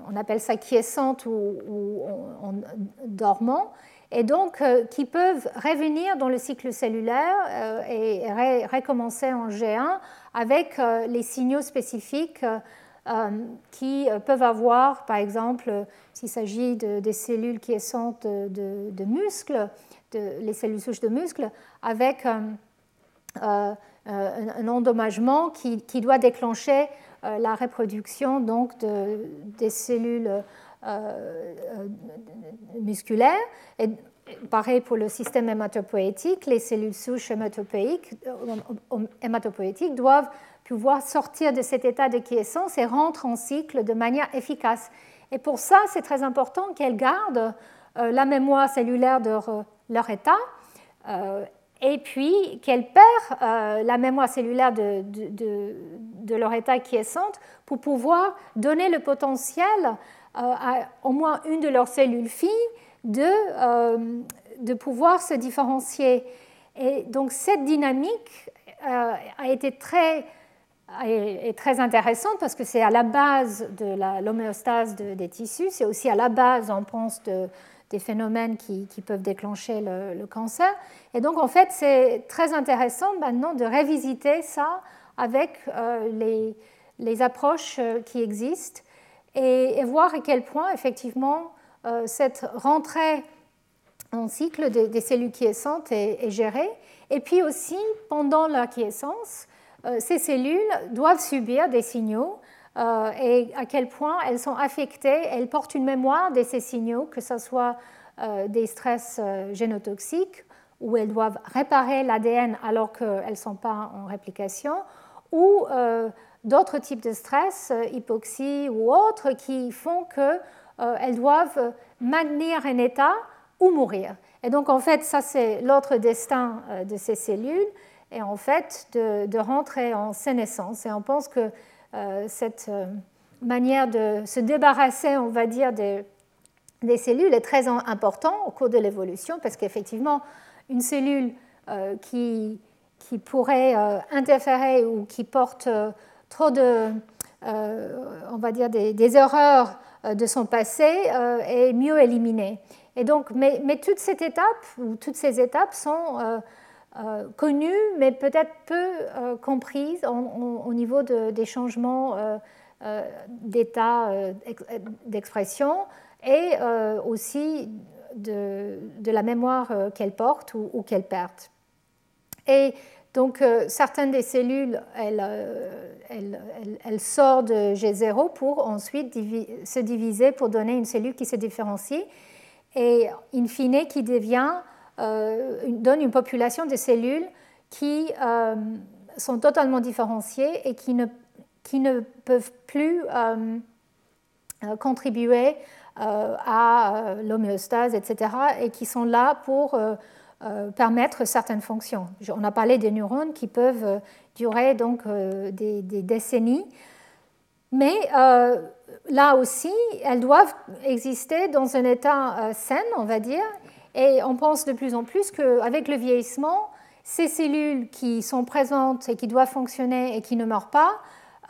on, appelle ça quiescentes ou, ou dormants, et donc qui peuvent revenir dans le cycle cellulaire et recommencer en G1 avec les signaux spécifiques qui peuvent avoir, par exemple, s'il s'agit de, des cellules quiescentes de, de, muscles, les cellules souches de muscles, avec un, endommagement qui, doit déclencher euh, la reproduction donc de, des cellules euh, musculaires. Et pareil pour le système hématopoïétique, les cellules souches hématopoïétiques doivent pouvoir sortir de cet état de quiescence et rentrer en cycle de manière efficace. Et pour ça, c'est très important qu'elles gardent la mémoire cellulaire de leur état et puis qu'elles perdent euh, la mémoire cellulaire de, de, leur état quiescente pour pouvoir donner le potentiel euh, à au moins une de leurs cellules filles de, euh, de pouvoir se différencier. Et donc cette dynamique a été très, est, très intéressante parce que c'est à la base de l'homéostase des tissus, c'est aussi à la base, on pense, de, des phénomènes qui, peuvent déclencher le, cancer. Et donc, en fait, c'est très intéressant maintenant de révisiter ça avec euh, les, approches euh, qui existent et, voir à quel point, effectivement, euh, cette rentrée en cycle des, cellules quiescentes est, est, gérée. Et puis aussi, pendant la quiescence, ces cellules doivent subir des signaux euh, et à quel point elles sont affectées, elles portent une mémoire de ces signaux, que ce soit euh, des stress euh, génotoxiques, où elles doivent réparer l'ADN alors qu'elles ne sont pas en réplication, ou d'autres types de stress, hypoxie ou autres, qui font qu'elles doivent maintenir un état ou mourir. Et donc, en fait, ça, c'est l'autre destin de ces cellules, et en fait, de, de rentrer en sénescence. Et on pense que cette euh, manière de se débarrasser, on va dire, des, cellules est très important au cours de l'évolution parce qu'effectivement, une cellule euh, qui, qui, pourrait interférer ou qui porte trop de, on va dire, des, erreurs de son passé est mieux éliminée. Et donc, mais, mais, toute cette ou toutes ces étapes sont euh, connues, mais peut-être peu euh, comprises au niveau des changements euh, d'état d'expression et aussi de, la mémoire qu'elles portent ou, qu'elles perdent. Et donc, certaines des cellules, elles, sortent de G0 pour ensuite se diviser pour donner une cellule qui se différencie et in fine qui devient euh, donne une population de cellules qui euh, sont totalement différenciées et qui ne, qui ne peuvent plus euh, contribuer à l'homéostase, etc., et qui sont là pour permettre certaines fonctions. On a parlé des neurones qui peuvent durer donc des décennies, mais là aussi, elles doivent exister dans un état sain, on va dire, et on pense de plus en plus qu'avec le vieillissement, ces cellules qui sont présentes et qui doivent fonctionner et qui ne meurent pas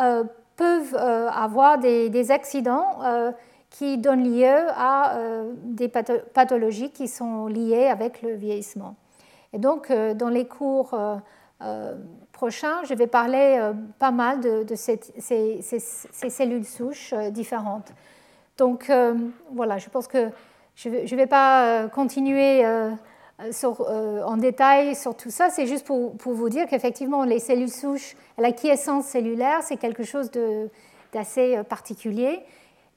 euh, peuvent euh, avoir des, accidents euh, qui donnent lieu à des pathologies qui sont liées avec le vieillissement. Et donc, dans les cours prochains, je vais parler pas mal de, ces, ces, cellules souches différentes. Donc, voilà, je pense que je ne vais pas euh, continuer euh, euh, en détail sur tout ça, c'est juste pour, vous dire qu'effectivement, les cellules souches, la quiescence cellulaire, c'est quelque chose d'assez particulier.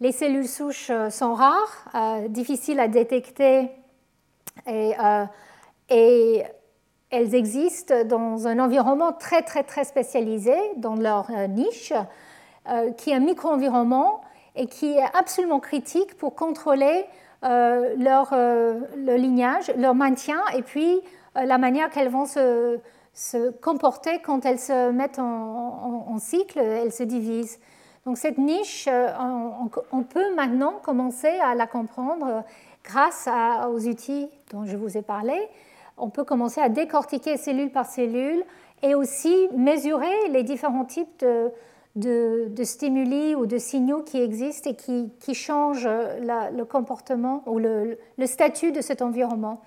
Les cellules souches sont rares, difficiles à détecter et, et, elles existent dans un environnement très très très spécialisé dans leur niche qui est un micro-environnement et qui est absolument critique pour contrôler leur, le lignage, leur maintien et puis la manière qu'elles vont se, comporter quand elles se mettent en, cycle, elles se divisent. Donc cette niche, on, peut maintenant commencer à la comprendre grâce aux outils dont je vous ai parlé. On peut commencer à décortiquer cellule par cellule et aussi mesurer les différents types de, de, stimuli ou de signaux qui existent et qui, qui changent le comportement ou le, le, statut de cet environnement.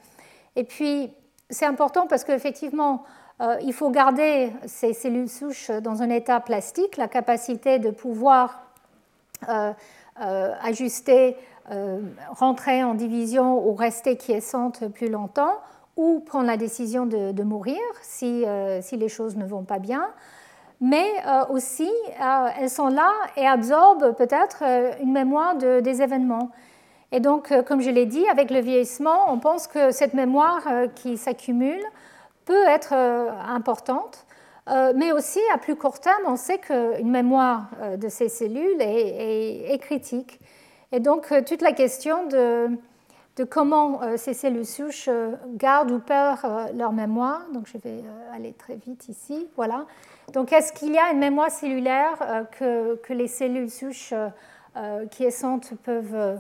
Et puis, c'est important parce qu'effectivement, euh, il faut garder ces cellules souches dans un état plastique, la capacité de pouvoir euh, euh, ajuster, rentrer en division ou rester quiescente plus longtemps ou prendre la décision de, mourir si, si, les choses ne vont pas bien. Mais euh, aussi, euh, elles sont là et absorbent peut-être une mémoire de, des événements. Et donc, comme je l'ai dit, avec le vieillissement, on pense que cette mémoire qui s'accumule peut être importante. mais aussi, à plus court terme, on sait qu'une mémoire de ces cellules est, critique. Et donc, toute la question de de comment euh, ces cellules souches euh, gardent ou perdent euh, leur mémoire. Donc je vais aller très vite ici. Voilà. Donc est-ce qu'il y a une mémoire cellulaire que, que, les cellules souches quiescentes peuvent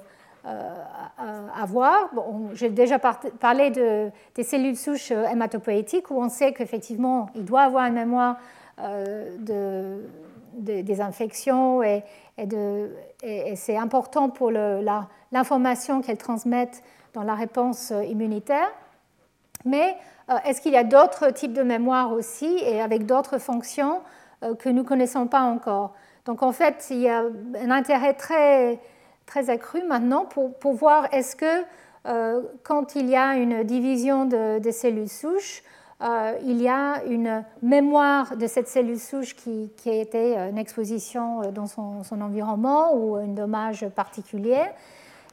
avoir? Bon, J'ai déjà parlé de, des cellules souches hématopoïétiques où on sait qu'effectivement il doit avoir une mémoire de, des infections et, et, c'est important pour l'information qu'elles transmettent dans la réponse immunitaire. Mais euh, est-ce qu'il y a d'autres types de mémoire aussi et avec d'autres fonctions euh, que nous ne connaissons pas encore? Donc en fait, il y a un intérêt très, très accru maintenant pour, pour voir est-ce que euh, quand il y a une division de, des cellules souches, euh, il y a une mémoire de cette cellule souche qui, a été une exposition euh, dans son, environnement ou un dommage particulier?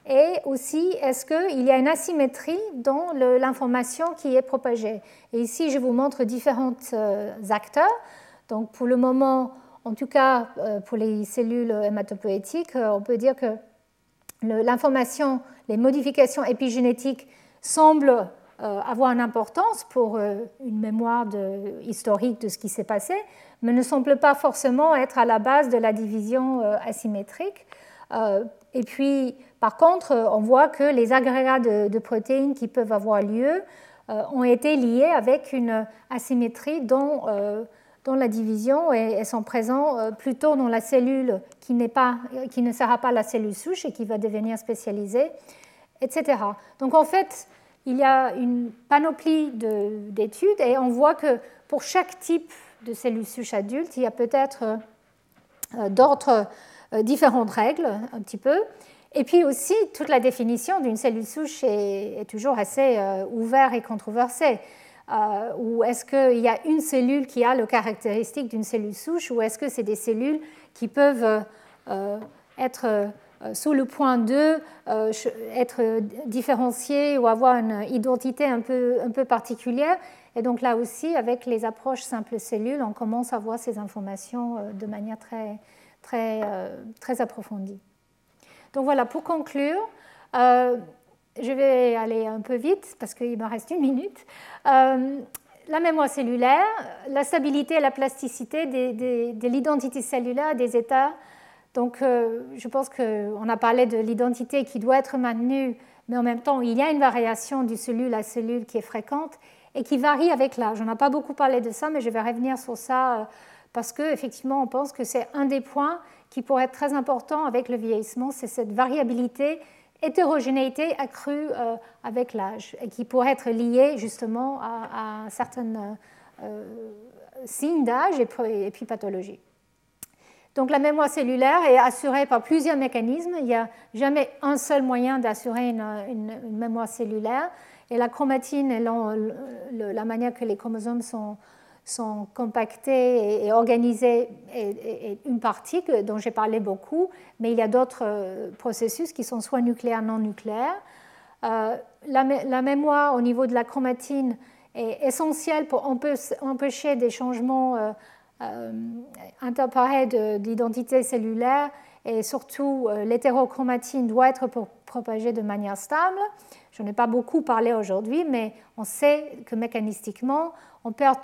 Et aussi, est-ce qu'il y a une asymétrie dans l'information qui est propagée? Et ici, je vous montre différents euh, acteurs. Donc, pour le moment, en tout cas, pour les cellules hématopoïétiques, on peut dire que l'information, les modifications épigénétiques semblent euh, avoir une importance pour euh, une mémoire historique de ce qui s'est passé, mais ne semble pas forcément être à la base de la division euh, asymétrique. et puis, par contre, on voit que les agrégats de, protéines qui peuvent avoir lieu ont été liés avec une asymétrie dans, dans la division et, sont présents plutôt dans la cellule qui, pas, qui ne sera pas la cellule souche et qui va devenir spécialisée, etc. Donc en fait, il y a une panoplie d'études et on voit que pour chaque type de cellules souches adultes, il y a peut-être euh, d'autres euh, différentes règles un petit peu. Et puis aussi, toute la définition d'une cellule souche est, toujours assez euh, ouverte et controversée. ou est-ce qu'il y a une cellule qui a le caractéristique d'une cellule souche, ou est-ce que c'est des cellules qui peuvent être euh, sous le point 2, euh, être différencié ou avoir une identité un peu, un peu particulière? Et donc là aussi, avec les approches simples cellules, on commence à voir ces informations euh, de manière très, très, très approfondie. Donc voilà, pour conclure, je vais aller un peu vite parce qu'il me reste une minute. la mémoire cellulaire, la stabilité et la plasticité de l'identité cellulaire des états donc, euh, je pense qu'on a parlé de l'identité qui doit être maintenue, mais en même temps, il y a une variation du cellule à cellule qui est fréquente et qui varie avec l'âge. On n'a pas beaucoup parlé de ça, mais je vais revenir sur ça euh, parce qu'effectivement, on pense que c'est un des points qui pourrait être très important avec le vieillissement, c'est cette variabilité, hétérogénéité accrue euh, avec l'âge et qui pourrait être liée justement à, certains signes d'âge et puis pathologies. Donc la mémoire cellulaire est assurée par plusieurs mécanismes. Il n'y a jamais un seul moyen d'assurer une, mémoire cellulaire. Et la chromatine la, manière que les chromosomes sont, compactés et, organisés est, une partie dont j'ai parlé beaucoup, mais il y a d'autres euh, processus qui sont soit nucléaires, non nucléaires. Euh, la, mémoire au niveau de la chromatine est essentielle pour empêcher des changements euh, interparé d'identité cellulaire et surtout l'hétérochromatine doit être propagée de manière stable. Je n'ai pas beaucoup parlé aujourd'hui, mais on sait que mécanistiquement,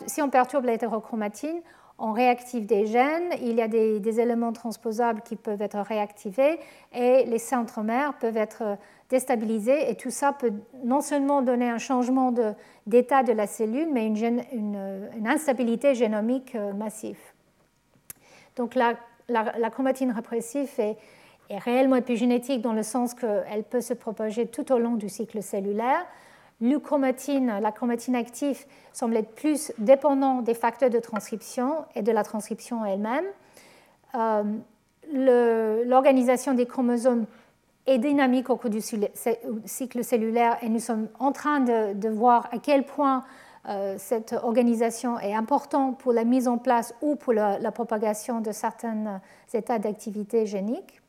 si on perturbe l'hétérochromatine, on réactive des gènes, il y a des, éléments transposables qui peuvent être réactivés et les centromères peuvent être déstabilisés et tout ça peut non seulement donner un changement d'état de, la cellule, mais une, instabilité génomique euh, massive. Donc la, chromatine répressive est, est, réellement épigénétique dans le sens qu'elle peut se propager tout au long du cycle cellulaire l'euchromatine, la chromatine active, semble être plus dépendant des facteurs de transcription et de la transcription elle-même. Euh, l'organisation des chromosomes est dynamique au cours du cycle cellulaire et nous sommes en train de, voir à quel point euh, cette organisation est importante pour la mise en place ou pour la propagation de certains états d'activité génique.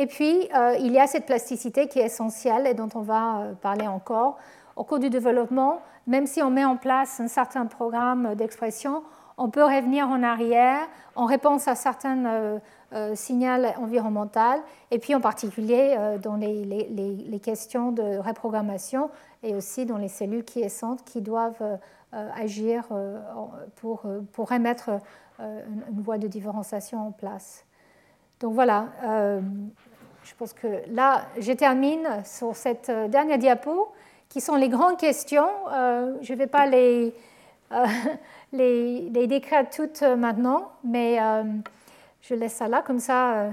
Et puis, euh, il y a cette plasticité qui est essentielle et dont on va euh, parler encore. Au cours du développement, même si on met en place un certain programme d'expression, on peut revenir en arrière en réponse à certains euh, signaux environnementaux, et puis en particulier dans les, questions de reprogrammation et aussi dans les cellules quiescentes qui doivent agir pour, pour remettre une voie de différenciation en place. Donc voilà, je pense que là, je termine sur cette euh, dernière diapo, qui sont les grandes questions. Euh, je ne vais pas les, euh, les, les, décrire toutes maintenant, mais je laisse ça là, comme ça,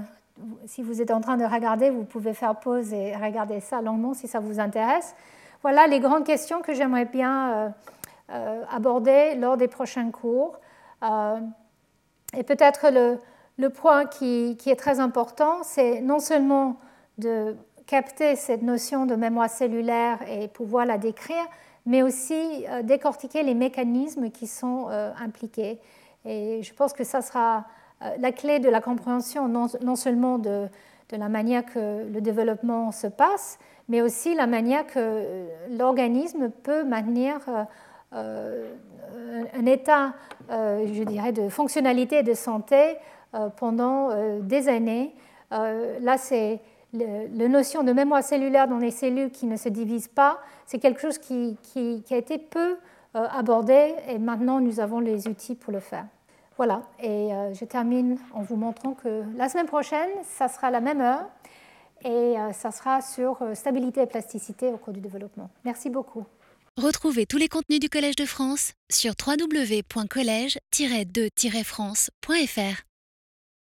si vous êtes en train de regarder, vous pouvez faire pause et regarder ça longuement si ça vous intéresse. Voilà les grandes questions que j'aimerais bien aborder lors des prochains cours. et peut-être le, le point qui, est très important, c'est non seulement de capter cette notion de mémoire cellulaire et pouvoir la décrire, mais aussi euh, décortiquer les mécanismes qui sont euh, impliqués. Et je pense que ça sera euh, la clé de la compréhension non, seulement de, la manière que le développement se passe, mais aussi la manière que l'organisme peut maintenir un état, je dirais, de fonctionnalité et de santé pendant euh, des années. Euh, là, c'est la notion de mémoire cellulaire dans les cellules qui ne se divisent pas. C'est quelque chose qui, a été peu abordé et maintenant nous avons les outils pour le faire. Voilà, et je termine en vous montrant que la semaine prochaine, ça sera la même heure et ça sera sur stabilité et plasticité au cours du développement. Merci beaucoup. Retrouvez tous les contenus du Collège de France sur www.colège-2-france.fr.